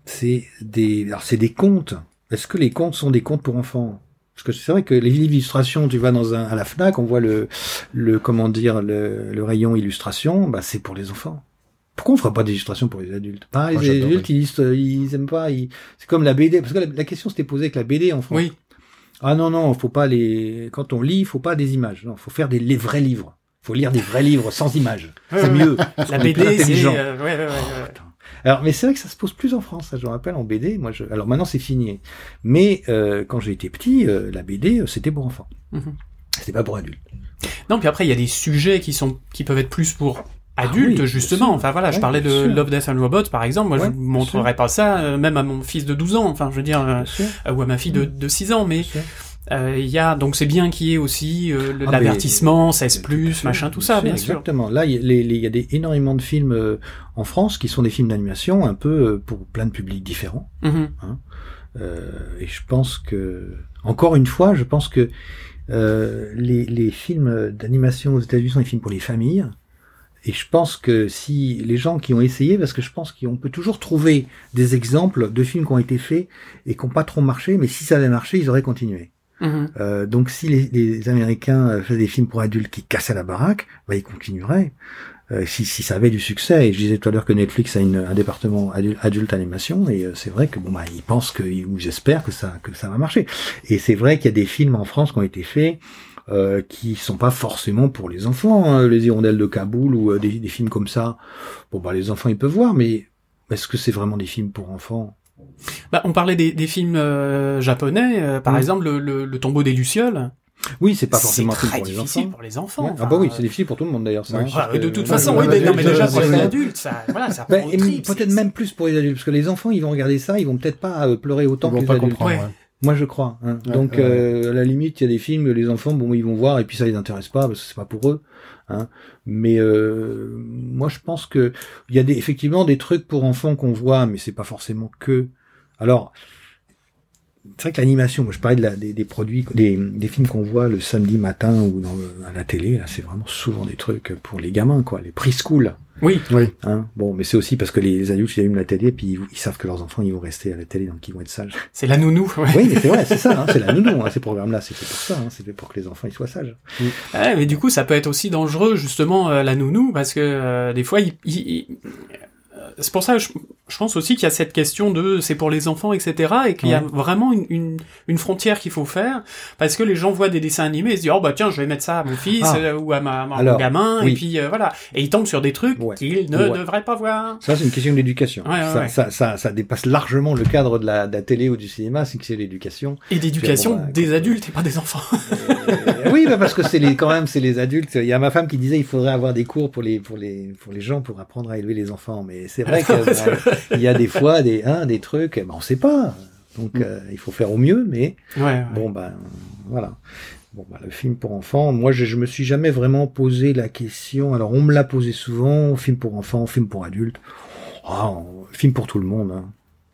c'est des, alors c'est des contes. Est-ce que les contes sont des contes pour enfants? Parce que c'est vrai que les illustrations, tu vas dans un, à la Fnac, on voit le, le, comment dire, le, le rayon illustration, bah c'est pour les enfants. Pourquoi on ferait pas d'illustration pour les adultes? Pareil, Moi, les adultes, ils, ils aiment pas. Ils... C'est comme la BD, parce que la, la question s'était posée avec la BD en France. Oui. Ah non non, faut pas les. Quand on lit, faut pas des images. Non, faut faire des les vrais livres. Faut lire des vrais livres sans images. C'est mieux. La BD, c'est. euh, ouais, ouais, ouais, ouais. Putain. Alors, mais c'est vrai que ça se pose plus en France. Ça, je me rappelle en BD. Moi, je... alors maintenant c'est fini. Mais euh, quand j'étais petit, euh, la BD euh, c'était pour enfants. Mhm. C'était pas pour adultes. Non, puis après, il y a des sujets qui sont, qui peuvent être plus pour Ah oui, bien justement. Enfin, voilà, je parlais de. Love, Death and Robots, par exemple. Moi, Ouais, je ne montrerais pas ça, euh, même à mon fils de 12 ans. Enfin, je veux dire, euh, sûr. ou à ma fille de, de 6 ans. Mais. Euh, Il y a donc c'est bien qu'il y ait aussi euh, Ah, l'avertissement, 16 Tout à plus, machin, tout ça, bien sûr. Exactement. Là, il y, a des, énormément de films euh, en France qui sont des films d'animation, un peu euh, pour plein de publics différents. Mhm. Euh, et je pense que, encore une fois, je pense que euh, les, les films d'animation aux États-Unis sont des films pour les familles. Et je pense que si les gens qui ont essayé, parce que je pense qu'on peut toujours trouver des exemples de films qui ont été faits et qui n'ont pas trop marché, mais si ça avait marché, ils auraient continué. Mhm. Euh, donc si les, les Américains euh, faisaient des films pour adultes qui cassaient la baraque, bah, ils continueraient. Euh, si, si ça avait du succès, et je disais tout à l'heure que Netflix a une, un département adulte, adulte animation, et euh, c'est vrai que bon bah ils pensent que ou j'espère que ça que ça va marcher. Et c'est vrai qu'il y a des films en France qui ont été faits euh, qui sont pas forcément pour les enfants, hein, les hirondelles de Kaboul ou euh, des, des films comme ça. Bon bah les enfants ils peuvent voir, mais est-ce que c'est vraiment des films pour enfants? Bah, on parlait des, des films euh, japonais, euh, par Mm. exemple le, le, le tombeau des lucioles. Oui, c'est pas forcément un film très pour les difficile enfants. pour les enfants. Ouais. enfin, Ah bah oui, euh, c'est difficile pour tout le monde d'ailleurs. Ça, Ouais. voilà, de toute façon, oui, non, mais déjà euh, pour les adultes, ça, voilà, ça trip, peut-être même plus pour les adultes, parce que les enfants, ils vont regarder ça, ils vont peut-être pas euh, pleurer autant Ils que vont les pas adultes. comprendre. Ouais. Moi, je crois. hein. Ouais, Donc, ouais. euh, à la limite, il y a des films, les enfants, bon, ils vont voir, et puis ça les intéresse pas, parce que c'est pas pour eux. Hein. Mais euh, moi, je pense que il y a des, effectivement des trucs pour enfants qu'on voit, mais c'est pas forcément que. Alors, c'est vrai que l'animation, moi, je parlais de la, des, des produits, des, des films qu'on voit le samedi matin ou dans le- à la télé, là, c'est vraiment souvent des trucs pour les gamins, quoi, les preschool. Oui, Oui. Hein bon, mais c'est aussi parce que les adultes, ils allument la télé, puis ils, ils savent que leurs enfants, ils vont rester à la télé, donc ils vont être sages. c'est la nounou. ouais. Oui, mais c'est vrai, c'est ça, hein, c'est la nounou, hein, ces programmes-là, c'est fait pour ça, hein, c'est fait pour que les enfants, ils soient sages. Ouais, mais du coup, ça peut être aussi dangereux, justement, euh, la nounou, parce que euh, des fois, il, il- il- euh, c'est pour ça que je, je pense aussi qu'il y a cette question de c'est pour les enfants, etc., et qu'il y a vraiment une, une, une frontière qu'il faut faire, parce que les gens voient des dessins animés et se disent oh bah tiens, je vais mettre ça à mon fils Ah. euh, ou à ma, à mon gamin, et puis euh, voilà, et ils tombent sur des trucs Ouais. qu'ils ne Ouais. devraient pas voir. Ça, c'est une question d'éducation. Ouais, ça. Ça, ça, ça dépasse largement le cadre de la, de la télé ou du cinéma, c'est que c'est l'éducation. Et d'éducation Bon, bah, des adultes et pas des enfants. Euh, oui, bah parce que c'est les, quand même, c'est les adultes. Il y a ma femme qui disait il faudrait avoir des cours pour les, pour les, pour les gens pour apprendre à élever les enfants. Mais c'est vrai que bah, il y a des fois des, hein, des trucs, bah, on sait pas. Donc Mm. euh, il faut faire au mieux, mais ouais, ouais. bon ben voilà. Bon bah, le film pour enfants, moi je, je me suis jamais vraiment posé la question. Alors on me l'a posé souvent, film pour enfants, film pour adultes. Ah, film pour tout le monde. hein.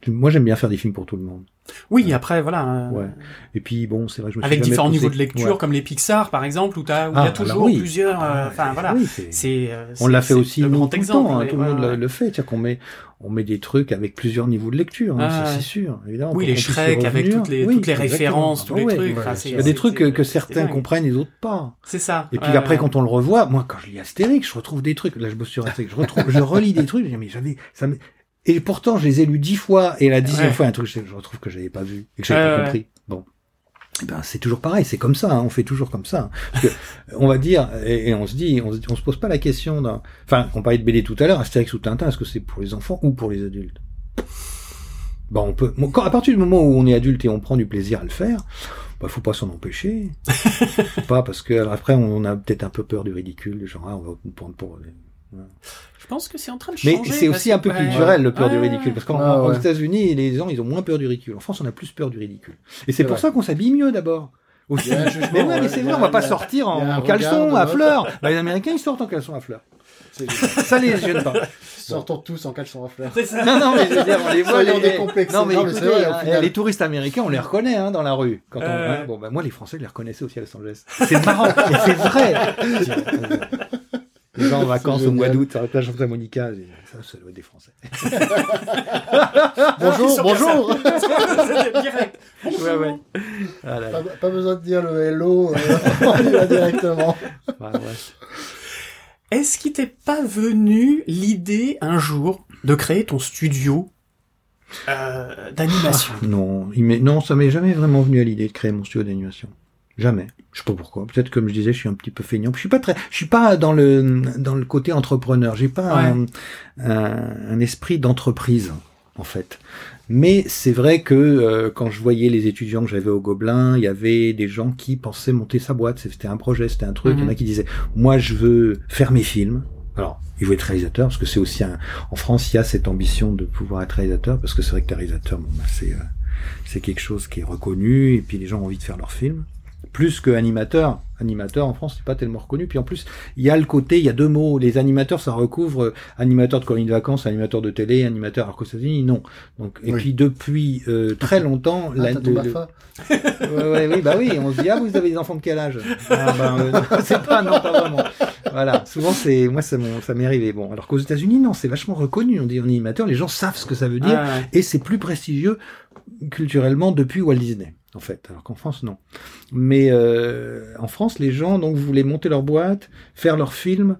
Moi j'aime bien faire des films pour tout le monde. Oui, après voilà. euh, Ouais. Et puis bon, c'est vrai, je me suis Avec différents posé- niveaux de lecture, Ouais. comme les Pixar par exemple, où, t'as- où il Ah, y a alors toujours oui. plusieurs. euh, Ah, Enfin voilà. oui, c'est- C'est, euh, On c'est- l'a fait c'est aussi le grand tout le temps, hein, tout le monde le, fait, c'est-à-dire qu'on met, on met des trucs avec plusieurs niveaux de lecture, hein, Ah, c'est sûr, évidemment. Oui, les Shrek avec toutes les, Oui, toutes les références, Ah tous les ouais. trucs. enfin, c'est- Il y a des c'est- trucs que, c'est certains comprennent et d'autres pas. C'est ça. Et puis après, quand on le revoit, moi, quand je lis Astérix, je retrouve des trucs. Là, je bosse sur Astérix, je retrouve, je relis des trucs. Je dis, mais j'avais, ça et pourtant, je les ai lus dix fois, et la dixième Ouais. fois, un truc, je, je retrouve que j'avais pas vu, et que j'avais pas compris. Bon. Eh ben, c'est toujours pareil, c'est comme ça, hein, on fait toujours comme ça. hein. Parce que, on va dire, et, et on se dit, on, se- on se pose pas la question d'un, enfin, on parlait de BD tout à l'heure, Astérix ou Tintin, est-ce que c'est pour les enfants ou pour les adultes? Bah, on peut, bon, quand, à partir du moment où on est adulte et on prend du plaisir à le faire, bah, faut pas s'en empêcher. faut pas, parce que alors, après, on a peut-être un peu peur du ridicule, genre, ah, on va nous prendre pour, Je pense que c'est en train de mais changer. c'est parce aussi un peu ouais. culturel, le peur du ridicule. Parce qu'aux Ah, ouais. États-Unis, les gens, ils ont moins peur du ridicule. En France, on a plus peur du ridicule. Et c'est C'est pour vrai. ça qu'on s'habille mieux d'abord. Aussi. Il y a un jugement, Mais ouais, mais c'est vrai, on va pas sortir en caleçon à fleurs. Bah, les Américains, ils sortent en caleçon à fleurs. C'est- Ça les gêne pas. Sortons tous en caleçon à fleurs. C'est ça. Non, non, mais je veux dire, on les voit. Les- décomplexés. Non, mais Non, mais écoutez, c'est vrai, au hein, final. les touristes américains, on les reconnaît hein, dans la rue. Quand on, Euh. hein, bon, bah, moi, les Français, je les reconnaissais aussi à Los Angeles. C'est marrant, mais c'est vrai. Les gens en vacances au mois d'août sur la plage Santa Monica, ça, ça doit être des Français. Bonjour, bonjour. C'était direct. Ouais, ouais. Ah. Pas, pas besoin de dire le hello, euh, on y va directement. Ouais, ouais. Est-ce qu'il t'est pas venu l'idée un jour de créer ton studio euh, d'animation? Non, il m'est- non, ça m'est jamais vraiment venu à l'idée de créer mon studio d'animation. Jamais. Je sais pas pourquoi. Peut-être comme je disais, je suis un petit peu feignant. Je suis pas très, je suis pas dans le dans le côté entrepreneur. J'ai pas un, un- un esprit d'entreprise en fait. Mais c'est vrai que euh, quand je voyais les étudiants que j'avais au Gobelin, il y avait des gens qui pensaient monter sa boîte. C'était un projet, c'était un truc. Il y en a qui disaient, moi je veux faire mes films. Alors, il veut être réalisateur parce que c'est aussi un. En France, il y a cette ambition de pouvoir être réalisateur parce que c'est vrai que t'es réalisateur, bon, bah, c'est euh, c'est quelque chose qui est reconnu et puis les gens ont envie de faire leur film plus que animateur. Animateur en France, c'est pas tellement reconnu. Puis en plus, il y a le côté, il y a deux mots. Les animateurs, ça recouvre euh, animateur de colonies de vacances, animateur de télé, animateur alors qu'aux États-Unis, non. Donc et Oui. puis depuis euh, très longtemps, Ah, la- t'as ton le- BAFA Ouais, ouais, oui, bah oui, on se dit, ah, vous avez des enfants de quel âge? Ah, ben, euh, C'est pas, non, pas vraiment. Voilà, souvent, c'est, moi, ça m'est arrivé. Bon, alors qu'aux États-Unis, non, c'est vachement reconnu. On dit animateur, les gens savent ce que ça veut dire, Ah, ouais. et c'est plus prestigieux culturellement depuis Walt Disney, en fait. Alors qu'en France, non. Mais euh, en France, les gens, donc, voulaient monter leur boîte, faire leur film,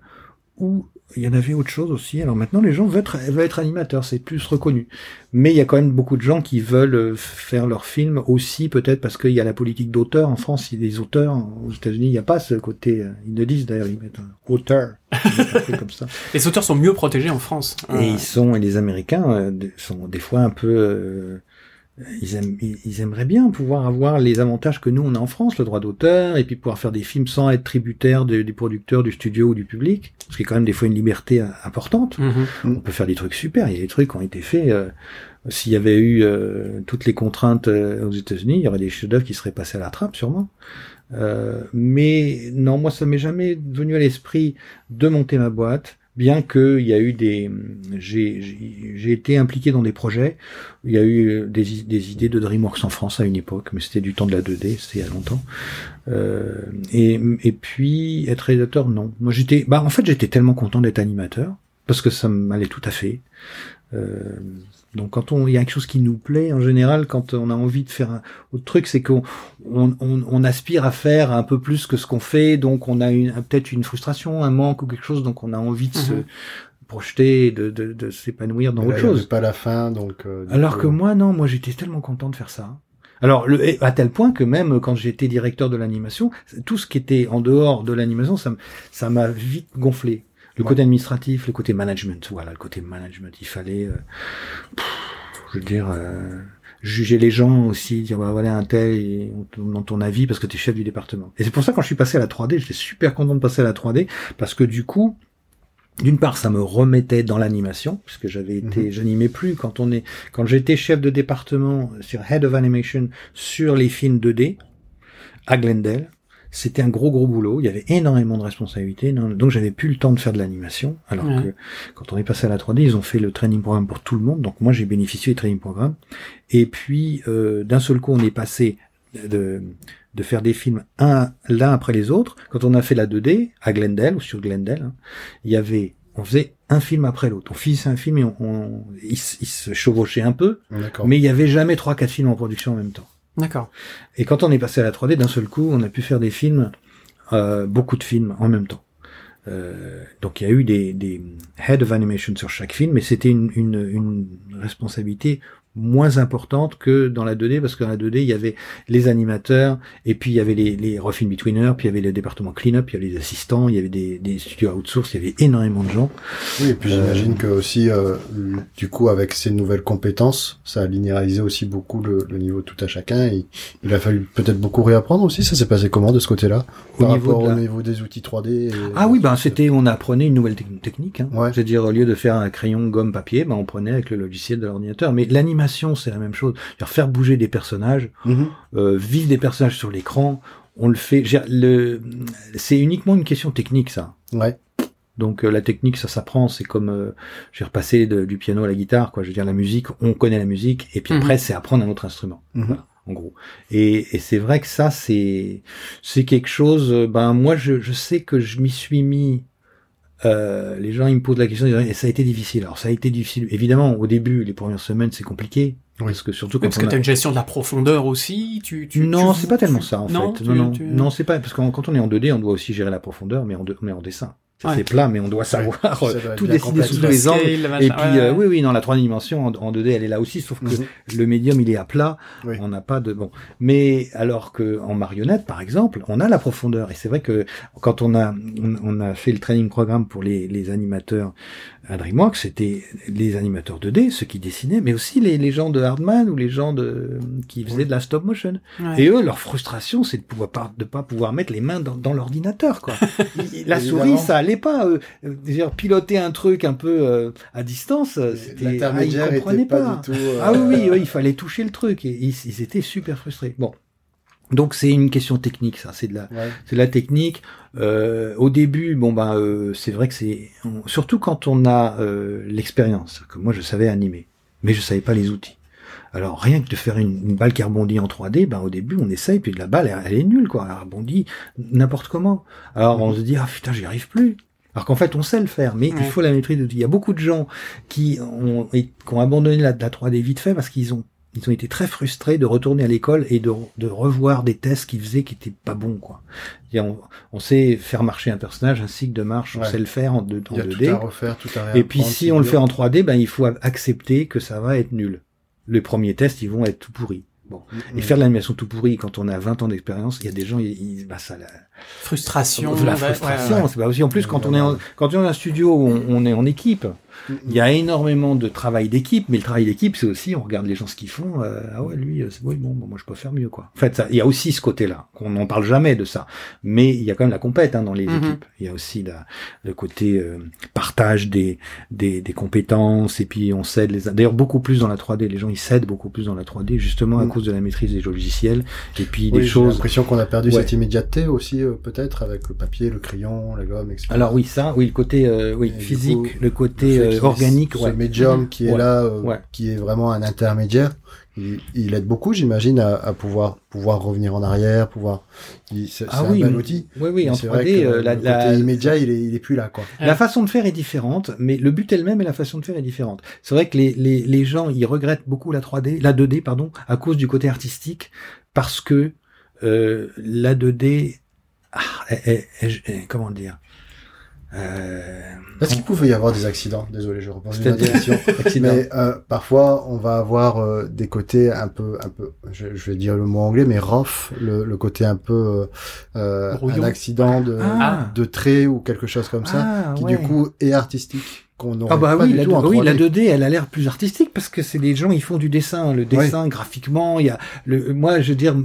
ou il y en avait autre chose aussi. Alors maintenant, les gens veulent être, veulent être animateurs, c'est plus reconnu. Mais il y a quand même beaucoup de gens qui veulent euh, faire leur film aussi, peut-être parce qu'il y a la politique d'auteur. En France, il y a des auteurs. Aux États-Unis, il n'y a pas ce côté. euh, Ils le disent d'ailleurs, ils mettent un auteur. Comme ça. Les auteurs sont mieux protégés en France. Et Ah. ils sont, et les Américains euh, sont des fois un peu, euh, ils, aiment, ils, aimeraient bien pouvoir avoir les avantages que nous on a en France, le droit d'auteur, et puis pouvoir faire des films sans être tributaire de- des producteurs, du studio ou du public, ce qui est quand même des fois une liberté euh, importante. Mhm. On peut faire des trucs super. Il y a des trucs qui ont été faits. euh, S'il y avait eu euh, toutes les contraintes euh, aux États-Unis, il y aurait des chefs-d'œuvre qui seraient passés à la trappe, sûrement. Euh, mais non, moi, ça m'est jamais venu à l'esprit de monter ma boîte, bien que il y a eu des, j'ai été impliqué dans des projets. Il y a eu des, des idées de DreamWorks en France à une époque, mais c'était du temps de la 2D, c'était il y a longtemps. Euh, et, et puis être réalisateur, non. Moi, j'étais, bah, en fait, j'étais tellement content d'être animateur parce que ça m'allait tout à fait. Euh, donc quand on il y a quelque chose qui nous plaît en général quand on a envie de faire un autre truc c'est qu'on on, on, on aspire à faire un peu plus que ce qu'on fait donc on a une peut-être une frustration un manque ou quelque chose donc on a envie de se Mhm. projeter de de, de s'épanouir dans Mais autre chose pas la fin, donc. euh, alors coup, que moi, non, moi j'étais tellement content de faire ça. Alors, le, à tel point que même quand j'étais directeur de l'animation, tout ce qui était en dehors de l'animation, ça m'a vite gonflé. Le Ouais. côté administratif, le côté management, voilà, le côté management, il fallait, euh, pff, je veux dire, euh, juger les gens aussi, dire bah voilà un tel et on te demande ton avis parce que tu es chef du département. Et c'est pour ça quand je suis passé à la 3D, j'étais super content de passer à la 3D parce que du coup, d'une part, ça me remettait dans l'animation, puisque j'avais été, Mhm. j'animais plus quand on est, quand j'étais chef de département sur Head of Animation sur les films 2D à Glendale. C'était un gros gros boulot. Il y avait énormément de responsabilités, donc j'avais plus le temps de faire de l'animation. Alors Ouais. que quand on est passé à la 3D, ils ont fait le training programme pour tout le monde. Donc moi j'ai bénéficié du training programme. Et puis euh, d'un seul coup, on est passé de de faire des films un l'un après les autres. Quand on a fait la 2D à Glendale ou sur Glendale, hein, il y avait, on faisait un film après l'autre. On finissait un film et on, on- il, se- il se chevauchait un peu, D'accord. mais il y avait jamais trois quatre films en production en même temps. D'accord. Et quand on est passé à la 3D, d'un seul coup, on a pu faire des films, euh, beaucoup de films en même temps. Euh, donc il y a eu des, des head of animation sur chaque film, mais c'était une, responsabilité moins importante que dans la 2D, parce que dans la 2D, il y avait les animateurs, et puis il y avait les, les rough in betweeners, puis il y avait le département clean-up, il y avait les assistants, il y avait des, des studios outsource, il y avait énormément de gens. Oui, et puis j'imagine que aussi, euh, du coup, avec ces nouvelles compétences, ça a linéarisé aussi beaucoup le, le niveau tout à chacun. Et il a fallu peut-être beaucoup réapprendre aussi. Ça s'est passé comment de ce côté-là Au Par niveau rapport la- au niveau des outils 3D et- Ah oui, ben c'était, on apprenait une nouvelle techn- technique. Hein. Ouais. C'est-à-dire au lieu de faire un crayon, gomme, papier, ben on prenait avec le logiciel de l'ordinateur. Mais l'animation, c'est la même chose. Faire bouger des personnages, euh, vivre des personnages sur l'écran. On le fait. Le, c'est uniquement une question technique, ça. Ouais. Donc euh, la technique, ça s'apprend. C'est comme, euh, passer de- du piano à la guitare, quoi. Je veux dire, la musique, on connaît la musique, et puis Mhm. après, c'est apprendre un autre instrument Mhm. Voilà, en gros. Et, et c'est vrai que ça, c'est c'est quelque chose. euh, Ben moi, je, je sais que je m'y suis mis. Euh, les gens ils me posent la question, ils disent, et ça a été difficile. Alors ça a été difficile. Évidemment, au début, les premières semaines, c'est compliqué. Oui. Parce que surtout quand parce on que a- tu as une gestion de la profondeur aussi. Tu, tu, non, tu- c'est pas tellement tu- ça en non, fait. tu- non, non, tu- non, c'est pas parce que quand on est en 2D, on doit aussi gérer la profondeur, mais en, deux- mais en dessin. Ouais. C'est plat, mais on doit savoir doit euh, tout dessiner sous tous les scale, angles. le Et puis ouais, euh, oui, oui, dans la 3 dimensions, en, en 2D, elle est là aussi, sauf que Mhm. le médium il est à plat. Oui. On n'a pas de bon. Mais alors que en marionnette, par exemple, on a la profondeur. Et c'est vrai que quand on a on, on a fait le training programme pour les, les animateurs à DreamWorks, c'était les animateurs 2D, ceux qui dessinaient, mais aussi les, les gens de Hardman ou les gens de qui faisaient de la stop motion. Ouais. Et eux, leur frustration, c'est de pouvoir pas de pas pouvoir mettre les mains dans, dans l'ordinateur, quoi. La souris, ça allait pas. Euh, dire, piloter un truc un peu euh, à distance, c'était ah, ils comprenaient pas, pas. du tout. euh, Ah oui, oui, oui, il fallait toucher le truc et ils, ils étaient super frustrés. Bon. Donc c'est une question technique, ça. C'est de la, ouais. c'est de la technique. Euh, au début, bon ben, euh, c'est vrai que c'est on- surtout quand on a euh, l'expérience. Que moi, je savais animer, mais je savais pas les outils. Alors rien que de faire une, une balle qui rebondit en 3D, ben au début on essaye, puis la balle elle, elle est nulle quoi, elle rebondit n'importe comment. Alors on se dit ah putain j'y arrive plus. Alors qu'en fait on sait le faire, mais Ouais. il faut la maîtrise d'outils. Il y a beaucoup de gens qui ont, et- qui ont abandonné la, la 3D vite fait parce qu'ils ont ils ont été très frustrés de retourner à l'école et de, de revoir des tests qu'ils faisaient qui étaient pas bons quoi. On, on sait faire marcher un personnage, un cycle de marche, on sait le faire en, deux- en Il y a tout 2D. à refaire, tout à réapprendre. Et puis si on le fait en 3D, ben il faut accepter que ça va être nul. Les premiers tests, ils vont être tout pourris. Bon. Mm, Et faire de l'animation tout pourri quand on a 20 ans d'expérience, il y a des gens, ils, ils- bah ça, Frustration. la ouais, frustration, ouais, ouais. c'est pas aussi. En plus, quand on est en, quand on est dans un studio où on, on est en équipe, il y a énormément de travail d'équipe, mais le travail d'équipe, c'est aussi, on regarde les gens ce qu'ils font. euh, ah ouais, lui, euh, c'est oui, bon, bon, moi je peux faire mieux, quoi. En fait, ça- il y a aussi ce côté-là, qu'on n'en parle jamais de ça, mais il y a quand même la compète hein, dans les Mhm. équipes. Il y a aussi la, le côté euh, partage des, des des compétences, et puis on cède les. D'ailleurs, beaucoup plus dans la 3D. Les gens ils cèdent beaucoup plus dans la 3D, justement à Mhm. cause de la maîtrise des logiciels, et puis Oui, des j'ai choses. l'impression qu'on a perdu Ouais. cette immédiateté aussi, euh, peut-être, avec le papier, le crayon, la gomme, etc. Alors oui, ça, oui, le côté euh, oui Et du physique, coup, le côté euh, organique, ce ouais. médium qui est Ouais. là, euh, Ouais. qui est vraiment un intermédiaire, il, il aide beaucoup, j'imagine, à, à pouvoir pouvoir revenir en arrière, pouvoir. il- C'est Ah c'est oui, un bel outil. Oui, oui, en c'est vrai 3D, que euh, la, le la- côté immédiat, il est, il est plus là, quoi. la façon de faire est différente, mais le but est le même et la façon de faire est différente. C'est vrai que les, les, les gens, ils regrettent beaucoup la 3D, la 2D, pardon, à cause du côté artistique, parce que euh, la 2D, ah, elle- elle- comment dire euh, Est-ce qu'il pouvait y avoir des accidents? Désolé, je reprends une direction. Mais euh, parfois, on va avoir euh, des côtés un peu, un peu, je, je vais dire le mot anglais, mais rough, le, le côté un peu euh, euh, un accident de, Ah. de trait ou quelque chose comme ça, Ah, qui ouais. du coup est artistique, qu'on n'aurait Ah bah pas oui, du la, tout en oui, 3D. la 2D, elle a l'air plus artistique parce que c'est des gens, ils font du dessin, le dessin graphiquement. Il y a le, moi, je veux dire,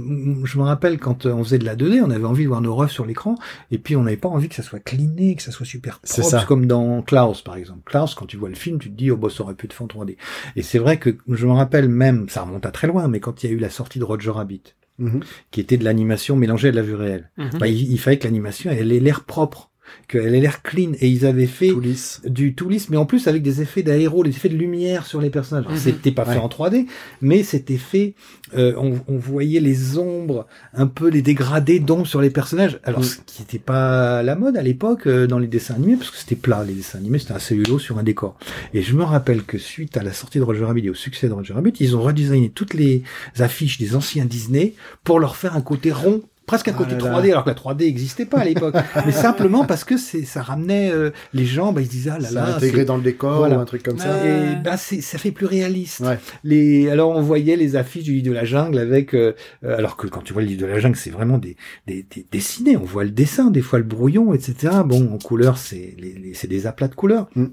je me rappelle quand euh, on faisait de la 2D, on avait envie de voir nos refs sur l'écran, et puis on n'avait pas envie que ça soit cleané, que ça soit super C'est propre, ça. comme dans Klaus par exemple. Klaus, quand tu vois le film, tu te dis, oh bah ça aurait pu être fait en 3D. Et c'est vrai que je me rappelle même, ça remonte à très loin, mais quand il y a eu la sortie de Roger Rabbit, Mhm. qui était de l'animation mélangée à de la vue réelle, Mhm. bah, il, il fallait que l'animation, elle ait l'air propre, qu'elle ait l'air clean, et ils avaient fait Tout lisse. du tout lisse, mais en plus avec des effets d'aéro, des effets de lumière sur les personnages. Alors, Mhm. C'était pas fait en 3D, mais c'était fait. euh, on, on voyait les ombres, un peu les dégradés d'ombres sur les personnages. Alors Mhm. ce qui n'était pas la mode à l'époque euh, dans les dessins animés, parce que c'était plat les dessins animés, c'était un cellulo sur un décor. Et je me rappelle que suite à la sortie de Roger Rabbit et au succès de Roger Rabbit, ils ont redesigné toutes les affiches des anciens Disney pour leur faire un côté rond. Presque un Ah côté là là. 3D, alors que la 3D n'existait pas à l'époque. mais simplement parce que c'est, ça ramenait euh, les gens, bah, ils se disaient, ah là Ça là, intégré dans le décor Voilà. ou un truc comme ça. Et bah c'est ça fait plus réaliste. Ouais. Les alors on voyait les affiches du livre de la jungle avec euh, euh, alors que quand tu vois le livre de la jungle c'est vraiment des, des, des dessinés. On voit le dessin, des fois le brouillon, etc. Bon en couleur c'est les, les- c'est des aplats de couleurs. Mm.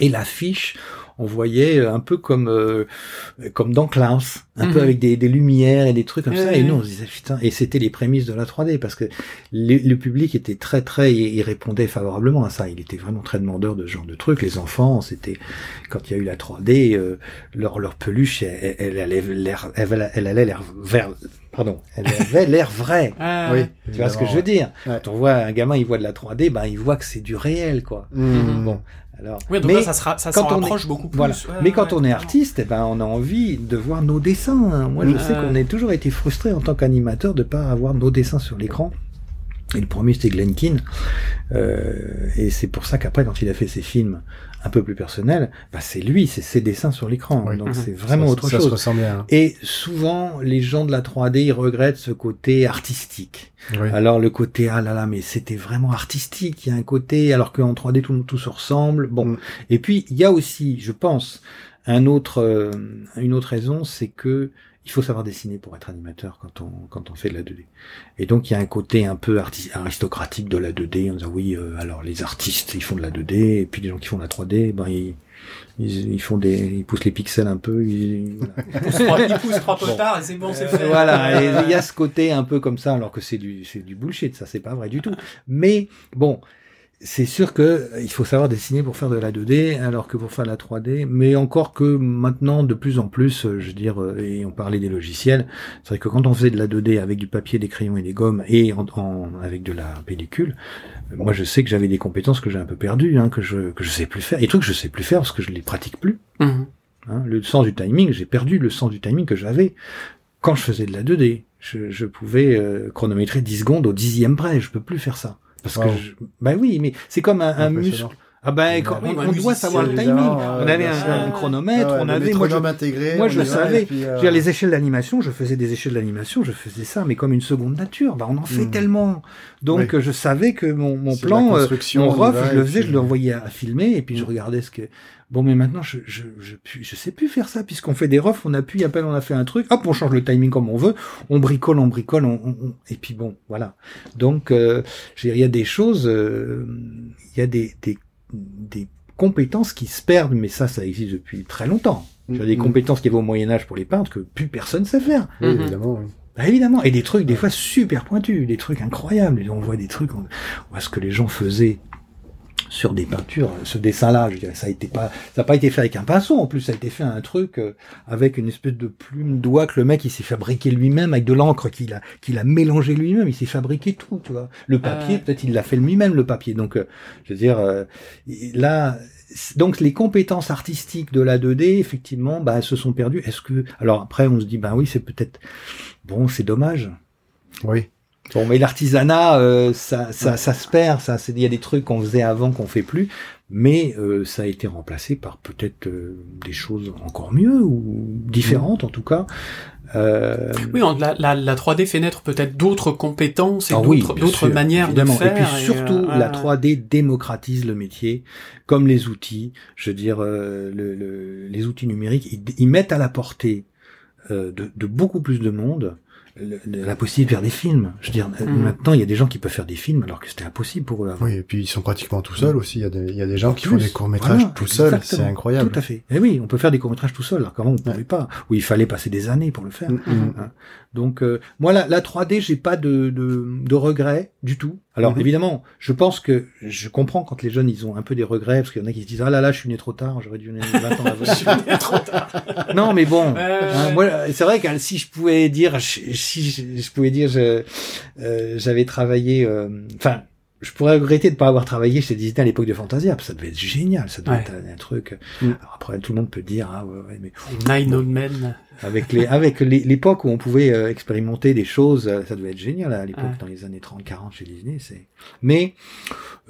Et l'affiche on voyait euh, un peu comme euh, comme dans Klaus, un peu Mhm. avec des, des lumières et des trucs comme ça. Ouais, Et nous on se disait putain. Et c'était les prémices de la 3D parce que le, le public était très très il répondait favorablement à ça. Il était vraiment très demandeur de ce genre de trucs. Les enfants c'était quand il y a eu la 3D, euh, leur, leur peluche, elle, elle, elle allait l'air, elle, elle allait l'air vert, pardon, elle avait l'air vrai. Ah, Oui. Tu vois ce que je veux dire? Ouais. Quand on voit un gamin, il voit de la 3D, ben il voit que c'est du réel, quoi. Mhm. Bon, alors. Oui, donc mais là, ça, sera, ça s'en est- beaucoup plus. voilà. Ouais, mais quand ouais, on est ouais. artiste, eh ben on a envie de voir nos dessins. hein. Moi, je sais qu'on a toujours été frustré en tant qu'animateur de pas avoir nos dessins sur l'écran. Et le premier, c'était Glenn Keane. Euh, et c'est pour ça qu'après, quand il a fait ses films un peu plus personnels, bah, c'est lui, c'est ses dessins sur l'écran. Oui. Donc Mhm. c'est vraiment ça, autre ça chose. se ressent bien. hein. Et souvent, les gens de la 3D, ils regrettent ce côté artistique. Oui. Alors le côté, ah là là, mais c'était vraiment artistique. Il y a un côté, alors qu'en 3D, tout, tout se ressemble. Bon. Mm. Et puis, il y a aussi, je pense, un autre, euh, une autre raison, c'est que il faut savoir dessiner pour être animateur quand on quand on fait de la 2D. Et donc il y a un côté un peu aristocratique de la 2D. On dit oui, euh, alors les artistes ils font de la 2D et puis les gens qui font de la 3D, ben ils ils, font des, ils poussent les pixels un peu. Ils, voilà. ils, poussent, trois, potards et c'est bon, c'est fait. Voilà, il y a ce côté un peu comme ça, alors que c'est du, c'est du bullshit, ça c'est pas vrai du tout. Mais bon, c'est sûr que euh, il faut savoir dessiner pour faire de la 2D, alors que pour faire de la 3D, mais encore que maintenant, de plus en plus, euh, je veux dire, euh, et on parlait des logiciels, c'est vrai que quand on faisait de la 2D avec du papier, des crayons et des gommes, et en, avec de la pellicule, moi je sais que j'avais des compétences que j'ai un peu perdues, hein, que je que je sais plus faire, et trucs que je sais plus faire parce que je les pratique plus. Mmh. Hein, le sens du timing, j'ai perdu le sens du timing que j'avais quand je faisais de la 2D. Je, je pouvais chronométrer 10 secondes au dixième près, je peux plus faire ça. Parce que je... ben oui, mais c'est comme un, un muscle. Ah ben, quand, on, doit savoir le timing. on avait un, chronomètre, on avait moi je, intégré, moi je savais. Euh... les échelles d'animation, je faisais des échelles d'animation, je faisais ça, mais comme une seconde nature. Bah on en fait hmm. tellement. Donc je savais que mon, mon plan, euh, mon rough, je le faisais, je l'envoyais à filmer et puis je hmm. regardais ce que. Bon, mais maintenant je je je, je sais plus faire ça puisqu'on fait des roughs, on appuie, à peine on a fait un truc, hop, on change le timing comme on veut, on bricole, on bricole, on, on, et puis bon, voilà. Donc euh, il y a des choses, euh, il y a des, des des compétences qui se perdent, mais ça, ça existe depuis très longtemps. Il y a des mm-hmm. compétences qui avaient au Moyen Âge pour les peintres que plus personne sait faire. Mm-hmm. évidemment. Bah, évidemment, et des trucs des fois super pointus, des trucs incroyables. On voit des trucs, on voit ce que les gens faisaient sur des peintures. Ce dessin-là, je dirais, ça a été pas, ça n'a pas été fait avec un pinceau. En plus, ça a été fait un truc euh, avec une espèce de plume d'oie que le mec il s'est fabriqué lui-même avec de l'encre qu'il a, qu'il a mélangé lui-même. Il s'est fabriqué tout, tu vois. Le papier, peut-être il l'a fait lui-même le papier. Donc, euh, je veux dire, euh, là. Donc les compétences artistiques de la 2D, effectivement, bah, elles se sont perdues. Est-ce que alors après on se dit bah oui c'est peut-être bon c'est dommage. Oui. Bon, mais l'artisanat, euh, ça, ça, ça, se perd. Ça, il y a des trucs qu'on faisait avant qu'on fait plus, mais euh, ça a été remplacé par peut-être euh, des choses encore mieux ou différentes en tout cas. Oui, la, la, la 3D fait naître peut-être d'autres compétences et ah d'autres manières de faire. Et puis surtout, la 3D démocratise le métier, comme les outils. Je veux dire, le, les outils numériques, ils, ils, mettent à la portée de, de beaucoup plus de monde la possibilité de faire des films. Je veux dire, mm. maintenant, il y a des gens qui peuvent faire des films alors que c'était impossible pour eux avant. Oui, et puis ils sont pratiquement tout seuls aussi. Il y a des, il y a des gens qui font des courts-métrages tout seuls. C'est incroyable. Tout à fait. Et eh oui, on peut faire des courts-métrages tout seul alors qu'avant, on ne pouvait pas. Ou il fallait passer des années pour le faire. Mm, mm. Hein. Donc, euh, moi, la, la 3D, j'ai pas de, de, de regrets du tout. Alors mhm. évidemment, je pense que je comprends quand les jeunes ils ont un peu des regrets parce qu'il y en a qui se disent ah là là je suis né trop tard, j'aurais dû naître 20 ans avant. je suis né trop tard. non mais bon, hein, moi c'est vrai que si je pouvais dire si je, pouvais dire euh, j'avais travaillé euh, enfin je pourrais regretter de pas avoir travaillé chez Disney à l'époque de Fantasia, parce que ça devait être génial, ça devait être un, truc. Mm. après, tout le monde peut dire, ah ouais, ouais mais Nine Old Men. Avec les, avec l'époque où on pouvait euh, expérimenter des choses, euh, ça devait être génial à l'époque, dans les années 30, 40 chez Disney. C'est. Mais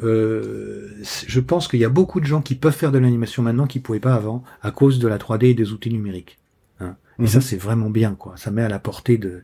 euh, je pense qu'il y a beaucoup de gens qui peuvent faire de l'animation maintenant qui pouvaient pas avant, à cause de la 3D et des outils numériques. Hein. Et ça, mhm. c'est vraiment bien, quoi. Ça met à la portée de,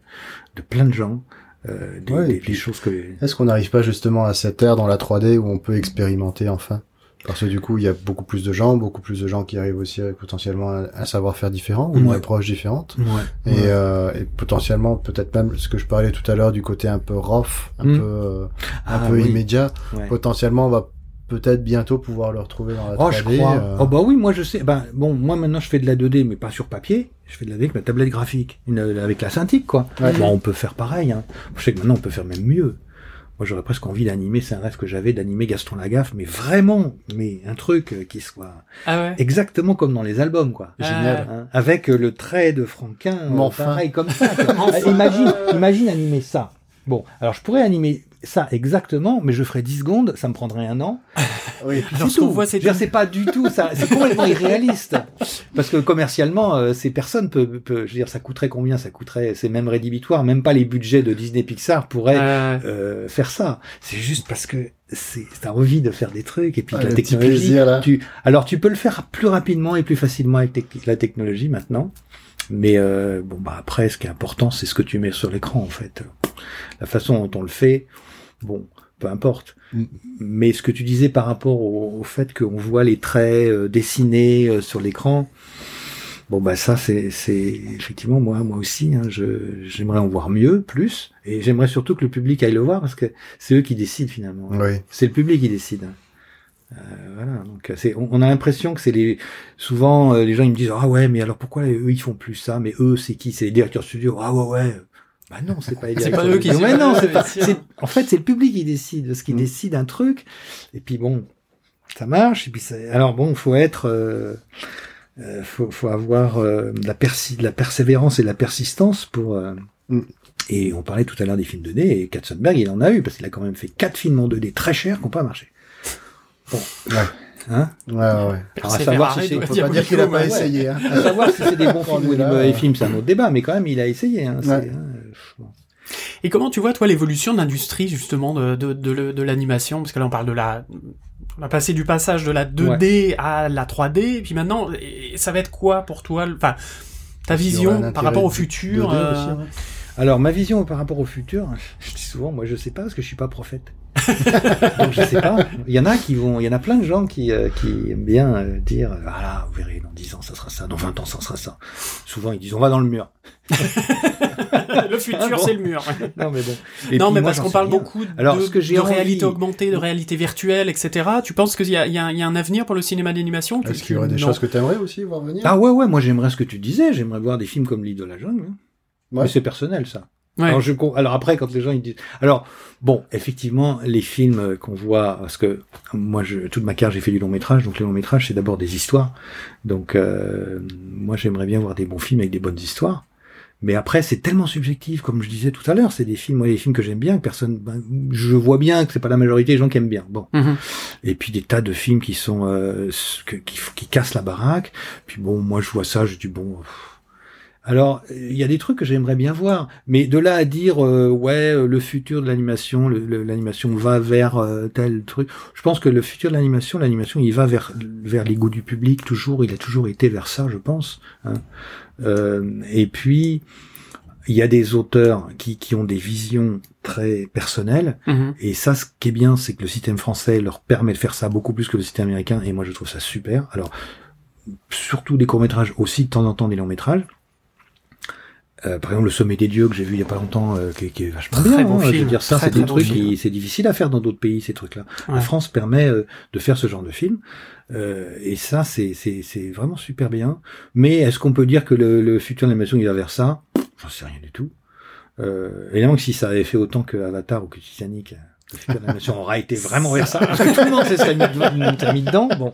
de plein de gens. Euh, des, choses que. Est-ce qu'on n'arrive pas justement à cette ère dans la 3D où on peut expérimenter enfin? Parce que du coup, il y a beaucoup plus de gens, beaucoup plus de gens qui arrivent aussi avec potentiellement un, savoir-faire différent ou une approche différente. Ouais. Et, euh, et, potentiellement, peut-être même ce que je parlais tout à l'heure du côté un peu rough, un hmm. peu, euh, un ah peu immédiat. Potentiellement, on va peut-être bientôt pouvoir le retrouver dans la 3D. Oh, je crois. Euh. Oh bah oui, moi je sais. Ben bon, moi maintenant je fais de la 2D, mais pas sur papier. Je fais de la 2D avec ma tablette graphique, une, avec la Cintiq quoi. Bon, on peut faire pareil. Hein. Je sais que maintenant on peut faire même mieux. Moi j'aurais presque envie d'animer, c'est un rêve que j'avais d'animer Gaston Lagaffe, mais vraiment, mais un truc euh, qui soit ah exactement comme dans les albums quoi. Ah Génial. Hein. avec euh, le trait de Franquin, enfin. pareil comme ça. imagine, imagine animer ça. Bon, alors je pourrais animer ça exactement, mais je ferais 10 secondes, ça me prendrait un an. oui, c'est. Voit, c'est pas du tout ça, c'est complètement irréaliste. Parce que commercialement, euh, ces personnes peuvent, je veux dire, ça coûterait combien? Ça coûterait, c'est même rédhibitoire, même pas les budgets de Disney Pixar pourraient euh, faire ça. C'est juste parce que c'est t'as envie de faire des trucs et puis la technologie. Tu, alors tu peux le faire plus rapidement et plus facilement avec la technologie maintenant. Mais euh, bon bah après, ce qui est important, c'est ce que tu mets sur l'écran en fait. La façon dont on le fait, bon, peu importe. Mm. Mais ce que tu disais par rapport au, fait qu'on voit les traits euh, dessinés euh, sur l'écran, Bon bah ça c'est c'est effectivement moi moi aussi hein, je j'aimerais en voir mieux plus et j'aimerais surtout que le public aille le voir parce que c'est eux qui décident finalement. Oui. C'est le public qui décide. Euh, voilà donc c'est on, on a l'impression que c'est les souvent euh, les gens ils me disent ah ouais mais alors pourquoi eux ils font plus ça? Mais eux c'est qui? C'est les directeurs studio ah ouais ouais bah non c'est pas C'est pas eux qui. Ouais, décident. non pas en fait c'est le public qui décide parce qu'il Mm. décide un truc et puis bon ça marche et puis ça... alors bon faut être euh, euh, faut, faut avoir euh, de la, persi de la persévérance et de la persistance pour. euh, Mm. Et on parlait tout à l'heure des films 2D et Katzenberg il en a eu parce qu'il a quand même fait quatre films en 2D très chers qui n'ont pas marché. Bon, Ouais. hein Ouais, ouais. Alors, à savoir si c'est- doit Faut dire pas dire qu'il a pas ouais. essayé, hein. À savoir si c'est des bons films ou des mauvais films, c'est un autre débat, mais quand même il a essayé. Hein, Ouais. hein. Et comment tu vois, toi, l'évolution de l'industrie, justement, de, de, de, le- de l'animation? Parce que là, on parle de la... On a passé du passage de la 2D à la 3D, et puis maintenant, ça va être quoi pour toi? Enfin, ta vision par rapport au futur 2D euh, aussi, ouais. Alors ma vision par rapport au futur, je dis souvent, moi je sais pas parce que je suis pas prophète. Donc je sais pas. Il y en a qui vont, il y en a plein de gens qui euh, qui aiment bien euh, dire, euh, voilà, vous verrez, dans 10 ans ça sera ça, dans 20 ans ça sera ça. Souvent ils disent, on va dans le mur. Le futur, Ah bon c'est le mur. Non mais bon. Et non, puis mais moi, parce qu'on parle rien. beaucoup de, Alors, ce que j'ai de envie- réalité augmentée, de réalité virtuelle, etc. Tu penses qu'il y y, a, il y a un avenir pour le cinéma d'animation? Est-ce qu'il y aurait des Non. choses que tu aimerais aussi voir venir? Ah ouais ouais, moi j'aimerais ce que tu disais, j'aimerais voir des films comme L'île de la jungle. hein. Ouais. Mais c'est personnel ça. Ouais. Alors, je, alors après, quand les gens ils disent, alors bon, effectivement, les films qu'on voit, parce que moi, je, toute ma carrière, j'ai fait du long métrage, donc les longs métrages, c'est d'abord des histoires. Donc euh, moi, j'aimerais bien voir des bons films avec des bonnes histoires. Mais après, c'est tellement subjectif, comme je disais tout à l'heure, c'est des films, moi, des films que j'aime bien, que personne, ben, je vois bien que c'est pas la majorité des gens qui aiment bien. Bon, Mhm. et puis des tas de films qui sont euh, qui, qui cassent la baraque. Puis bon, moi je vois ça, je dis bon. pff. Alors il y a des trucs que j'aimerais bien voir, mais de là à dire euh, ouais euh, le futur de l'animation, l'animation va vers euh, tel truc. Je pense que le futur de l'animation, l'animation il va vers vers les goûts du public toujours. Il a toujours été vers ça, je pense. hein. Euh, et puis il y a des auteurs qui qui ont des visions très personnelles. Mhm. Et ça, ce qui est bien, c'est que le système français leur permet de faire ça beaucoup plus que le système américain, et moi je trouve ça super. Alors, surtout des courts-métrages, aussi de temps en temps des longs-métrages. Euh, par exemple, le sommet des dieux que j'ai vu il y a pas longtemps, euh, qui, qui est vachement Très bien. hein. Je veux dire, ça, c'est des trucs qui c'est difficile à faire dans d'autres pays, ces trucs-là. La. France permet euh, de faire ce genre de film, euh, et ça, c'est c'est c'est vraiment super bien. Mais est-ce qu'on peut dire que le, le futur de l'animation il va vers ça J'en sais rien du tout. Euh, évidemment que si ça avait fait autant que Avatar ou que Titanic, euh, le futur de l'animation aura été vraiment vers ça, parce que tout le monde s'est mis, mis dedans. Bon.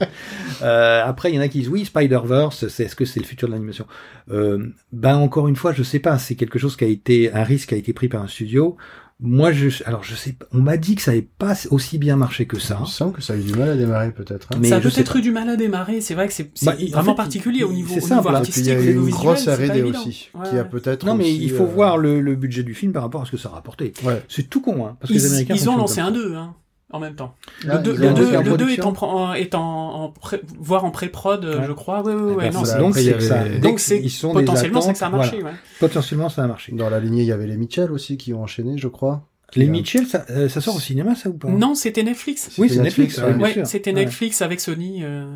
Euh, après, il y en a qui disent oui, Spider-Verse, c'est est-ce que c'est le futur de l'animation? Euh, Ben encore une fois, je sais pas. C'est quelque chose qui a été un risque qui a été pris par un studio. Moi, je, alors je sais, pas, on m'a dit que ça n'avait pas aussi bien marché que ça. Il me semble que ça a eu du mal à démarrer peut-être. hein. Mais ça a peut-être eu du mal à démarrer. C'est vrai que c'est Bah, en vraiment fait, particulier au niveau, c'est au simple, niveau hein. Et puis artistique. il y a au eu niveau une visuel, grosse R&D évident. aussi, Ouais. qui a peut-être Non, mais aussi, il faut euh, voir le, le budget du film par rapport à ce que ça a rapporté. Ouais. C'est tout con, hein, parce que les Ils, Américains ils ont lancé un ça. 2 hein, en même temps. Ah, le 2 ils ont le deux- lancé en le deux est en, est en, en pré- voire en pré-prod, Ouais. je crois. Ouais, ouais, ouais. ben, non, c'est- c'est- donc c'est ça. donc c'est ils sont des potentiellement c'est que ça a marché. voilà. ouais. Potentiellement, ça a marché. Dans la lignée, il y avait les Mitchell aussi qui ont enchaîné, je crois. Les euh, Mitchell, ça, euh, ça sort au cinéma, ça ou pas? Non, c'était Netflix. Oui, C'était c'est Netflix. Ouais, c'était. Netflix avec Sony. euh,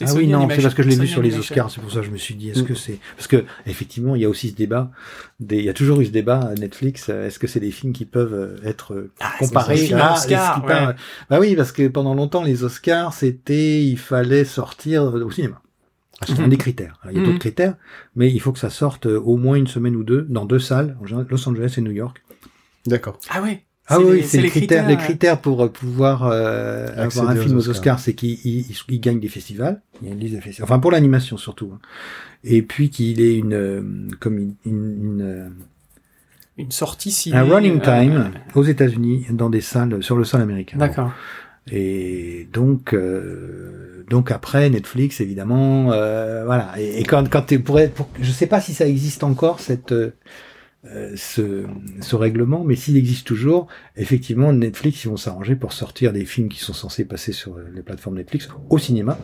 Ah Sony oui, non, c'est parce que je l'ai vu sur les. Oscars, c'est pour ça que je me suis dit, est-ce Mm. que c'est... Parce que, effectivement, il y a aussi ce débat, des... il y a toujours eu ce débat à Netflix, euh, est-ce que c'est des films qui peuvent euh, être euh, Ah, comparés films à Oscar, ce qui parle- ouais. Bah oui, parce que pendant longtemps, les Oscars, c'était, il fallait sortir au cinéma. C'est un Mhm. des critères. Alors, il y a d'autres critères, mais il faut que ça sorte au moins une semaine ou deux, dans deux salles, en général, Los Angeles et New York. D'accord. Ah ouais. Ah oui, c'est les critères, les critères pour euh, pouvoir euh, avoir un film aux Oscars. Oscars, c'est qu'il il, il gagne des festivals. Il y a une liste de festivals. Enfin, pour l'animation surtout. hein. Et puis qu'il ait une euh, comme une, une- une, euh, Une sortie ciné. un running euh, time aux États-Unis dans des salles sur le sol américain. D'accord. Et donc euh, donc après Netflix évidemment euh, voilà et, et quand quand tu pourrais pour, je sais pas si ça existe encore cette ce, ce règlement, mais s'il existe toujours, effectivement, Netflix, ils vont s'arranger pour sortir des films qui sont censés passer sur euh, les plateformes Netflix au cinéma.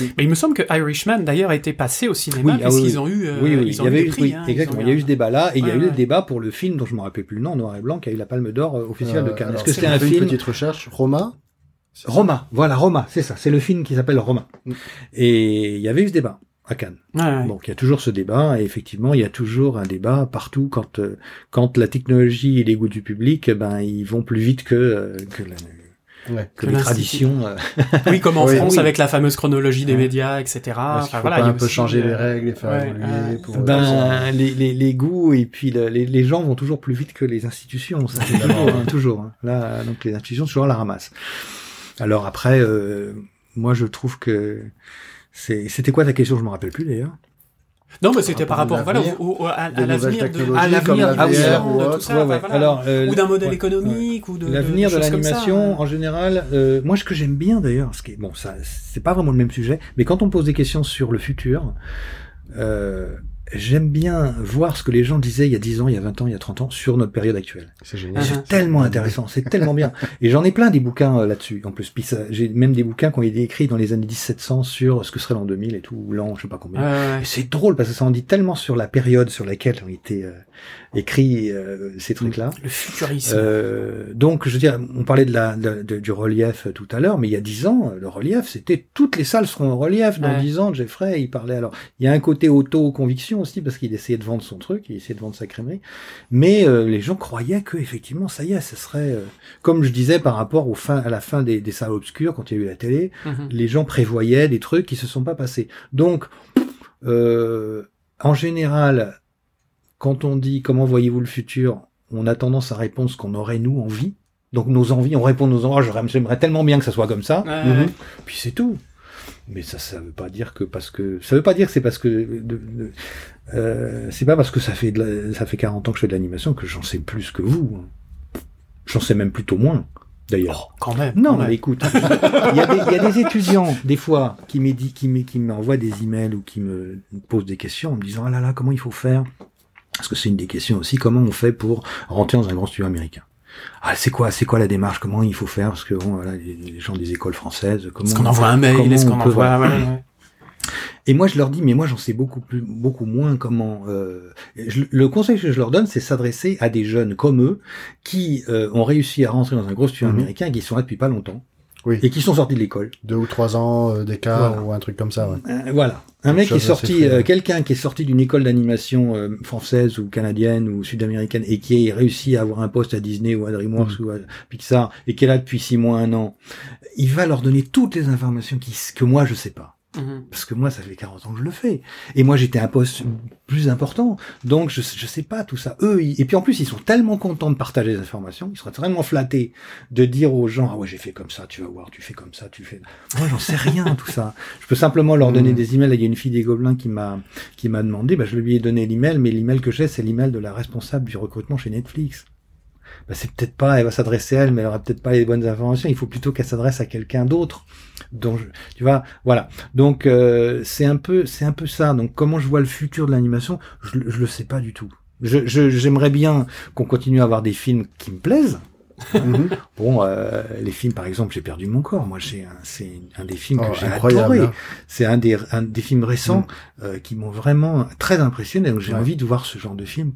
Mais il me semble que Irishman d'ailleurs a été passé au cinéma Oui, ah parce qu'ils oui. ont eu, euh, oui, oui, ils il y eu avait des eu, prix. oui, hein, exactement. Il y a eu ce débat-là, et il y a Ouais, eu le débat pour le film dont je me rappelle plus le nom, noir et blanc, qui a eu la Palme d'Or euh, au Festival de Cannes. Est-ce que c'est un film Une petite recherche. Roma. Roma, voilà Roma, c'est ça, c'est le film qui s'appelle Roma. Mm. Et il y avait eu ce débat. À Cannes. Ouais, ouais. Donc il y a toujours ce débat, et effectivement, il y a toujours un débat partout quand euh, quand la technologie et les goûts du public, eh ben ils vont plus vite que euh, que, la- Ouais. que Que les traditions. euh. Oui, comme en Oui, France oui. avec la fameuse chronologie des Ouais. médias, etc. Enfin, faut voilà, pas il y a un peu changer les règles et faire ouais, évoluer ouais. pour... euh, Ben les, les, les goûts et puis le- les, les gens vont toujours plus vite que les institutions, ça toujours, hein, toujours. hein. Là donc les institutions toujours à la ramasse. Alors après, euh, moi je trouve que c'était quoi ta question? Je me rappelle plus d'ailleurs. Non, mais c'était Par par rapport rapport, à voilà, l'avenir, au, au- à, l'avenir de, à l'avenir de de tout ça, Ouais, ouais. voilà. Alors, euh, ou d'un modèle ouais. économique, ou de L'avenir de, choses comme ça. l'animation, en général, euh, moi ce que j'aime bien d'ailleurs, ce qui est, bon, ça, c'est pas vraiment le même sujet, mais quand on pose des questions sur le futur, euh, j'aime bien voir ce que les gens disaient il y a 10 ans, il y a 20 ans, il y a 30 ans sur notre période actuelle. C'est génial. Uh-huh. C'est tellement intéressant, c'est tellement bien. Et j'en ai plein des bouquins euh, là-dessus. En plus, puis ça- j'ai même des bouquins qui ont été écrits dans les années 1700 sur ce que serait l'an 2000 et tout, ou l'an je sais pas combien. Ouais, c'est drôle parce que ça en dit tellement sur la période sur laquelle ont été euh, écrits euh, ces trucs-là. Le futurisme. Euh, donc, je veux dire, on parlait de la, de- de- du relief euh, tout à l'heure, mais il y a dix ans, euh, le relief, c'était toutes les salles seront en relief. Dans Ouais. dix ans, Jeffrey, il parlait alors. Il y a un côté auto-conviction aussi parce qu'il essayait de vendre son truc, il essayait de vendre sa crèmerie, mais euh, les gens croyaient que effectivement, ça y est, ce serait euh, comme je disais par rapport au fin, à la fin des, des salles obscures quand il y a eu la télé, Mhm. les gens prévoyaient des trucs qui se sont pas passés. Donc, euh, en général, quand on dit comment voyez-vous le futur, on a tendance à répondre ce qu'on aurait nous envie. Donc nos envies, on répond nos envies. Oh, j'aurais- j'aimerais tellement bien que ça soit comme ça. Ouais, Mhm. ouais. Puis c'est tout. Mais ça, ça veut pas dire que parce que ça veut pas dire que c'est parce que de- de- euh, c'est pas parce que ça fait de la- ça fait 40 ans que je fais de l'animation que j'en sais plus que vous. J'en sais même plutôt moins. D'ailleurs. Oh, quand même. Non, quand même. mais écoute, il y, a des, il y a des étudiants, des fois, qui m'édi- qui qui m'envoient des emails ou qui me posent des questions en me disant, ah là là, comment il faut faire? Parce que c'est une des questions aussi, comment on fait pour rentrer dans un grand studio américain? Ah, c'est quoi, c'est quoi la démarche? Comment il faut faire? Parce que bon, voilà, les, les gens des écoles françaises, comment Est-ce qu'on envoie un mail? Est-ce on qu'on envoie... ouais. Et moi, je leur dis, mais moi, j'en sais beaucoup plus, beaucoup moins comment. euh, je- le conseil que je leur donne, c'est s'adresser à des jeunes comme eux qui euh, ont réussi à rentrer dans un gros studio Mhm. américain et qui sont là depuis pas longtemps Oui. et qui sont sortis de l'école. Deux ou trois ans euh, d'écart Voilà. ou un truc comme ça, ouais. Euh, voilà. Un Quelque mec qui est sorti, euh, quelqu'un qui est sorti d'une école d'animation euh, française ou canadienne ou sud-américaine et qui a réussi à avoir un poste à Disney ou à DreamWorks Mhm. ou à Pixar et qui est là depuis six mois, un an, il va leur donner toutes les informations qui, que moi je sais pas. Mhm. Parce que moi, ça fait 40 ans que je le fais. Et moi, j'étais un poste plus important. Donc, je, je sais pas tout ça. Eux, ils- et puis en plus, ils sont tellement contents de partager les informations. Ils seraient tellement flattés de dire aux gens, ah ouais, j'ai fait comme ça, tu vas voir, tu fais comme ça, tu fais. Moi, j'en sais rien, tout ça. Je peux simplement leur donner Mm. des emails. Il y a une fille des Gobelins qui m'a, qui m'a demandé, bah, je lui ai donné l'email, mais l'email que j'ai, c'est l'email de la responsable du recrutement chez Netflix. Bah, c'est peut-être pas, elle va s'adresser à elle, mais elle aura peut-être pas les bonnes informations. Il faut plutôt qu'elle s'adresse à quelqu'un d'autre. Donc, je- tu vois, voilà. Donc, euh, c'est un peu, c'est un peu ça. Donc, comment je vois le futur de l'animation, je, je le sais pas du tout. Je, je- j'aimerais bien qu'on continue à avoir des films qui me plaisent. Mhm. Bon, euh, les films, par exemple, j'ai perdu mon corps. Moi, j'ai un, c'est un des films Oh, que j'ai incroyable, adoré. hein. C'est un des, un des films récents euh, qui m'ont vraiment très impressionné. Donc, j'ai Ouais. envie de voir ce genre de film.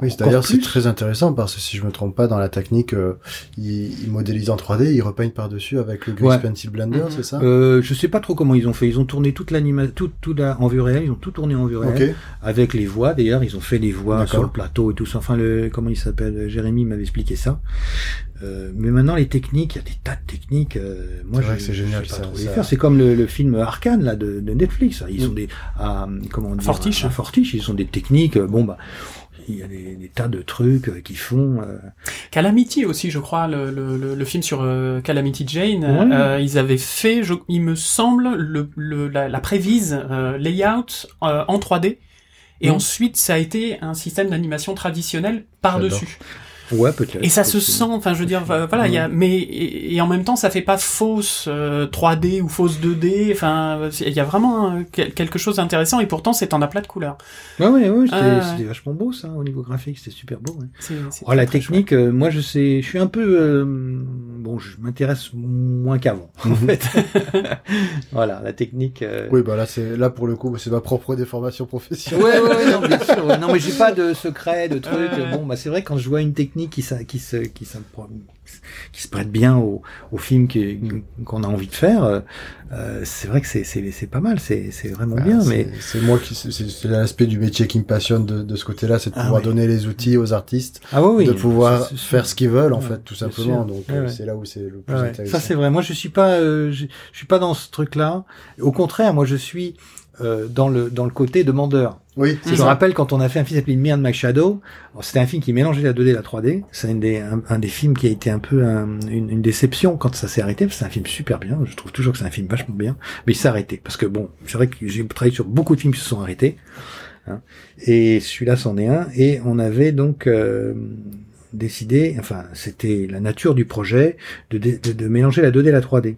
Oui, d'ailleurs, c'est très intéressant parce que si je me trompe pas, dans la technique, euh, ils, ils modélisent en 3D, ils repeignent par-dessus avec le Grease Ouais. Pencil Blender, Mhm. c'est ça Euh, je sais pas trop comment ils ont fait. Ils ont tourné toute l'animation, tout, tout la- en vue réelle. Ils ont tout tourné en vue réelle. Ok. avec les voix d'ailleurs ils ont fait les voix sur le plateau et tout ça enfin le comment il s'appelle? Jérémy m'avait expliqué ça Euh, mais maintenant les techniques il y a des tas de techniques euh, moi C'est vrai je, que c'est génial, pas ça- trop les ça- faire c'est comme le, le film Arcane là de, de Netflix ils Mm. sont des à, comment dire Fortiche. à Fortiche ils sont des techniques euh, bon bah il y a des, des tas de trucs euh, qui font euh, Calamity aussi, je crois, le, le, le, film sur Calamity Jane. Ouais. euh, ils avaient fait, je, il me semble, le, le, la, la prévise euh, layout euh, en 3D. Et Mhm. ensuite, ça a été un système d'animation traditionnel par-dessus. Ouais peut-être Et ça se sent, enfin, je veux dire, euh, voilà, il y a, mais et, et en même temps, ça fait pas fausse euh, 3D ou fausse 2D. Enfin, il y a vraiment euh, quel- quelque chose d'intéressant. Et pourtant, c'est en aplat de couleurs. ouais ouais ouais c'était ouais. c'était vachement beau ça au niveau graphique c'était super beau ouais. C'est, c'est Oh, la technique, euh, moi je sais, je suis un peu, euh, bon, je m'intéresse moins qu'avant. En Mhm. fait, voilà, la technique. euh, Oui, bah là, c'est là pour le coup, c'est ma propre déformation professionnelle. Ouais, ouais, ouais, non, bien sûr. Non, mais j'ai pas de secret, de trucs. Bon, bah, c'est vrai, quand je vois une technique qui, se, qui, se- qui se prête bien au, au film qu'on a envie de faire, euh, c'est vrai que c'est, pas mal, c'est, vraiment Ah, bien, c'est- mais. c'est moi qui, c'est l'aspect du métier qui me passionne de, de ce côté-là, c'est de Ah pouvoir ouais. donner les outils aux artistes, Ah oui, oui. de pouvoir faire ce qu'ils veulent, en Ouais, fait, tout simplement. Donc, Ouais, euh, c'est là où c'est le plus intéressant. Ça c'est vrai. Moi je suis pas, euh, je, je suis pas dans ce truc-là. Au contraire, moi je suis euh, dans le dans le côté demandeur. Oui, Je me rappelle quand on a fait un film qui s'appelait Me and My Shadow. C'était un film qui mélangeait la 2D et la 3D. C'est un des un, un des films qui a été un peu un- une, une déception quand ça s'est arrêté. parce que C'est un film super bien. Je trouve toujours que c'est un film vachement bien, mais il s'est arrêté parce que bon, c'est vrai que j'ai travaillé sur beaucoup de films qui se sont arrêtés. hein. et celui-là c'en est un. Et on avait donc euh, décidé, enfin c'était la nature du projet de, de, de mélanger la 2D et la 3D.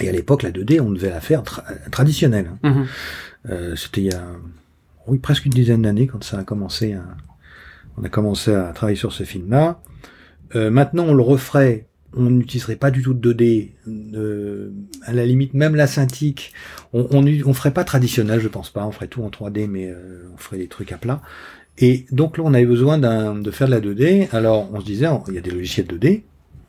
Et à l'époque, la 2D, on devait la faire tra- traditionnelle. hein. Mhm. Euh, C'était il y a oui presque une dizaine d'années quand ça a commencé. À, on a commencé à travailler sur ce film-là. Euh, maintenant, on le referait. On n'utiliserait pas du tout de 2D. euh, à la limite, même la synthique, on, on, ferait pas traditionnel, je pense pas. On ferait tout en 3D, mais euh, on ferait des trucs à plat. Et donc là, on avait besoin de faire de la 2D. Alors, on se disait, il y a des logiciels 2D.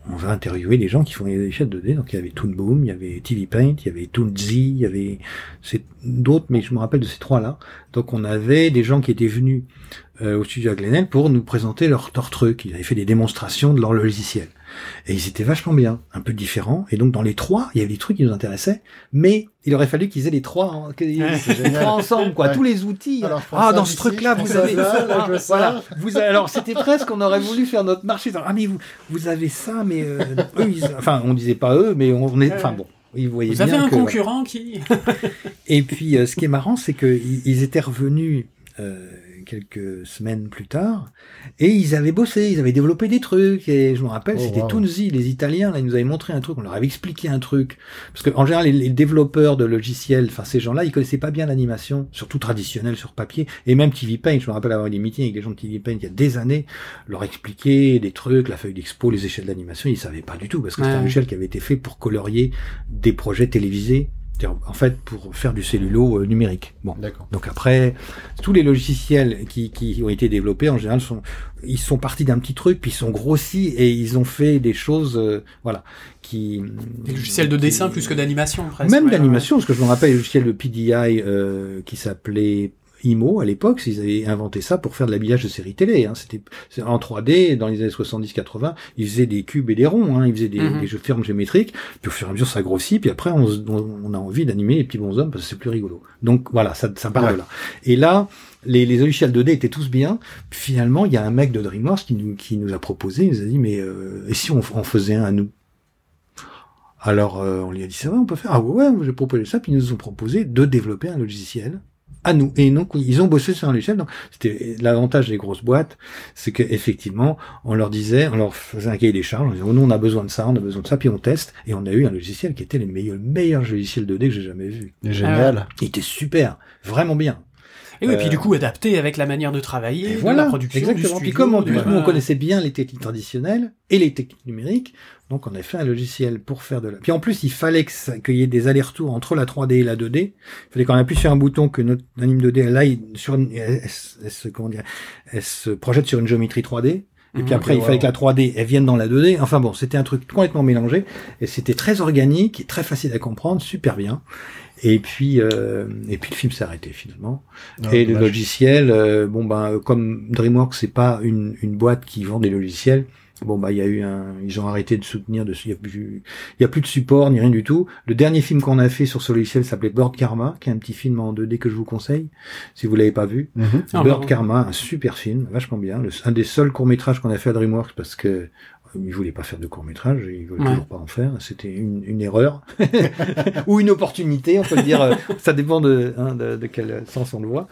On va interviewer les gens qui font les logiciels 2D. Donc, il y avait Toon Boom, il y avait TV Paint, il y avait Toonzy, il y avait d'autres, mais je me rappelle de ces trois-là. Donc, on avait des gens qui étaient venus euh, au studio à Glenelg pour nous présenter leur, leur truc. Ils avaient fait des démonstrations de leur logiciel. Et ils étaient vachement bien, un peu différents. Et donc, dans les trois, il y avait des trucs qui nous intéressaient, mais il aurait fallu qu'ils aient les trois, en- que- les trois ensemble, quoi. Ouais. Tous les outils. Alors, ah, dans ce truc-là, vous ça avez voilà. Vous avez- alors, c'était presque qu'on aurait voulu faire notre marché. Ah, mais vous, vous avez ça, mais euh, eux, ils- enfin, on disait pas eux, mais on est, enfin bon. Ils voyaient Vous avez bien un que, concurrent qui et puis, euh, ce qui est marrant, c'est qu'ils ils étaient revenus euh, quelques semaines plus tard, et ils avaient bossé, ils avaient développé des trucs. Et je me rappelle, Oh, c'était wow. Toonzy, les Italiens, là, ils nous avaient montré un truc, on leur avait expliqué un truc. Parce que en général, les, les développeurs de logiciels, enfin ces gens-là, ils connaissaient pas bien l'animation, surtout traditionnelle sur papier, et même TV Paint. Je me rappelle avoir eu des meetings avec des gens de TV Paint il y a des années, leur expliquer des trucs, la feuille d'expo, les échelles d'animation, ils savaient pas du tout, parce que c'était un logiciel qui avait été fait pour colorier des projets télévisés en fait pour faire du cellulo euh, numérique. Bon. D'accord. Donc après, tous les logiciels qui, qui ont été développés en général sont ils sont partis d'un petit truc puis ils sont grossis et ils ont fait des choses euh, voilà qui Des logiciels de qui- dessin plus que d'animation, presque. même ouais, d'animation parce que je me rappelle le logiciel de PDI euh, qui s'appelait IMO à l'époque, ils avaient inventé ça pour faire de l'habillage de séries télé. Hein. C'était en 3D dans les années 70-80. Ils faisaient des cubes et des ronds. Hein. Ils faisaient des, Mhm. des jeux de formes géométriques. Puis au fur et à mesure, ça grossit. Puis après, on, on- a envie d'animer les petits bonshommes parce que c'est plus rigolo. Donc voilà, ça, ça part Ouais. de là. Et là, les, les logiciels 2D étaient tous bien. Puis finalement, il y a un mec de DreamWorks qui nous, qui nous a proposé. Il nous a dit mais euh, et si on, on faisait un à nous? Alors euh, on lui a dit c'est vrai, on peut faire. Ah ouais, ouais, j'ai proposé ça, puis ils nous ont proposé de développer un logiciel à nous. Et donc ils ont bossé sur un logiciel. Donc c'était l'avantage des grosses boîtes, c'est que effectivement on leur disait, on leur faisait un cahier des charges, on disait oh, nous on a besoin de ça, on a besoin de ça, puis on teste. Et on a eu un logiciel qui était le meilleur, le meilleur logiciel 2D que j'ai jamais vu. C'est Génial. Il était super, vraiment bien. Et oui, puis Euh, du coup adapté avec la manière de travailler, Et de voilà, la production, exactement. du Puis comme en du- plus nous on euh, connaissait bien les techniques traditionnelles et les techniques numériques, donc on a fait un logiciel pour faire de la. Puis en plus il fallait qu'il y ait des allers-retours entre la 3D et la 2D. Il fallait qu'on appuie sur un bouton que notre anime 2D elle aille sur elle, se- elle se- comment dire, elle se projette sur une géométrie 3D. Et puis Mhm, après, il fallait wow. que la 3D, elle vienne dans la 2D. Enfin bon, c'était un truc complètement mélangé. Et c'était très organique, très facile à comprendre, super bien. Et puis, euh, et puis le film s'est arrêté finalement. Ah, et le logiciel, euh, bon ben, comme DreamWorks, c'est pas une, une boîte qui vend des logiciels. Bon bah il y a eu un, ils ont arrêté de soutenir dessus. Il y a plus, il y a plus de support ni rien du tout. Le dernier film qu'on a fait sur ce logiciel s'appelait Bird Karma, qui est un petit film en 2D que je vous conseille si vous l'avez pas vu. Ah, Bird. Karma, un super film, vachement bien. Le- un des seuls courts métrages qu'on a fait à DreamWorks parce que euh, ils voulaient pas faire de court métrage, ils veulent Ouais. toujours pas en faire. C'était une, une erreur ou une opportunité, on peut le dire. ça dépend de, hein, de, de quel sens on le voit.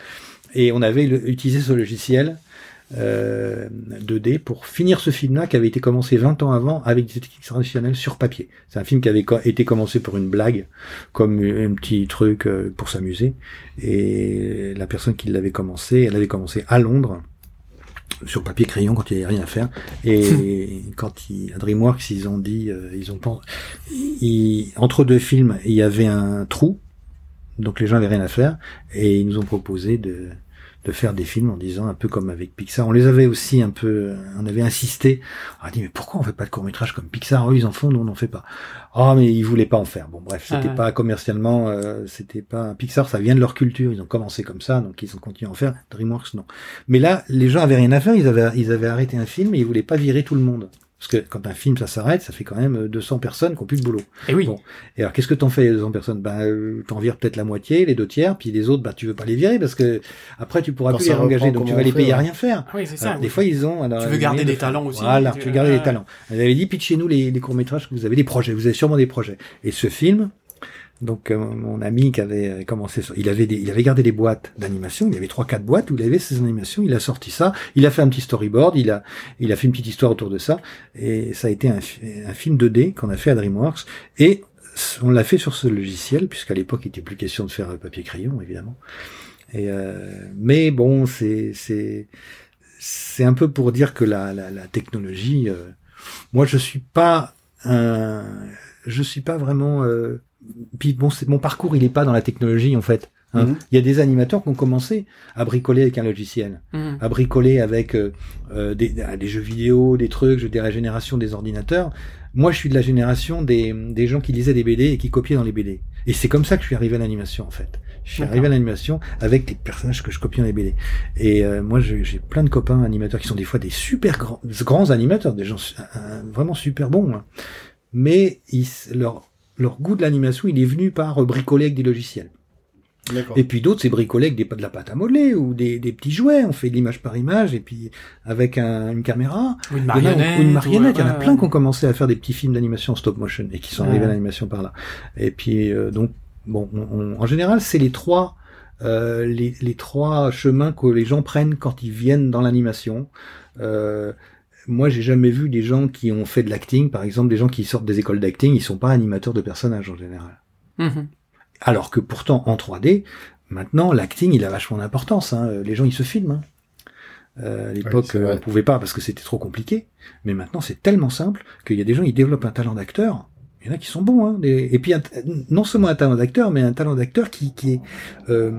Et on avait le- utilisé ce logiciel euh, 2D pour finir ce film-là qui avait été commencé 20 ans avant avec des techniques traditionnelles sur papier. C'est un film qui avait été commencé pour une blague, comme un petit truc euh, pour s'amuser. Et la personne qui l'avait commencé, elle avait commencé à Londres sur papier crayon quand il n'y avait rien à faire. Et quand ils, à DreamWorks, ils ont dit, euh, ils ont pen- ils- entre deux films, il y avait un trou, donc les gens avaient rien à faire, et ils nous ont proposé de de faire des films en disant un peu comme avec Pixar. On les avait aussi un peu, on avait insisté. On a dit mais pourquoi on fait pas de court métrage comme Pixar? Eux ils en font, nous on n'en fait pas. Ah mais ils voulaient pas en faire. Bon bref, c'était Ah pas commercialement, euh, c'était pas Pixar, ça vient de leur culture. Ils ont commencé comme ça, donc ils ont continué à en faire. DreamWorks non. Mais là, les gens avaient rien à faire. Ils avaient ils avaient arrêté un film et ils voulaient pas virer tout le monde. Parce que quand un film ça s'arrête, ça fait quand même euh, 200 personnes qui ont plus de boulot. Et oui. Bon. Et alors, qu'est-ce que t'en fais, les 200 personnes? Ben, euh, t'en vires peut-être la moitié, les deux tiers, puis les autres, bah, tu veux pas les virer parce que après, tu pourras Quand plus les engager, donc tu vas les payer à rien faire. Oui, c'est ça. Alors, oui. des fois, ils ont. alors, Tu veux garder des talents aussi, Voilà, tu- tu veux garder les talents. Elle avait dit, pitchez-nous les, les courts-métrages que vous avez, des projets. Vous avez sûrement des projets. Et ce film, donc, euh, mon ami qui avait euh, commencé il avait il avait gardé des boîtes d'animation. Il y avait trois, quatre boîtes où il avait ses animations. Il a sorti ça. Il a fait un petit storyboard. Il a, il a fait une petite histoire autour de ça. Et ça a été un, fi- un film 2D qu'on a fait à DreamWorks. Et on l'a fait sur ce logiciel, puisqu'à l'époque, il était plus question de faire papier crayon, évidemment. Et euh, mais bon, c'est c'est c'est un peu pour dire que la la, technologie. euh, moi, je suis pas un, je suis pas vraiment. Puis bon, c'est mon parcours, il est pas dans la technologie en fait. hein. Mhm. Il y a des animateurs qui ont commencé à bricoler avec un logiciel Mhm. à bricoler avec euh, euh, des, des jeux vidéo, des trucs, je dirais génération des ordinateurs. Moi, je suis de la génération des, des gens qui lisaient des BD et qui copiaient dans les BD. Et c'est comme ça que je suis arrivé à l'animation, en fait. Je suis D'accord. arrivé à l'animation avec les personnages que je copie dans les BD. Et euh, moi, j'ai j'ai plein de copains animateurs qui sont des fois des super grands, grands animateurs, des gens euh, vraiment super bons. hein. Mais ils, leur, leur goût de l'animation, il est venu par euh, bricoler avec des logiciels. D'accord. Et puis d'autres, c'est bricoler avec des, de la pâte à modeler ou des, des petits jouets. On fait de l'image par image et puis avec un- une caméra. Ou une Il y en a- marionnette. ou une marionnette. Il y en a ouais, plein ouais. qui ont commencé à faire des petits films d'animation en stop motion et qui sont arrivés Ouais. à l'animation par là. Et puis euh, donc, bon, on- on- en général, c'est les trois, euh, les, les trois chemins que les gens prennent quand ils viennent dans l'animation. Euh, moi, j'ai jamais vu des gens qui ont fait de l'acting, par exemple, des gens qui sortent des écoles d'acting, ils sont pas animateurs de personnages en général. Mhm. Alors que pourtant, en 3D, maintenant, l'acting, il a vachement d'importance. Hein. Les gens, ils se filment. hein. Euh, à l'époque, vrai. euh, on pouvait pas parce que c'était trop compliqué. Mais maintenant, c'est tellement simple qu'il y a des gens, ils développent un talent d'acteur. Il y en a qui sont bons. Hein. Des- Et puis, un- non seulement un talent d'acteur, mais un talent d'acteur qui, qui est... euh,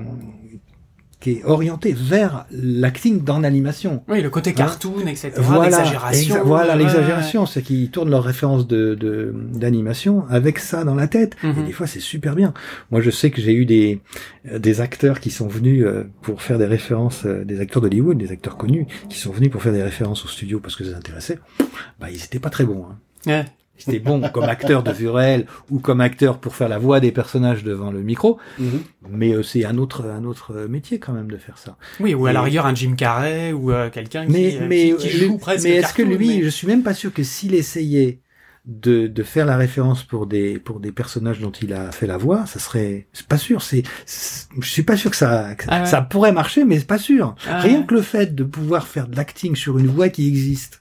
qui est orienté vers l'acting dans l'animation. Oui, le côté cartoon, etc. Voilà, l'exagération. exa- voilà ouais, l'exagération, c'est qu'ils tournent leurs références de de- d'animation avec ça dans la tête. Mhm. Et des fois, c'est super bien. Moi, je sais que j'ai eu des euh, des acteurs qui sont venus euh, pour faire des références, euh, des acteurs d'Hollywood, des acteurs connus, qui sont venus pour faire des références au studio parce que ça les intéressait. Bah, ils étaient pas très bons. Hein. Ouais. Ils étaient bons comme acteurs de vue réelle ou comme acteurs pour faire la voix des personnages devant le micro, Mhm. mais euh, c'est un autre un autre euh, métier quand même de faire ça. Oui, ou à la rigueur un Jim Carrey ou euh, quelqu'un Mais, qui, euh, mais, qui, qui lui- joue presque mais est-ce que lui, mais- je suis même pas sûr que s'il essayait de, de faire la référence pour des pour des personnages dont il a fait la voix, ça serait c'est pas sûr. C'est c'est- je suis pas sûr que ça que Ah ouais. ça pourrait marcher, mais c'est pas sûr. Ah Rien ouais. que le fait de pouvoir faire de l'acting sur une voix qui existe,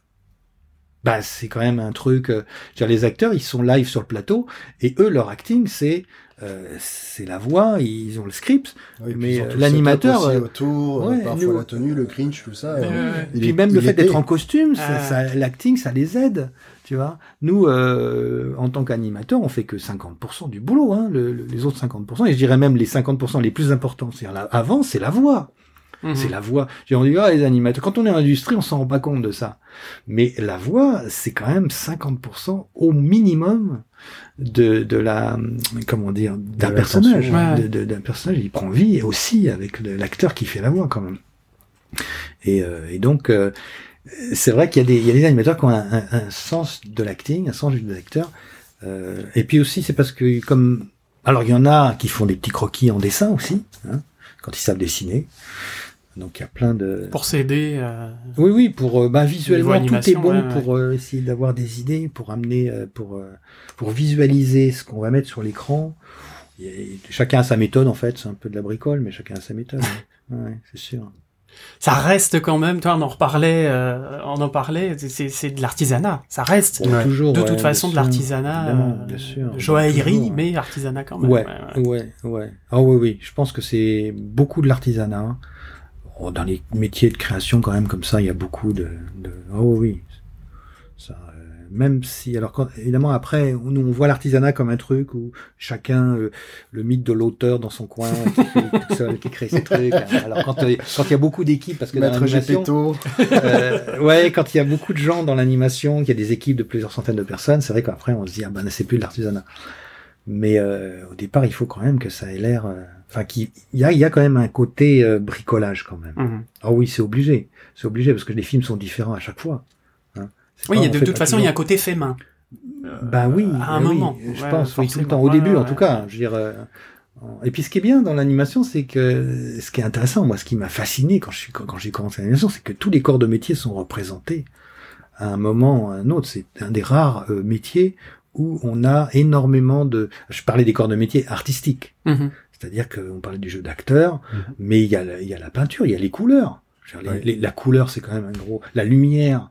bah c'est quand même un truc. euh, je veux dire, les acteurs, ils sont live sur le plateau et eux leur acting c'est euh, c'est la voix, ils ont le script. Oui, puis Mais, euh, l'animateur, euh, autour, ouais, parfois nous- la tenue, le cringe, tout ça. Euh, il Puis est- même le fait d'être en costume, ça, Ah. ça- l'acting, ça les aide, tu vois. Nous, euh, en tant qu'animateur, on fait que 50% du boulot, hein, le- le- les autres 50%, et je dirais même les 50% les plus importants. C'est-à-dire, avant, c'est la voix. Mhm. C'est la voix. J'ai dit, ah, les animateurs. Quand on est en industrie, on s'en rend pas compte de ça. Mais la voix, c'est quand même 50% au minimum de, de la, comment dire, d'un personnage. ouais. D'un personnage, il prend vie aussi avec l'acteur qui fait la voix quand même. Et, euh, et donc, euh, c'est vrai qu'il y a des, il y a des animateurs qui ont un, un- un sens de l'acting, un sens de l'acteur. Euh, et puis aussi, c'est parce que comme, alors il y en a qui font des petits croquis en dessin aussi, hein, quand ils savent dessiner. Donc il y a plein de. Pour s'aider. euh, Oui, oui, pour euh, bah, visuellement tout est bon ouais, ouais. pour euh, essayer d'avoir des idées, pour amener, euh, pour euh, pour visualiser ce qu'on va mettre sur l'écran. Chacun a sa méthode en fait, c'est un peu de la bricole, mais chacun a sa méthode. ouais. C'est sûr. Ça reste quand même, toi, on en reparlait, euh, on en parlait, c'est- de l'artisanat. Ça reste Bon, Ouais. toujours. de toute façon de l'artisanat. évidemment, euh, bien sûr. Joaillerie, mais artisanat quand même. Ouais, ouais. ouais. Ah oui, oui. Je pense que c'est beaucoup de l'artisanat. Dans les métiers de création, quand même, comme ça, il y a beaucoup de... de... Oh oui. Ça, euh, même si... Alors, quand, évidemment, après, nous, on voit l'artisanat comme un truc où chacun, euh, le mythe de l'auteur dans son coin, qui, fait tout seul, qui crée ses trucs. Alors, quand euh, quand il y a beaucoup d'équipes, parce que dans Maître. Gepetto. Euh, ouais, quand il y a beaucoup de gens dans l'animation, qu'il y a des équipes de plusieurs centaines de personnes, c'est vrai qu'après on se dit ah ben c'est plus de l'artisanat. Mais euh, au départ, il faut quand même que ça ait l'air, euh, enfin qu'il il y a, il y a quand même un côté euh, bricolage quand même. Mhm. Ah oui, c'est obligé, c'est obligé parce que les films sont différents à chaque fois. Hein. Oui, y a de toute façon, il y a un côté fait main. Bah oui, à un bah oui, moment. je Ouais, pense, oui, tout le temps, au Ouais, début en tout cas. Je veux dire. euh, et puis ce qui est bien dans l'animation, c'est que ce qui est intéressant, moi, ce qui m'a fasciné quand je suis quand, quand j'ai commencé l'animation, c'est que tous les corps de métier sont représentés à un moment ou à un autre. C'est un des rares euh, métiers où on a énormément de. Je parlais des corps de métier artistiques, Mhm. C'est-à-dire qu'on parlait du jeu d'acteur, Mhm. mais il y a la, il y a la peinture, il y a les couleurs. Dire, Ouais. les- la couleur, c'est quand même un gros. La lumière,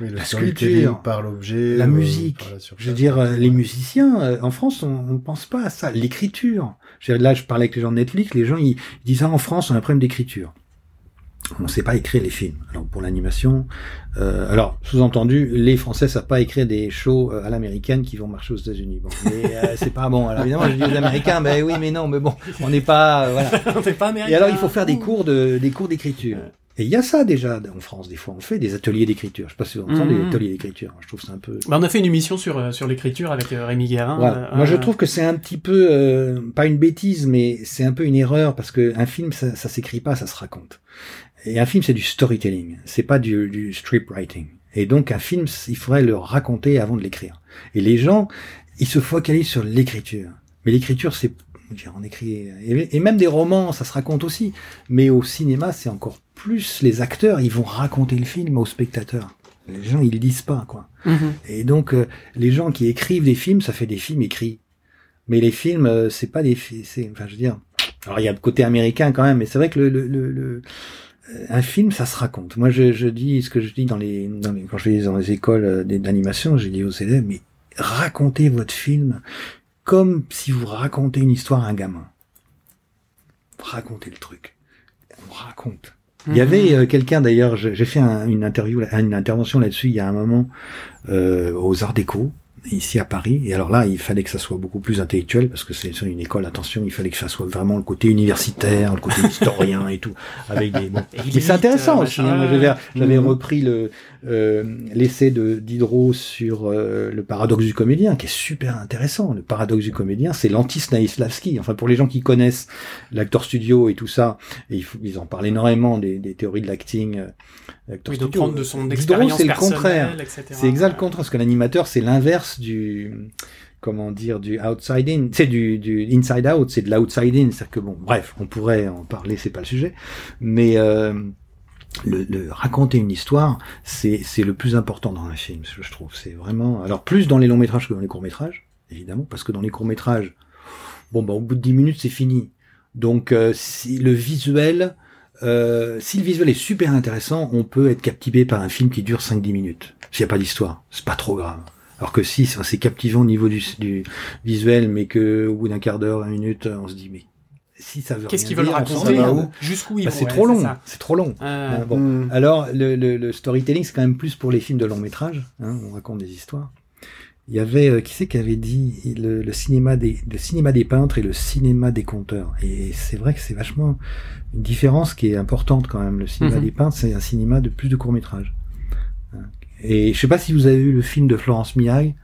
Oui, La sculpture, par l'objet. la euh, musique. la. Je veux dire, euh, les musiciens, euh, en France, on ne pense pas à ça. L'écriture. Là, je parlais avec les gens de Netflix, les gens, ils, ils disent, ah, en France, on a un problème d'écriture. On ne sait pas écrire les films. Alors, pour l'animation, euh, alors, sous-entendu, les Français savent pas écrire des shows euh, à l'américaine qui vont marcher aux États-Unis. Bon, mais euh, c'est pas bon. Alors, évidemment, je dis aux Américains, ben oui, mais non, mais bon, on n'est pas, euh, voilà. On fait pas américain. Et alors, il faut faire des cours de, des cours d'écriture. Et il y a ça déjà en France, des fois. On fait des ateliers d'écriture. Je sais pas si vous entendez des ateliers d'écriture. Je trouve ça un peu. Bah, on a fait une émission sur euh, sur l'écriture avec euh, Rémi Guérin. Voilà. euh, Moi, je trouve que c'est un petit peu, euh, pas une bêtise, mais c'est un peu une erreur parce que un film, ça, ça s'écrit pas, ça se raconte. Et un film, c'est du storytelling, c'est pas du, du script writing. Et donc, un film, il faudrait le raconter avant de l'écrire. Et les gens, ils se focalisent sur l'écriture. Mais l'écriture, c'est, on écrit, et, même des romans, ça se raconte aussi. Mais au cinéma, c'est encore plus les acteurs, ils vont raconter le film aux spectateurs. Les gens, ils le disent pas, quoi. mhm. Et donc, euh, les gens qui écrivent des films, ça fait des films écrits. Mais les films, euh, c'est pas des films. Enfin, je veux dire. Alors, il y a le côté américain quand même, mais c'est vrai que le, le, le, le- un film, ça se raconte. Moi, je, je dis ce que je dis dans les, dans les quand je vais dans les écoles euh, d'animation, j'ai dit aux élèves, mais racontez votre film comme si vous racontez une histoire à un gamin. Racontez le truc. On raconte. Il y avait euh, quelqu'un d'ailleurs, j'ai fait un- une interview, une intervention là-dessus il y a un moment euh, aux Arts Déco ici à Paris. Et alors là, il fallait que ça soit beaucoup plus intellectuel parce que c'est une école. Attention, il fallait que ça soit vraiment le côté universitaire, le côté historien et tout, avec des. Bon. Mais c'est intéressant euh, aussi. hein. J'avais j'avais Mhm. repris le euh, l'essai de Diderot sur euh, le paradoxe du comédien, qui est super intéressant. Le paradoxe du comédien, c'est l'anti-Stanislavski. Enfin, pour les gens qui connaissent l'acteur studio et tout ça, et ils en parlent énormément des, des théories de l'acting. L'acteur Oui, studio. prendre de son Diderot, expérience c'est le contraire. C'est exact le contraire, parce que l'animateur, c'est l'inverse du, comment dire, du outside in, c'est du, du inside out, c'est de l'outside in, c'est-à-dire que bon, bref, on pourrait en parler, c'est pas le sujet, mais euh, le, le raconter une histoire, c'est c'est le plus important dans un film, je trouve. C'est vraiment, alors plus dans les longs métrages que dans les courts métrages, évidemment, parce que dans les courts métrages, bon bah au bout de 10 minutes c'est fini. Donc euh, si le visuel, euh, si le visuel est super intéressant, on peut être captivé par un film qui dure 5-10 minutes. S'il n'y a pas d'histoire, c'est pas trop grave. Alors que si c'est captivant au niveau du, du visuel, mais que au bout d'un quart d'heure, 20 minutes, on se dit mais si ça veut Qu'est-ce qu'ils veulent raconter Jusqu'où ils Bah, vont C'est ouais, trop long, c'est trop long. Bon. Hmm. Alors, le, le, le storytelling, c'est quand même plus pour les films de long métrage. Hein, on raconte des histoires. Il y avait, euh, qui c'est qui avait dit le, le cinéma des, le cinéma des peintres et le cinéma des conteurs. Et c'est vrai que c'est vachement une différence qui est importante quand même. Le cinéma Mhm. des peintres, c'est un cinéma de plus de court métrage. Et je sais pas si vous avez vu le film de Florence Mihaille,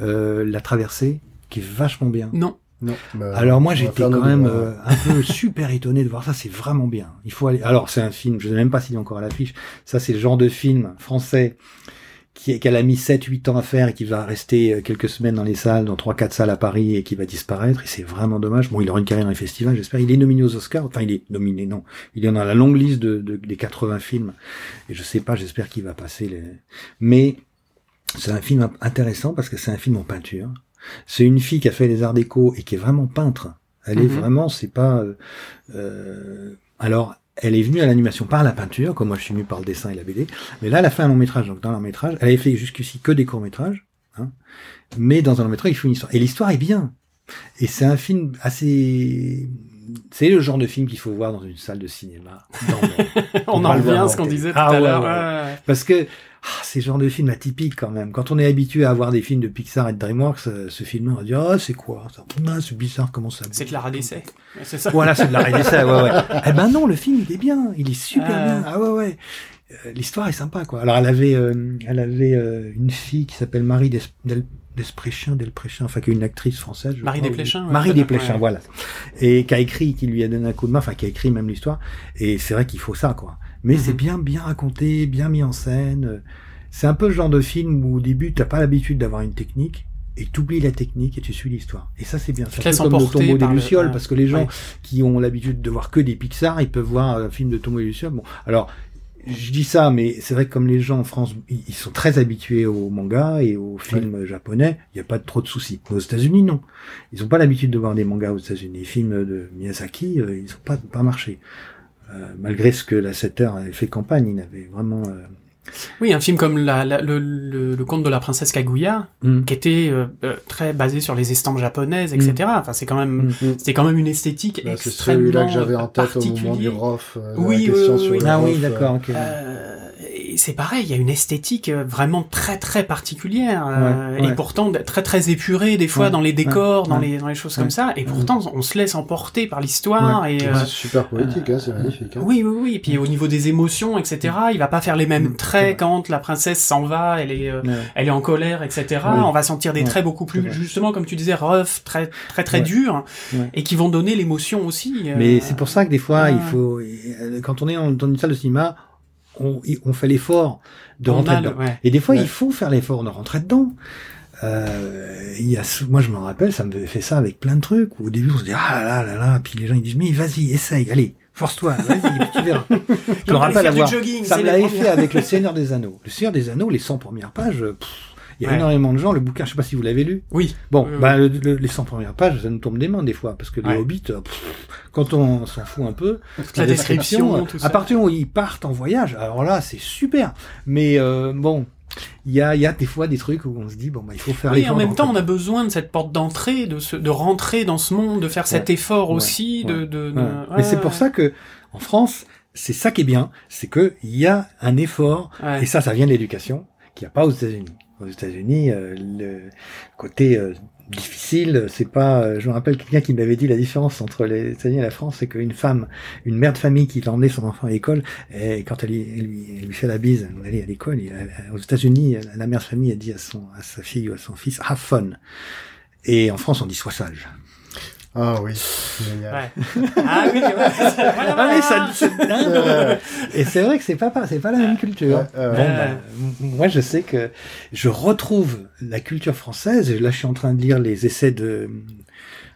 euh, La Traversée, qui est vachement bien. Non. Non. bah, Alors moi j'étais quand même euh, un peu super étonné de voir ça, c'est vraiment bien. Il faut aller. Alors c'est un film, je ne sais même pas s'il est encore à l'affiche. Ça c'est le genre de film français qu'elle a mis 7 8 ans à faire et qui va rester euh, quelques semaines dans les salles, dans trois quatre salles à Paris et qui va disparaître et c'est vraiment dommage. Bon, il aura une carrière dans les festivals, j'espère. Il est nominé aux Oscars, enfin il est nominé non. Il est dans la longue liste de, de- des 80 films et je sais pas, j'espère qu'il va passer les mais c'est un film intéressant parce que c'est un film en peinture. C'est une fille qui a fait les arts déco et qui est vraiment peintre. Elle est Mhm. vraiment, c'est pas. euh, euh, alors, elle est venue à l'animation par la peinture, comme moi je suis venu par le dessin et la BD. Mais là, elle a fait un long métrage. Donc dans le long métrage, elle avait fait jusqu'ici que des courts métrages. Hein, mais dans un long métrage, il faut une histoire. Et l'histoire est bien. Et c'est un film assez c'est le genre de film qu'il faut voir dans une salle de cinéma. on en revient à ce qu'on disait tout ah à l'heure. Parce que ah, c'est le genre de film atypique quand même. Quand on est habitué à voir des films de Pixar et de DreamWorks, euh, ce film, on va dire ah c'est quoi? Ça ah, C'est bizarre comment ça. C'est de la d'essai. C'est ça. Voilà, c'est de la d'essai. Ouais ouais. eh ben non, le film il est bien, il est super ah. bien. Ah ouais ouais. Euh, l'histoire est sympa quoi. Alors elle avait, euh, elle avait une fille qui s'appelle Marie Des Despréchin, Delpréchin, enfin qui est une actrice française. Marie Desplechin. Marie Desplechin, voilà. Et qui a écrit, qui lui a donné un coup de main, enfin qui a écrit même l'histoire. Et c'est vrai qu'il faut ça, quoi. Mais c'est mhm. bien, bien raconté, bien mis en scène. C'est un peu le genre de film où au début t'as pas l'habitude d'avoir une technique et t'oublies la technique et tu suis l'histoire. Et ça c'est bien. C'est comme le tombeau des lucioles parce que les gens qui ont l'habitude de voir que des Pixar, ils peuvent voir un film de tombeau des lucioles. Bon, alors je dis ça, mais c'est vrai que comme les gens en France, ils sont très habitués au manga et aux films japonais, il n'y a pas trop de soucis. aux États-Unis, non. Ils n'ont pas l'habitude de voir des mangas aux États-Unis. Les films de Miyazaki, euh, ils n'ont pas, pas marché. Euh, malgré ce que la 7 heures avait fait campagne, il n'avait vraiment euh, oui, un film comme la, le, le, conte de la princesse Kaguya, mm. qui était euh, euh, très basé sur les estampes japonaises, etc. Mm. Enfin, c'est quand même, mm, c'était quand même une esthétique bah, extrêmement C'est celui-là que j'avais en tête au moment du ROF. Euh, oui, oui, oui, Ah oui, d'accord. Okay. Euh, c'est pareil, il y a une esthétique euh, vraiment très très particulière euh, et pourtant très très épurée des fois dans les décors, dans les dans les choses comme ça. Et pourtant, on se laisse emporter par l'histoire et euh, c'est super poétique, hein, c'est magnifique. Hein. Oui, oui, oui. Et puis au niveau des émotions, etc. Il va pas faire les mêmes traits quand la princesse s'en va, elle est elle est en colère, etc. On va sentir des traits beaucoup plus justement comme tu disais rough, très très très durs et qui vont donner l'émotion aussi. Mais c'est pour ça que des fois, il faut quand on est dans une salle de cinéma on, on fait l'effort de rentrer dedans. Et des fois, il faut faire l'effort de rentrer dedans. Euh, il y a, moi, je me rappelle, ça me fait ça avec plein de trucs. Où au début, on se dit ah là là là, puis les gens ils disent mais vas-y, essaye, allez, force-toi, vas-y, tu verras. je me rappelle avoir, ça me l'avait fait avec le Seigneur des Anneaux. Le Seigneur des Anneaux, les 100 premières pages. Il y a énormément de gens. Le bouquin, je sais pas si vous l'avez lu. Oui. Bon, bah, les 100 premières pages, ça nous tombe des mains des fois, parce que les hobbits, quand on s'en fout un peu, la, description, à partir où ils partent en voyage, alors là, c'est super. Mais euh, bon, il y a, y a des fois des trucs où on se dit bon bah il faut faire. Oui, en même temps, on a besoin de cette porte d'entrée, de se, de rentrer dans ce monde, de faire cet effort aussi, de. de, de... Mais c'est pour ça que en France, c'est ça qui est bien, c'est que il y a un effort et ça, ça vient de l'éducation qu'il n'y a pas aux États-Unis. Aux États-Unis, euh, le côté euh, difficile. C'est pas. Euh, je me rappelle quelqu'un qui m'avait dit la différence entre les États-Unis et la France, c'est qu'une femme, une mère de famille qui emmenait son enfant à l'école, et quand elle, lui, lui, fait la bise, on allait à l'école. Aux États-Unis, la mère de famille a dit à son, à sa fille ou à son fils, have fun. Et en France, on dit sois sage. Ah oui, génial. Ah oui, ah, ça, Et c'est vrai que c'est pas c'est pas la même culture. bon, bah, moi, je sais que je retrouve la culture française. Et là, je suis en train de lire les essais de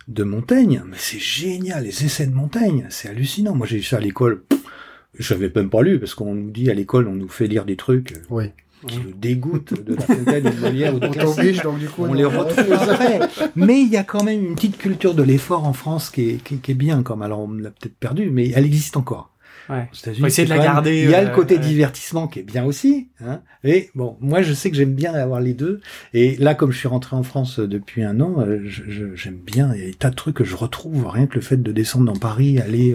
de Montaigne. Mais c'est génial, les essais de Montaigne, c'est hallucinant. Moi, j'ai eu ça à l'école. Je n'avais même pas lu parce qu'on nous dit à l'école, on nous fait lire des trucs. Oui qui nous dégoûtent de la fontaine de Molière ou de on donc du coup, on les retrouve après. Mais il y a quand même une petite culture de l'effort en France qui est, qui, qui est bien, comme alors on l'a peut-être perdu, mais elle existe encore. Ouais. Faut essayer de la garder. il y a le euh, côté divertissement qui est bien aussi. Hein. Et bon, moi je sais que j'aime bien avoir les deux. Et là, comme je suis rentré en France euh, depuis un an, euh, j'aime bien. Il y a des tas de trucs que je retrouve. Rien que le fait de descendre dans Paris, aller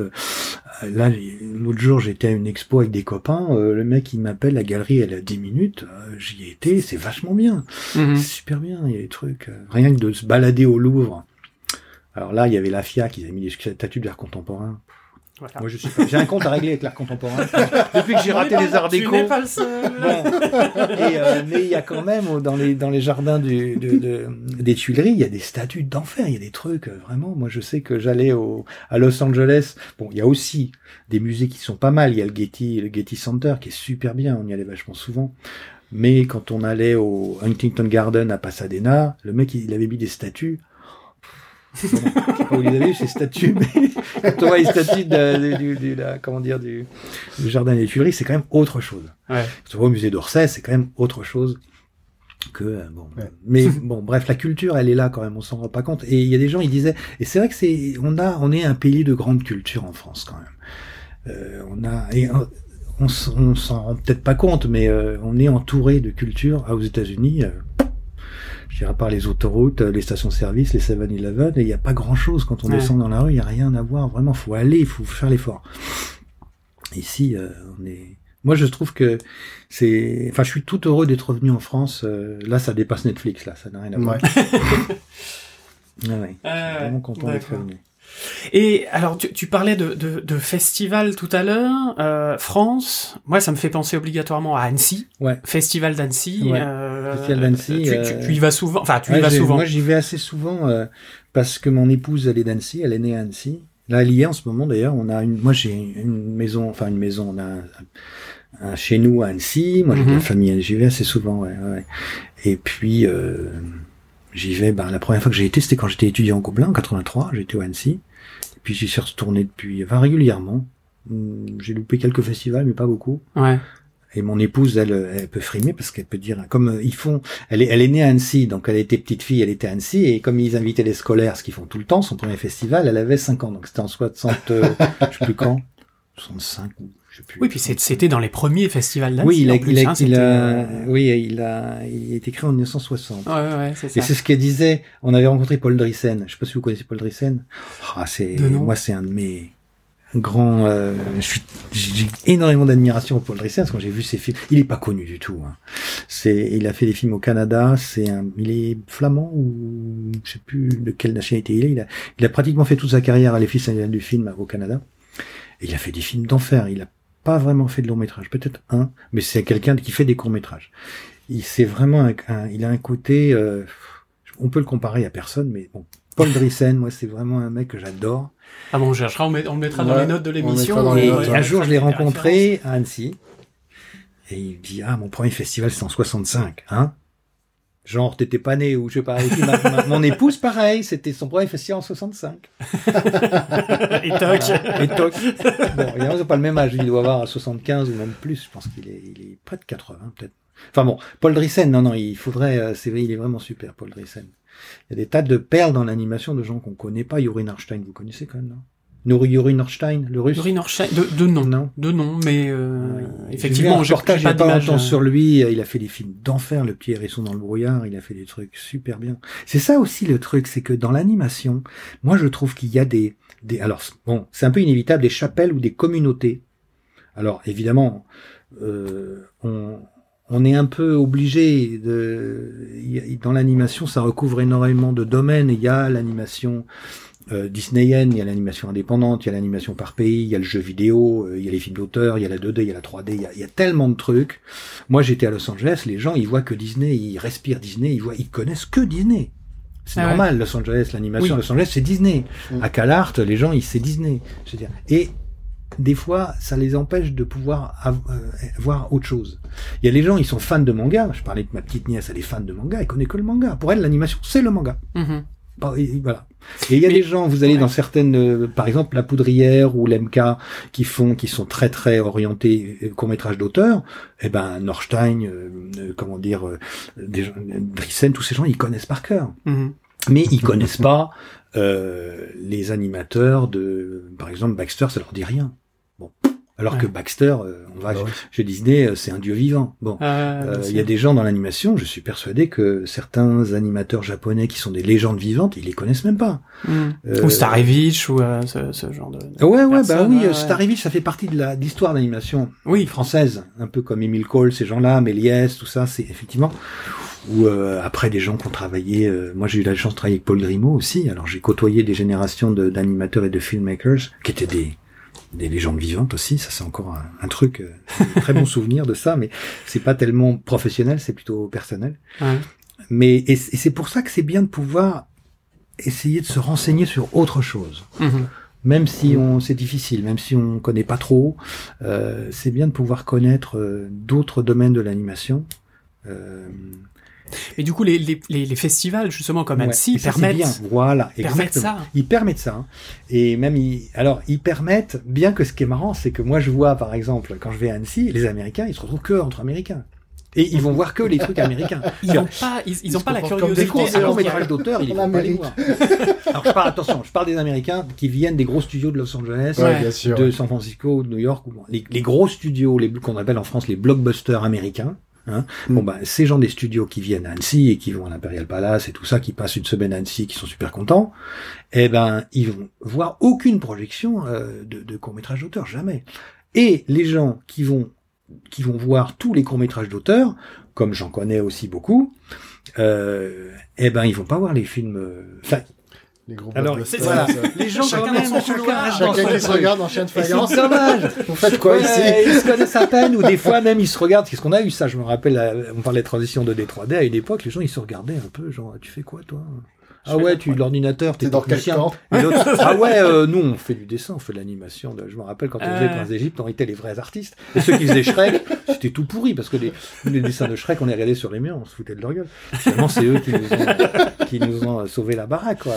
là l'autre jour j'étais à une expo avec des copains. le mec il m'appelle, la galerie elle a 10 minutes. J'y ai été, c'est vachement bien. Mhm. C'est super bien. Il y a des trucs. rien que de se balader au Louvre. Alors là, il y avait la FIA qui a mis des statues d'art contemporain? Moi, je suis j'ai un compte à régler avec l'art contemporain. Depuis que j'ai raté les arts déco. Tu n'es pas le seul. Et, euh, mais il y a quand même dans les dans les jardins du, de, des Tuileries, il y a des statues d'enfer, il y a des trucs euh, vraiment. Moi, je sais que j'allais au à Los Angeles. Bon, il y a aussi des musées qui sont pas mal. Il y a le Getty le Getty Center qui est super bien. On y allait vachement souvent. Mais quand on allait au Huntington Garden à Pasadena, le mec il avait mis des statues je sais pas où avez ces statues, mais quand on voit les statues de, du, du, la, comment dire, du, du jardin des Tuileries, c'est quand même autre chose. Ouais. Quand on va au musée d'Orsay, c'est quand même autre chose que euh, bon. Mais bon, bref, la culture, elle est là quand même. On s'en rend pas compte. Et il y a des gens, ils disaient, et c'est vrai que c'est, on a, on est un pays de grande culture en France quand même. Euh, on a, et, on, on s'en rend peut-être pas compte, mais euh, on est entouré de culture. Ah, aux États-Unis, euh, je dirais à part les autoroutes, les stations-service, les 7-Eleven, il n'y a pas grand-chose quand on descend dans la rue, il n'y a rien à voir. Vraiment, faut aller, il faut faire l'effort. Ici, on est moi, je trouve que c'est. Enfin, je suis tout heureux d'être revenu en France. Euh, là, ça dépasse Netflix, là, ça n'a rien à voir. Ouais. ouais, Je suis vraiment content d'être revenu. Et alors, tu, tu parlais de, de, de, festival tout à l'heure. Euh, France, moi, ça me fait penser obligatoirement à Annecy. Ouais. Festival d'Annecy. Ouais. Euh, Festival d'Annecy. Tu, tu, tu, y vas souvent. Enfin, tu y vas souvent. Moi, j'y vais assez souvent euh, parce que mon épouse, elle est d'Annecy. Elle est née à Annecy. Là, elle y est en ce moment d'ailleurs. On a une. Moi, j'ai une maison. Enfin, une maison. On a un, un, chez nous à Annecy. Moi, j'ai mm -hmm. de la famille. J'y vais assez souvent. Ouais, ouais. Et puis. Euh, J'y vais, ben, la première fois que j'ai été, c'était quand j'étais étudiant en Gobelin, en 83, j'étais au Annecy. Puis j'y suis retourné depuis, enfin, régulièrement. J'ai loupé quelques festivals, mais pas beaucoup. Ouais. Et mon épouse, elle, elle peut frimer parce qu'elle peut dire, comme ils font, elle est, elle est née à Annecy, donc elle était petite fille, elle était à Annecy, et comme ils invitaient les scolaires, ce qu'ils font tout le temps, son premier festival, elle avait 5 ans, donc c'était en 60, euh, je sais plus quand, 65 ou plus. Oui, puis c'était dans les premiers festivals d'Annecy. Oui, il a, plus, il a, hein, il a oui, il a, il a été créé en 1960. Ouais, ouais, c'est ça. Et c'est ce qu'elle disait. On avait rencontré Paul Drissen. Je sais pas si vous connaissez Paul Drissen. Ah, c'est, moi, c'est un de mes grands, euh, j'ai énormément d'admiration pour Paul Drissen parce que quand j'ai vu ses films, il est pas connu du tout. Hein. C'est, il a fait des films au Canada. C'est un, il est flamand ou je sais plus de quelle nationalité il est. Il a, il a pratiquement fait toute sa carrière à l'Effice du film au Canada. Et il a fait des films d'enfer. Il a pas vraiment fait de long métrage, peut-être un, mais c'est quelqu'un qui fait des courts métrages. Il c'est vraiment un, un, il a un côté, euh, on peut le comparer à personne, mais bon, Paul Drissen, moi c'est vraiment un mec que j'adore. Ah bon, on cherchera, on, met, on le mettra ouais, dans les notes de l'émission. Et, et un jour je l'ai rencontré à Annecy, et il me dit ah mon premier festival c'est en 65, hein? Genre, t'étais pas né, ou je sais pas. Et puis, ma, ma, mon épouse, pareil, c'était son premier festival en 65. et toc. Et toc. Bon, évidemment, ils n'ont pas le même âge. Il doit avoir 75 ou même plus. Je pense qu'il est, il est près de 80, peut-être. Enfin bon, Paul Drissen, non, non, il faudrait, euh, c'est il est vraiment super, Paul Drissen. Il y a des tas de perles dans l'animation de gens qu'on connaît pas. Yuri Narstein, vous connaissez quand même, non? Yuri Norstein, le russe. Yuri Norstein, de, de nom. Non. De nom, mais euh, effectivement, je reportage pas, pas longtemps sur lui. Il a fait des films d'enfer, Le Petit Hérisson dans le brouillard. Il a fait des trucs super bien. C'est ça aussi le truc, c'est que dans l'animation, moi je trouve qu'il y a des, des, alors bon, c'est un peu inévitable, des chapelles ou des communautés. Alors évidemment, euh, on, on est un peu obligé de, dans l'animation, ça recouvre énormément de domaines. Il y a l'animation euh, Disneyen, il y a l'animation indépendante, il y a l'animation par pays, il y a le jeu vidéo, euh, il y a les films d'auteur, il y a la 2D, il y a la 3D, il y a, il y a tellement de trucs. Moi, j'étais à Los Angeles, les gens, ils voient que Disney, ils respirent Disney, ils voient, ils connaissent que Disney. C'est ah normal, ouais. Los Angeles, l'animation oui. Los Angeles, c'est Disney. Oui. À CalArt, les gens, ils c'est Disney. Je veux dire. Et des fois, ça les empêche de pouvoir euh, voir autre chose. Il y a les gens, ils sont fans de manga. Je parlais de ma petite nièce, elle est fan de manga, elle connaît que le manga. Pour elle, l'animation, c'est le manga. Mm -hmm. Voilà. Et il y a Mais, des gens, vous allez ouais. dans certaines, euh, par exemple la Poudrière ou l'MK, qui font, qui sont très très orientés euh, court métrage d'auteur. Eh ben Norstein, euh, euh comment dire, euh, des gens, Drissen, tous ces gens, ils connaissent par cœur. Mm -hmm. Mais ils connaissent pas les animateurs de, par exemple Baxter, ça leur dit rien. Bon. Alors ouais. que Baxter, euh, on va, bah chez Disney, c'est un dieu vivant. Bon, ah, il euh, y a des gens dans l'animation, je suis persuadé que certains animateurs japonais qui sont des légendes vivantes, ils les connaissent même pas. Mm. Euh, ou Starevich ou ce, ce, genre de. de ouais, ouais, bah oui, ouais. Starevich, ça fait partie de la d'histoire d'animation oui. française, un peu comme Émile Cole, ces gens-là, Méliès, tout ça, c'est effectivement. Ou euh, après des gens qui ont travaillé. Euh, moi, j'ai eu la chance de travailler avec Paul Grimaud aussi. Alors, j'ai côtoyé des générations d'animateurs et de filmmakers qui étaient des des légendes vivantes aussi, ça c'est encore un, un truc, euh, un très bon souvenir de ça, mais c'est pas tellement professionnel, c'est plutôt personnel. Ouais. Mais et, et c'est pour ça que c'est bien de pouvoir essayer de se renseigner sur autre chose. -hmm. Même si on c'est difficile, même si on connaît pas trop, euh, c'est bien de pouvoir connaître euh, d'autres domaines de l'animation. Euh, et du coup, les, les, les festivals, justement, comme Annecy, ouais, permettent, bien. Voilà, permettent ça. Ils permettent ça. Hein. Et même, ils, alors, ils permettent, bien que ce qui est marrant, c'est que moi, je vois, par exemple, quand je vais à Annecy, les Américains, ils se retrouvent que entre Américains. Et ils vont voir que les trucs américains. Ils n'ont pas, ils, ils ont pas la curiosité. Comme des cours métrage d'auteur, ils vont pas les voir. Alors je parle, attention, je parle des Américains qui viennent des gros studios de Los Angeles, ouais, sûr, de San Francisco, de New York, les, les gros studios, les qu'on appelle en France les blockbusters américains Hein. Mm. Bon bah ces gens des studios qui viennent à Annecy et qui vont à l'Imperial Palace et tout ça, qui passent une semaine à Annecy, qui sont super contents, eh ben ils vont voir aucune projection euh, de, de court métrage d'auteur, jamais. Et les gens qui vont qui vont voir tous les courts métrages d'auteur, comme j'en connais aussi beaucoup, euh, eh ben ils vont pas voir les films. euh, Enfin, Les gros alors voilà, ça. les gens Chacun quand dans même, son chacun couloir, Chacun qui se regarde en chien de Et c'est faïence. dommage. Vous faites quoi Ouais, ici Ils se connaissent à peine, ou des fois même ils se regardent. Qu'est-ce qu'on a eu ça? Je me rappelle, euh, on parlait de transition de D3D à une époque, les gens ils se regardaient un peu, genre tu fais quoi toi? Ah ouais, tu l'ordinateur, t'es dans quel camp ah ouais, euh, nous on fait du dessin, on fait de l'animation. de- Je me rappelle quand on faisait Euh. Prince d'Égypte, on était les vrais artistes. Et ceux qui faisaient Shrek, c'était tout pourri parce que les, les dessins de Shrek, on les regardait sur les murs, on se foutait de leur gueule. Finalement, c'est eux qui nous ont, qui nous ont euh, sauvé la baraque. Quoi.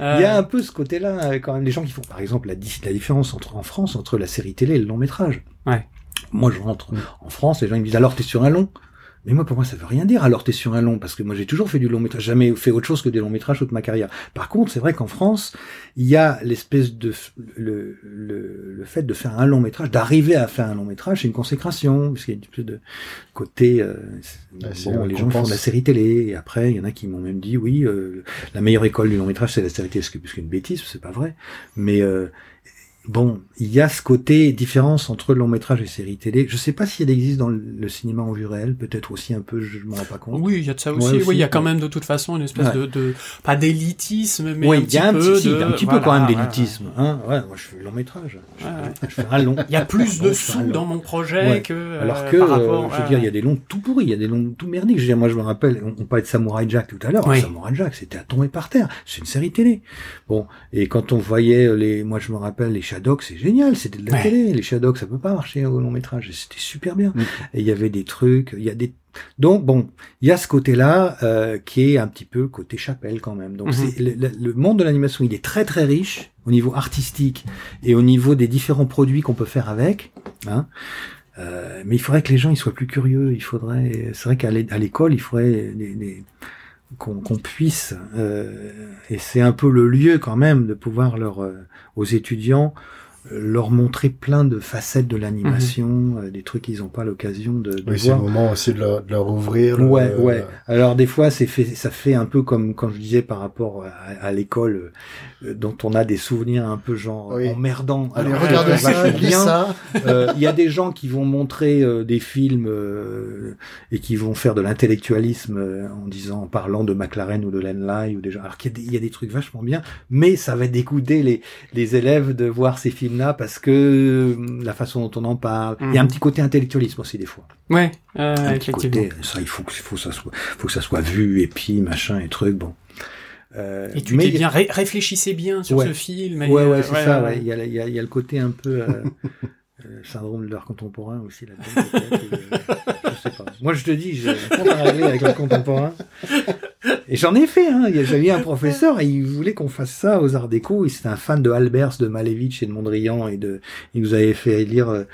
Euh, Il y a un peu ce côté-là, euh, quand même, les gens qui font, par exemple, la, la différence entre, en France entre la série télé et le long métrage. Ouais. Moi, je rentre en France, les gens ils me disent alors t'es sur un long? Mais moi, pour moi, ça veut rien dire. Alors, t'es sur un long, parce que moi, j'ai toujours fait du long métrage, jamais fait autre chose que des longs métrages toute ma carrière. Par contre, c'est vrai qu'en France, il y a l'espèce de le, le, le fait de faire un long métrage, d'arriver à faire un long métrage, c'est une consécration, parce qu'il y a un peu de côté. euh, bon, une les gens font de la série télé, et après, il y en a qui m'ont même dit, oui, euh, la meilleure école du long métrage, c'est la série télé, ce qui est qu'une bêtise, c'est pas vrai. Mais euh, bon, il y a ce côté différence entre le long métrage et série télé. Je sais pas si elle existe dans le, cinéma en vue réelle, peut-être aussi un peu, je m'en rends pas compte. Oui, il y a de ça Ouais, aussi. oui, il y a quand même de toute façon une espèce Ouais. de, de pas d'élitisme, mais oui, un il petit y a un peu petit, de, un petit voilà, peu quand même ouais, d'élitisme. Hein ouais, moi je fais le long métrage. Je, Ouais, fais- je fais un long. Il y a plus de sous dans mon projet que euh, Alors que, par rapport. euh, je veux dire, il y a des longs tout pourris, il y a des longs tout merdiques. Je veux dire, moi, je me rappelle, on, on parlait de Samurai Jack tout à l'heure. Oui. Samurai Jack, c'était à tomber par terre. C'est une série télé. Bon, et quand on voyait les, moi, je me rappelle les Shadocks, c'est génial, c'était de la Ouais. télé. Les Shadocks, ça peut pas marcher au long métrage. C'était super bien. Mm. Et il y avait des trucs, il y a des donc bon, il y a ce côté-là euh, qui est un petit peu côté chapelle quand même. Donc Mhm. c'est le, le- le monde de l'animation, il est très très riche au niveau artistique et au niveau des différents produits qu'on peut faire avec. Hein. Euh, mais il faudrait que les gens ils soient plus curieux. Il faudrait, c'est vrai qu'à l'école, il faudrait des- des- qu'on puisse, euh, et c'est un peu le lieu quand même de pouvoir leur euh, aux étudiants leur montrer plein de facettes de l'animation, euh, des trucs qu'ils n'ont pas l'occasion de, de Oui, c'est le moment aussi de leur, de leur ouvrir. le- Ouais, ouais. Alors des fois, c'est fait, ça fait un peu comme quand je disais par rapport à, à l'école, euh, dont on a des souvenirs un peu genre Oui. emmerdants. Allez, Alors, regarde euh, ça, bien. Euh, Il y a des gens qui vont montrer euh, des films euh, et qui vont faire de l'intellectualisme euh, en disant, en parlant de McLaren ou de Lenlai ou des gens. Alors qu'il y, a des- il y a des trucs vachement bien, mais ça va dégoûter les les élèves de voir ces films-là parce que euh, la façon dont on en parle. Il y a un Mhm. petit côté intellectualisme aussi des fois. Ouais, euh, un petit effectivement. côté. Ça, il faut que faut que ça soit faut que ça soit vu et puis machin et truc. Bon. Euh, Et tu mais bien ré- réfléchissez bien sur Ouais. ce film. et, Ouais, ouais, euh, c'est ça. Ouais. Il, y a, il, y a, il y a le côté un peu euh, syndrome de l'art contemporain aussi là-dedans. euh, je sais pas. Moi, je te dis, j'ai un compte à régler avec l'art contemporain. Et j'en ai fait. Hein. J'avais un professeur et il voulait qu'on fasse ça aux Arts Déco. Il c'était un fan de Albers, de Malevich et de Mondrian et de. Il nous avait fait lire euh,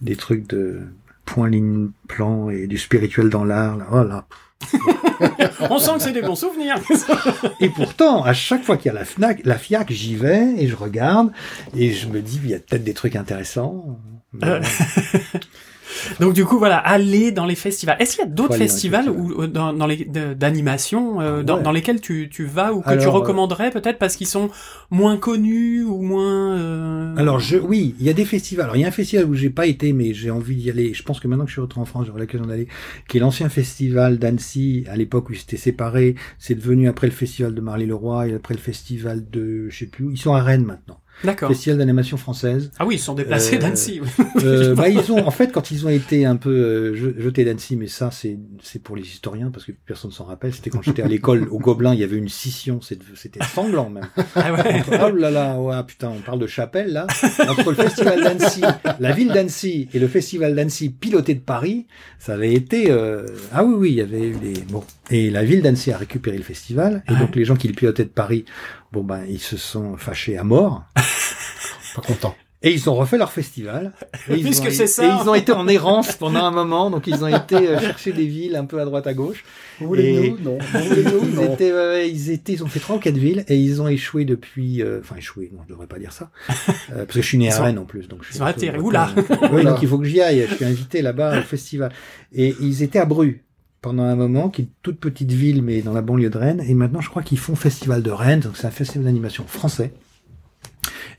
des trucs de point, ligne, plan et du spirituel dans l'art. Là. Oh là. On sent que c'est des bons souvenirs. Et pourtant, à chaque fois qu'il y a la FNAC, la FIAC, j'y vais et je regarde et je me dis, il y a peut-être des trucs intéressants. Euh. Donc du coup voilà, aller dans les festivals. Est-ce qu'il y a d'autres festivals ou euh, dans, dans les d'animation euh, Ah dans, ouais. dans lesquels tu, tu vas ou que Alors, tu euh, recommanderais peut-être parce qu'ils sont moins connus ou moins euh, Alors je, oui, il y a des festivals. Alors il y a un festival où j'ai pas été, mais j'ai envie d'y aller. Je pense que maintenant que je suis retourné en France, j'aurai l'occasion d'aller. Qui est l'ancien festival d'Annecy. À l'époque où ils s'étaient séparés, c'est devenu après le festival de Marly-le-Roi et après le festival de, je sais plus. où. Ils sont à Rennes maintenant. D'accord. Festival d'animation française. Ah oui, ils sont déplacés Euh, d'Annecy. Euh, bah, ils ont, en fait, quand ils ont été un peu euh, je- jetés d'Annecy, mais ça, c'est, c'est pour les historiens, parce que personne s'en rappelle. C'était quand j'étais à l'école au Gobelin, il y avait une scission, c'était sanglant même. Ah ouais. Entre- oh là là, ouais, putain, on parle de chapelle là. Entre le festival d'Annecy, la ville d'Annecy et le festival d'Annecy piloté de Paris, ça avait été. euh, Ah oui, oui, il y avait eu des. Bon. Et la ville d'Annecy a récupéré le festival, et Ouais. donc les gens qui le pilotaient de Paris, bon ben, ils se sont fâchés à mort. Pas content. Et ils ont refait leur festival. Et ils, Puisque ont, c'est ça. et ils ont été en errance pendant un moment, donc ils ont été euh, chercher des villes un peu à droite à gauche. Vous voulez nous? Non. Vous voulez nous? Ils Non. étaient, ouais, ils étaient, ils ont fait trois ou quatre villes et ils ont échoué depuis, euh, enfin échoué, non, je devrais pas dire ça, Euh, parce que je suis né à Rennes en plus, donc je suis ils ont un peu- atterri. Oula. Oui, donc il faut que j'y aille. Je suis invité là-bas au festival. Et ils étaient à Bru pendant un moment, qui est une toute petite ville, mais dans la banlieue de Rennes. Et maintenant, je crois qu'ils font festival de Rennes, donc c'est un festival d'animation français.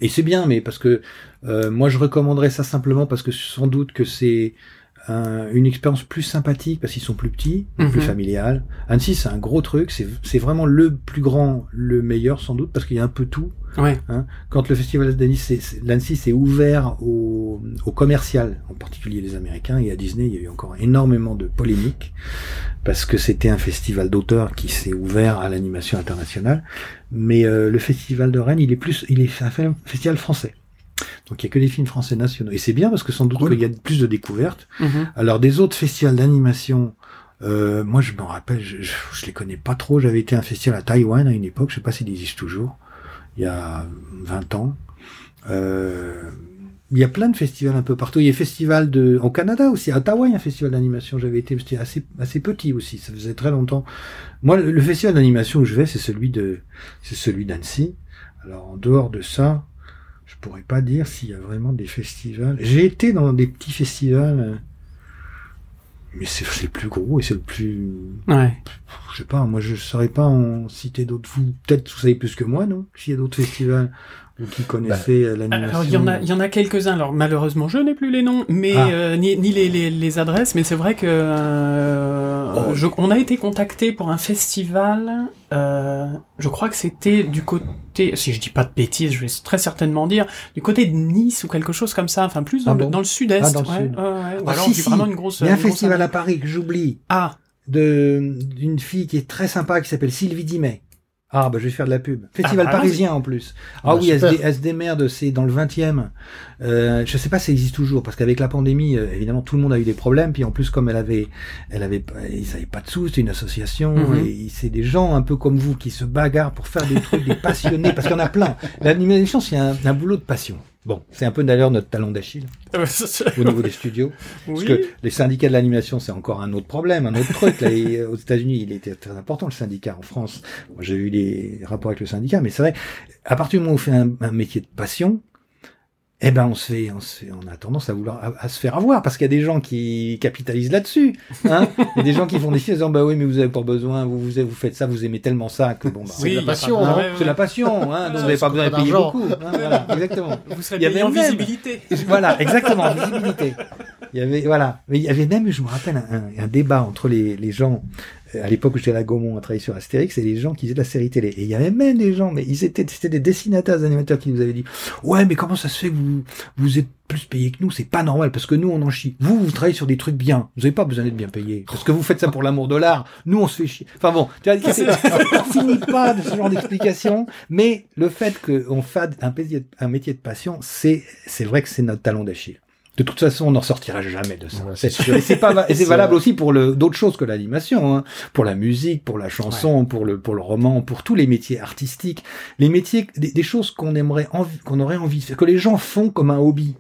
Et c'est bien, mais parce que euh, moi, je recommanderais ça simplement parce que sans doute que c'est un- une expérience plus sympathique parce qu'ils sont plus petits, Mhm. plus familial. Annecy, c'est un gros truc. C'est vraiment le plus grand, le meilleur sans doute parce qu'il y a un peu tout. Ouais. Quand le festival d'Annecy s'est ouvert au, au commercial, en particulier les Américains, et à Disney, il y a eu encore énormément de polémiques, parce que c'était un festival d'auteurs qui s'est ouvert à l'animation internationale. Mais euh, le festival de Rennes, il est plus, il est un fe- festival français. Donc il y a que des films français nationaux. Et c'est bien parce que sans doute Cool. qu'il y a plus de découvertes. Mhm. Alors des autres festivals d'animation, euh, moi je m'en rappelle, je, je, je les connais pas trop. J'avais été à un festival à Taïwan à une époque, je sais pas s'il existe toujours, il y a 20 ans. Euh, il y a plein de festivals un peu partout. Il y a des festivals de, au Canada aussi, à Ottawa, il y a un festival d'animation. J'avais été, c'était assez, assez petit aussi. Ça faisait très longtemps. Moi, le, le festival d'animation où je vais, c'est celui de, c'est celui d'Annecy. Alors, en dehors de ça, je pourrais pas dire s'il y a vraiment des festivals. J'ai été dans des petits festivals, euh, mais c'est c'est le plus gros et c'est le plus, Ouais. je sais pas, moi je saurais pas en citer d'autres. Vous, peut-être vous savez plus que moi, non? S'il y a d'autres festivals ou qui connaissaient euh, l'animation. Alors il y en a, il y en a quelques-uns. Alors malheureusement, je n'ai plus les noms, mais Ah. euh, ni, ni les, les, les adresses. Mais c'est vrai que euh, Oh. je- on a été contacté pour un festival. Euh, je crois que c'était du côté, si je dis pas de bêtises, je vais très certainement dire du côté de Nice ou quelque chose comme ça. Enfin plus dans, Ah le, bon dans le sud-est. Ah, dans le ouais, sud. ouais, ouais. Ou Ah, alors si, du- si. vraiment une grosse. Il y a un grosse festival à. Paris que j'oublie, Ah, de d'une fille qui est très sympa qui s'appelle Sylvie Dimet. Ah bah je vais faire de la pub. Festival Ah, parisien en plus. Ah Bah, oui, elle se, super. elle se démerde, c'est dans le 20e. Euh, je sais pas si ça existe toujours parce qu'avec la pandémie, euh, évidemment tout le monde a eu des problèmes. Puis en plus comme elle avait, elle avait, ils avaient pas de sous, c'était une association Mhm. et c'est des gens un peu comme vous qui se bagarrent pour faire des trucs, des passionnés parce qu'il y en a plein. L'animation c'est un, un boulot de passion. Bon, c'est un peu d'ailleurs notre talon d'Achille au niveau des studios. Parce que les syndicats de l'animation, c'est encore un autre problème, un autre truc. Là, Et, aux États-Unis, il était très important le syndicat. En France, moi, j'ai eu des rapports avec le syndicat, mais c'est vrai. À partir du moment où on fait un, un métier de passion, eh ben, on se fait, on se fait, on a tendance à vouloir, à, à se faire avoir, parce qu'il y a des gens qui capitalisent là-dessus. Hein il y a des gens qui font des films en disant, bah oui, mais vous avez pas besoin, vous, vous, vous faites ça, vous aimez tellement ça que bon, bah, C'est de la passion, ouais. c'est la passion, hein, vous n'avez pas besoin de payer beaucoup. hein, voilà, exactement. Vous serez Il y avait en même- visibilité. Voilà, exactement, visibilité. Il y avait, voilà. Mais il y avait même, je me rappelle, un, un débat entre les, les gens, à l'époque où j'étais à la Gaumont à travailler sur Astérix, et les gens qui faisaient de la série télé. Et il y avait même des gens, mais ils étaient, c'était des dessinateurs, des animateurs qui nous avaient dit, ouais, mais comment ça se fait que vous, vous êtes plus payés que nous? C'est pas normal, parce que nous, on en chie. Vous, vous travaillez sur des trucs bien. Vous avez pas besoin d'être bien payés. Parce que vous faites ça pour l'amour de l'art. Nous, on se fait chier. Enfin bon, tu vois, finit pas de ce genre d'explication, mais le fait qu'on fasse un métier, de- un métier de passion, c'est, c'est vrai que c'est notre talon d'Achille. De toute façon, on n'en sortira jamais de ça. Ouais, C'est sûr. Et c'est pas, va- et c'est C'est valable aussi pour le, d'autres choses que l'animation, hein. Pour la musique, pour la chanson, pour le, pour le roman, pour tous les métiers artistiques. Les métiers, des, des choses qu'on aimerait qu'on aurait envie de faire, que les gens font comme un hobby.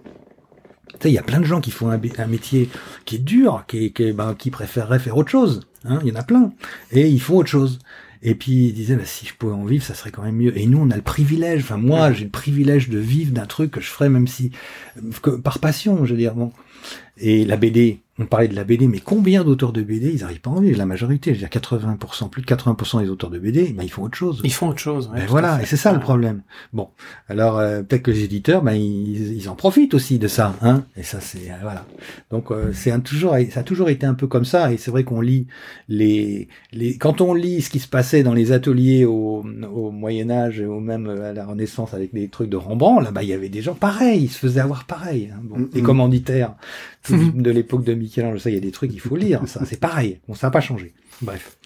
Tu sais, il y a plein de gens qui font un, métier qui est dur, qui, qui, ben, qui préféreraient faire autre chose. Hein, il y en a plein. Et ils font autre chose. Et puis ils disaient, bah, si je pouvais en vivre, ça serait quand même mieux. Et nous, on a le privilège, enfin moi, j'ai le privilège de vivre d'un truc que je ferais même si, que, par passion, je veux dire. Bon. Et la BD, on parlait de la BD, mais combien d'auteurs de BD, ils n'arrivent pas à en vivre La majorité, je veux dire 80%, plus de 80% des auteurs de BD, ben, ils font autre chose. Ils font autre chose. ouais, Ben voilà, et c'est ça le problème. Bon, alors euh, peut-être que les éditeurs, ben ils, ils en profitent aussi de ça, hein. Et ça c'est euh, voilà. Donc euh, c'est un toujours, ça a toujours été un peu comme ça. Et c'est vrai qu'on lit les, les, quand on lit ce qui se passait dans les ateliers au, au Moyen Âge, ou même à la Renaissance avec des trucs de Rembrandt, là, bas il y avait des gens pareils, ils se faisaient avoir pareil. Hein. Bon, Mm, les mm. commanditaires Mhm. de l'époque de Michel-Ange, ça il y a des trucs il faut lire. Ça c'est pareil. Bon, ça n'a pas changé. Bref.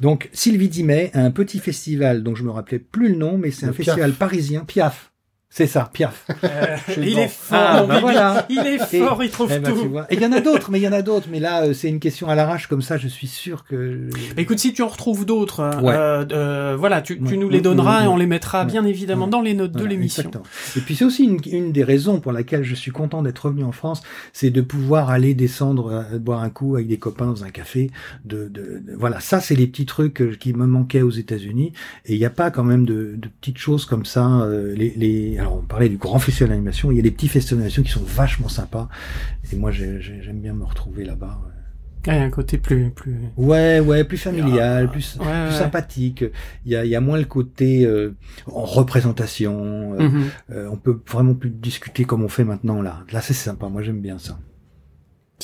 Donc Sylvie Dimet a un petit festival dont je me rappelais plus le nom, mais c'est un festival parisien, Piaf. C'est ça, Piaf. Euh, il bon. est fort, Ah, bah voilà. Il est Et- fort, il trouve Eh ben, tu tout. Et il y en a d'autres, mais il y en a d'autres. Mais là, euh, c'est une question à l'arrache comme ça. Je suis sûr que. Écoute, si tu en retrouves d'autres, Ouais. euh, euh, voilà, tu, nous les Mm, donneras mm, et on mm. les mettra bien évidemment Ouais. dans les notes de l'émission. exactement. Et puis c'est aussi une, une des raisons pour laquelle je suis content d'être revenu en France, c'est de pouvoir aller descendre, euh, boire un coup avec des copains dans un café. De, de, de- voilà, ça c'est les petits trucs qui me manquaient aux États-Unis. Et il n'y a pas quand même de, de petites choses comme ça. euh, les, les, alors on parlait du grand festival d'animation, il y a des petits festivals d'animation qui sont vachement sympas. Et moi j'ai- j'ai- j'aime bien me retrouver là-bas. ouais. Ouais, un côté plus, plus. Ouais, ouais, plus familial, plus, Ah, Ouais, plus ouais. sympathique. Il y a, il y a moins le côté euh, en représentation. euh, Mhm. euh, on peut vraiment plus discuter comme on fait maintenant là. Là, c'est sympa. Moi, j'aime bien ça.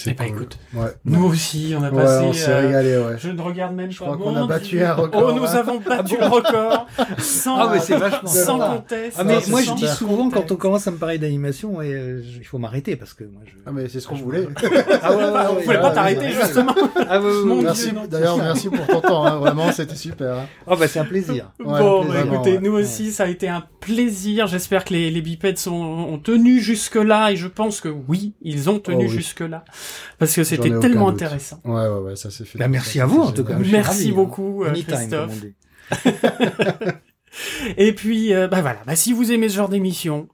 Eh ben, cool. écoute, Ouais. nous aussi, on a Ouais, passé. on s'est euh, régalé, ouais. Je ne regarde même Je pas. crois qu'on Mon a battu un record, Oh, nous hein. avons battu le record. Sans, Ah, mais c'est vachement sans conteste. Ah, mais c'est moi, je dis souvent quand on commence à me parler d'animation, et, euh, il faut m'arrêter parce que moi, je. Ah mais c'est ce qu'on Je- voulait. Ah ouais, ouais, On ouais, pas t'arrêter, justement. Ah. Merci. D'ailleurs, merci pour ton temps. Hein. Vraiment, c'était super. hein. Oh, bah, c'est un plaisir. Ouais, bon, un bah, écoutez, ouais. nous aussi, ça a été un plaisir. J'espère que les, les bipèdes sont, ont tenu jusque-là, et je pense que oui, ils ont tenu Oh jusque-là. Parce que c'était tellement intéressant. Ouais, ouais, ouais, ça s'est fait. Bah, merci ça, à vous, en tout cas. Merci ravi, hein. beaucoup, euh, Christophe. Et puis, euh, bah voilà, bah, si vous aimez ce genre d'émission,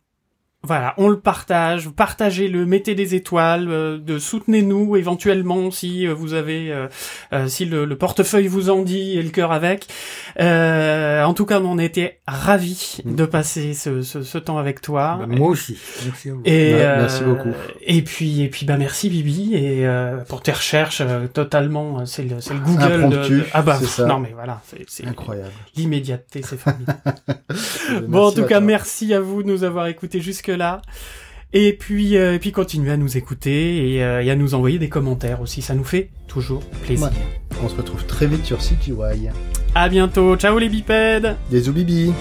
voilà, on le partage, partagez-le, mettez des étoiles, euh, de soutenez-nous éventuellement si euh, vous avez, euh, euh, si le, le portefeuille vous en dit et le cœur avec. Euh, en tout cas, on a été ravis Mm. de passer ce, ce, ce temps avec toi. Bah, moi aussi. Merci à vous. Et euh, merci beaucoup. Et puis et puis bah merci Bibi et euh, pour tes recherches euh, totalement c'est le c'est le Google de, de- ah bah pff, non mais voilà c'est c'est Incroyable. l'immédiateté c'est formidable. Bon en tout cas toi. merci à vous de nous avoir écoutés jusque Et puis euh, et puis continuez à nous écouter et, euh, et à nous envoyer des commentaires aussi ça nous fait toujours plaisir. On se retrouve très vite sur CTY. À bientôt ciao les bipèdes. Des Bibi.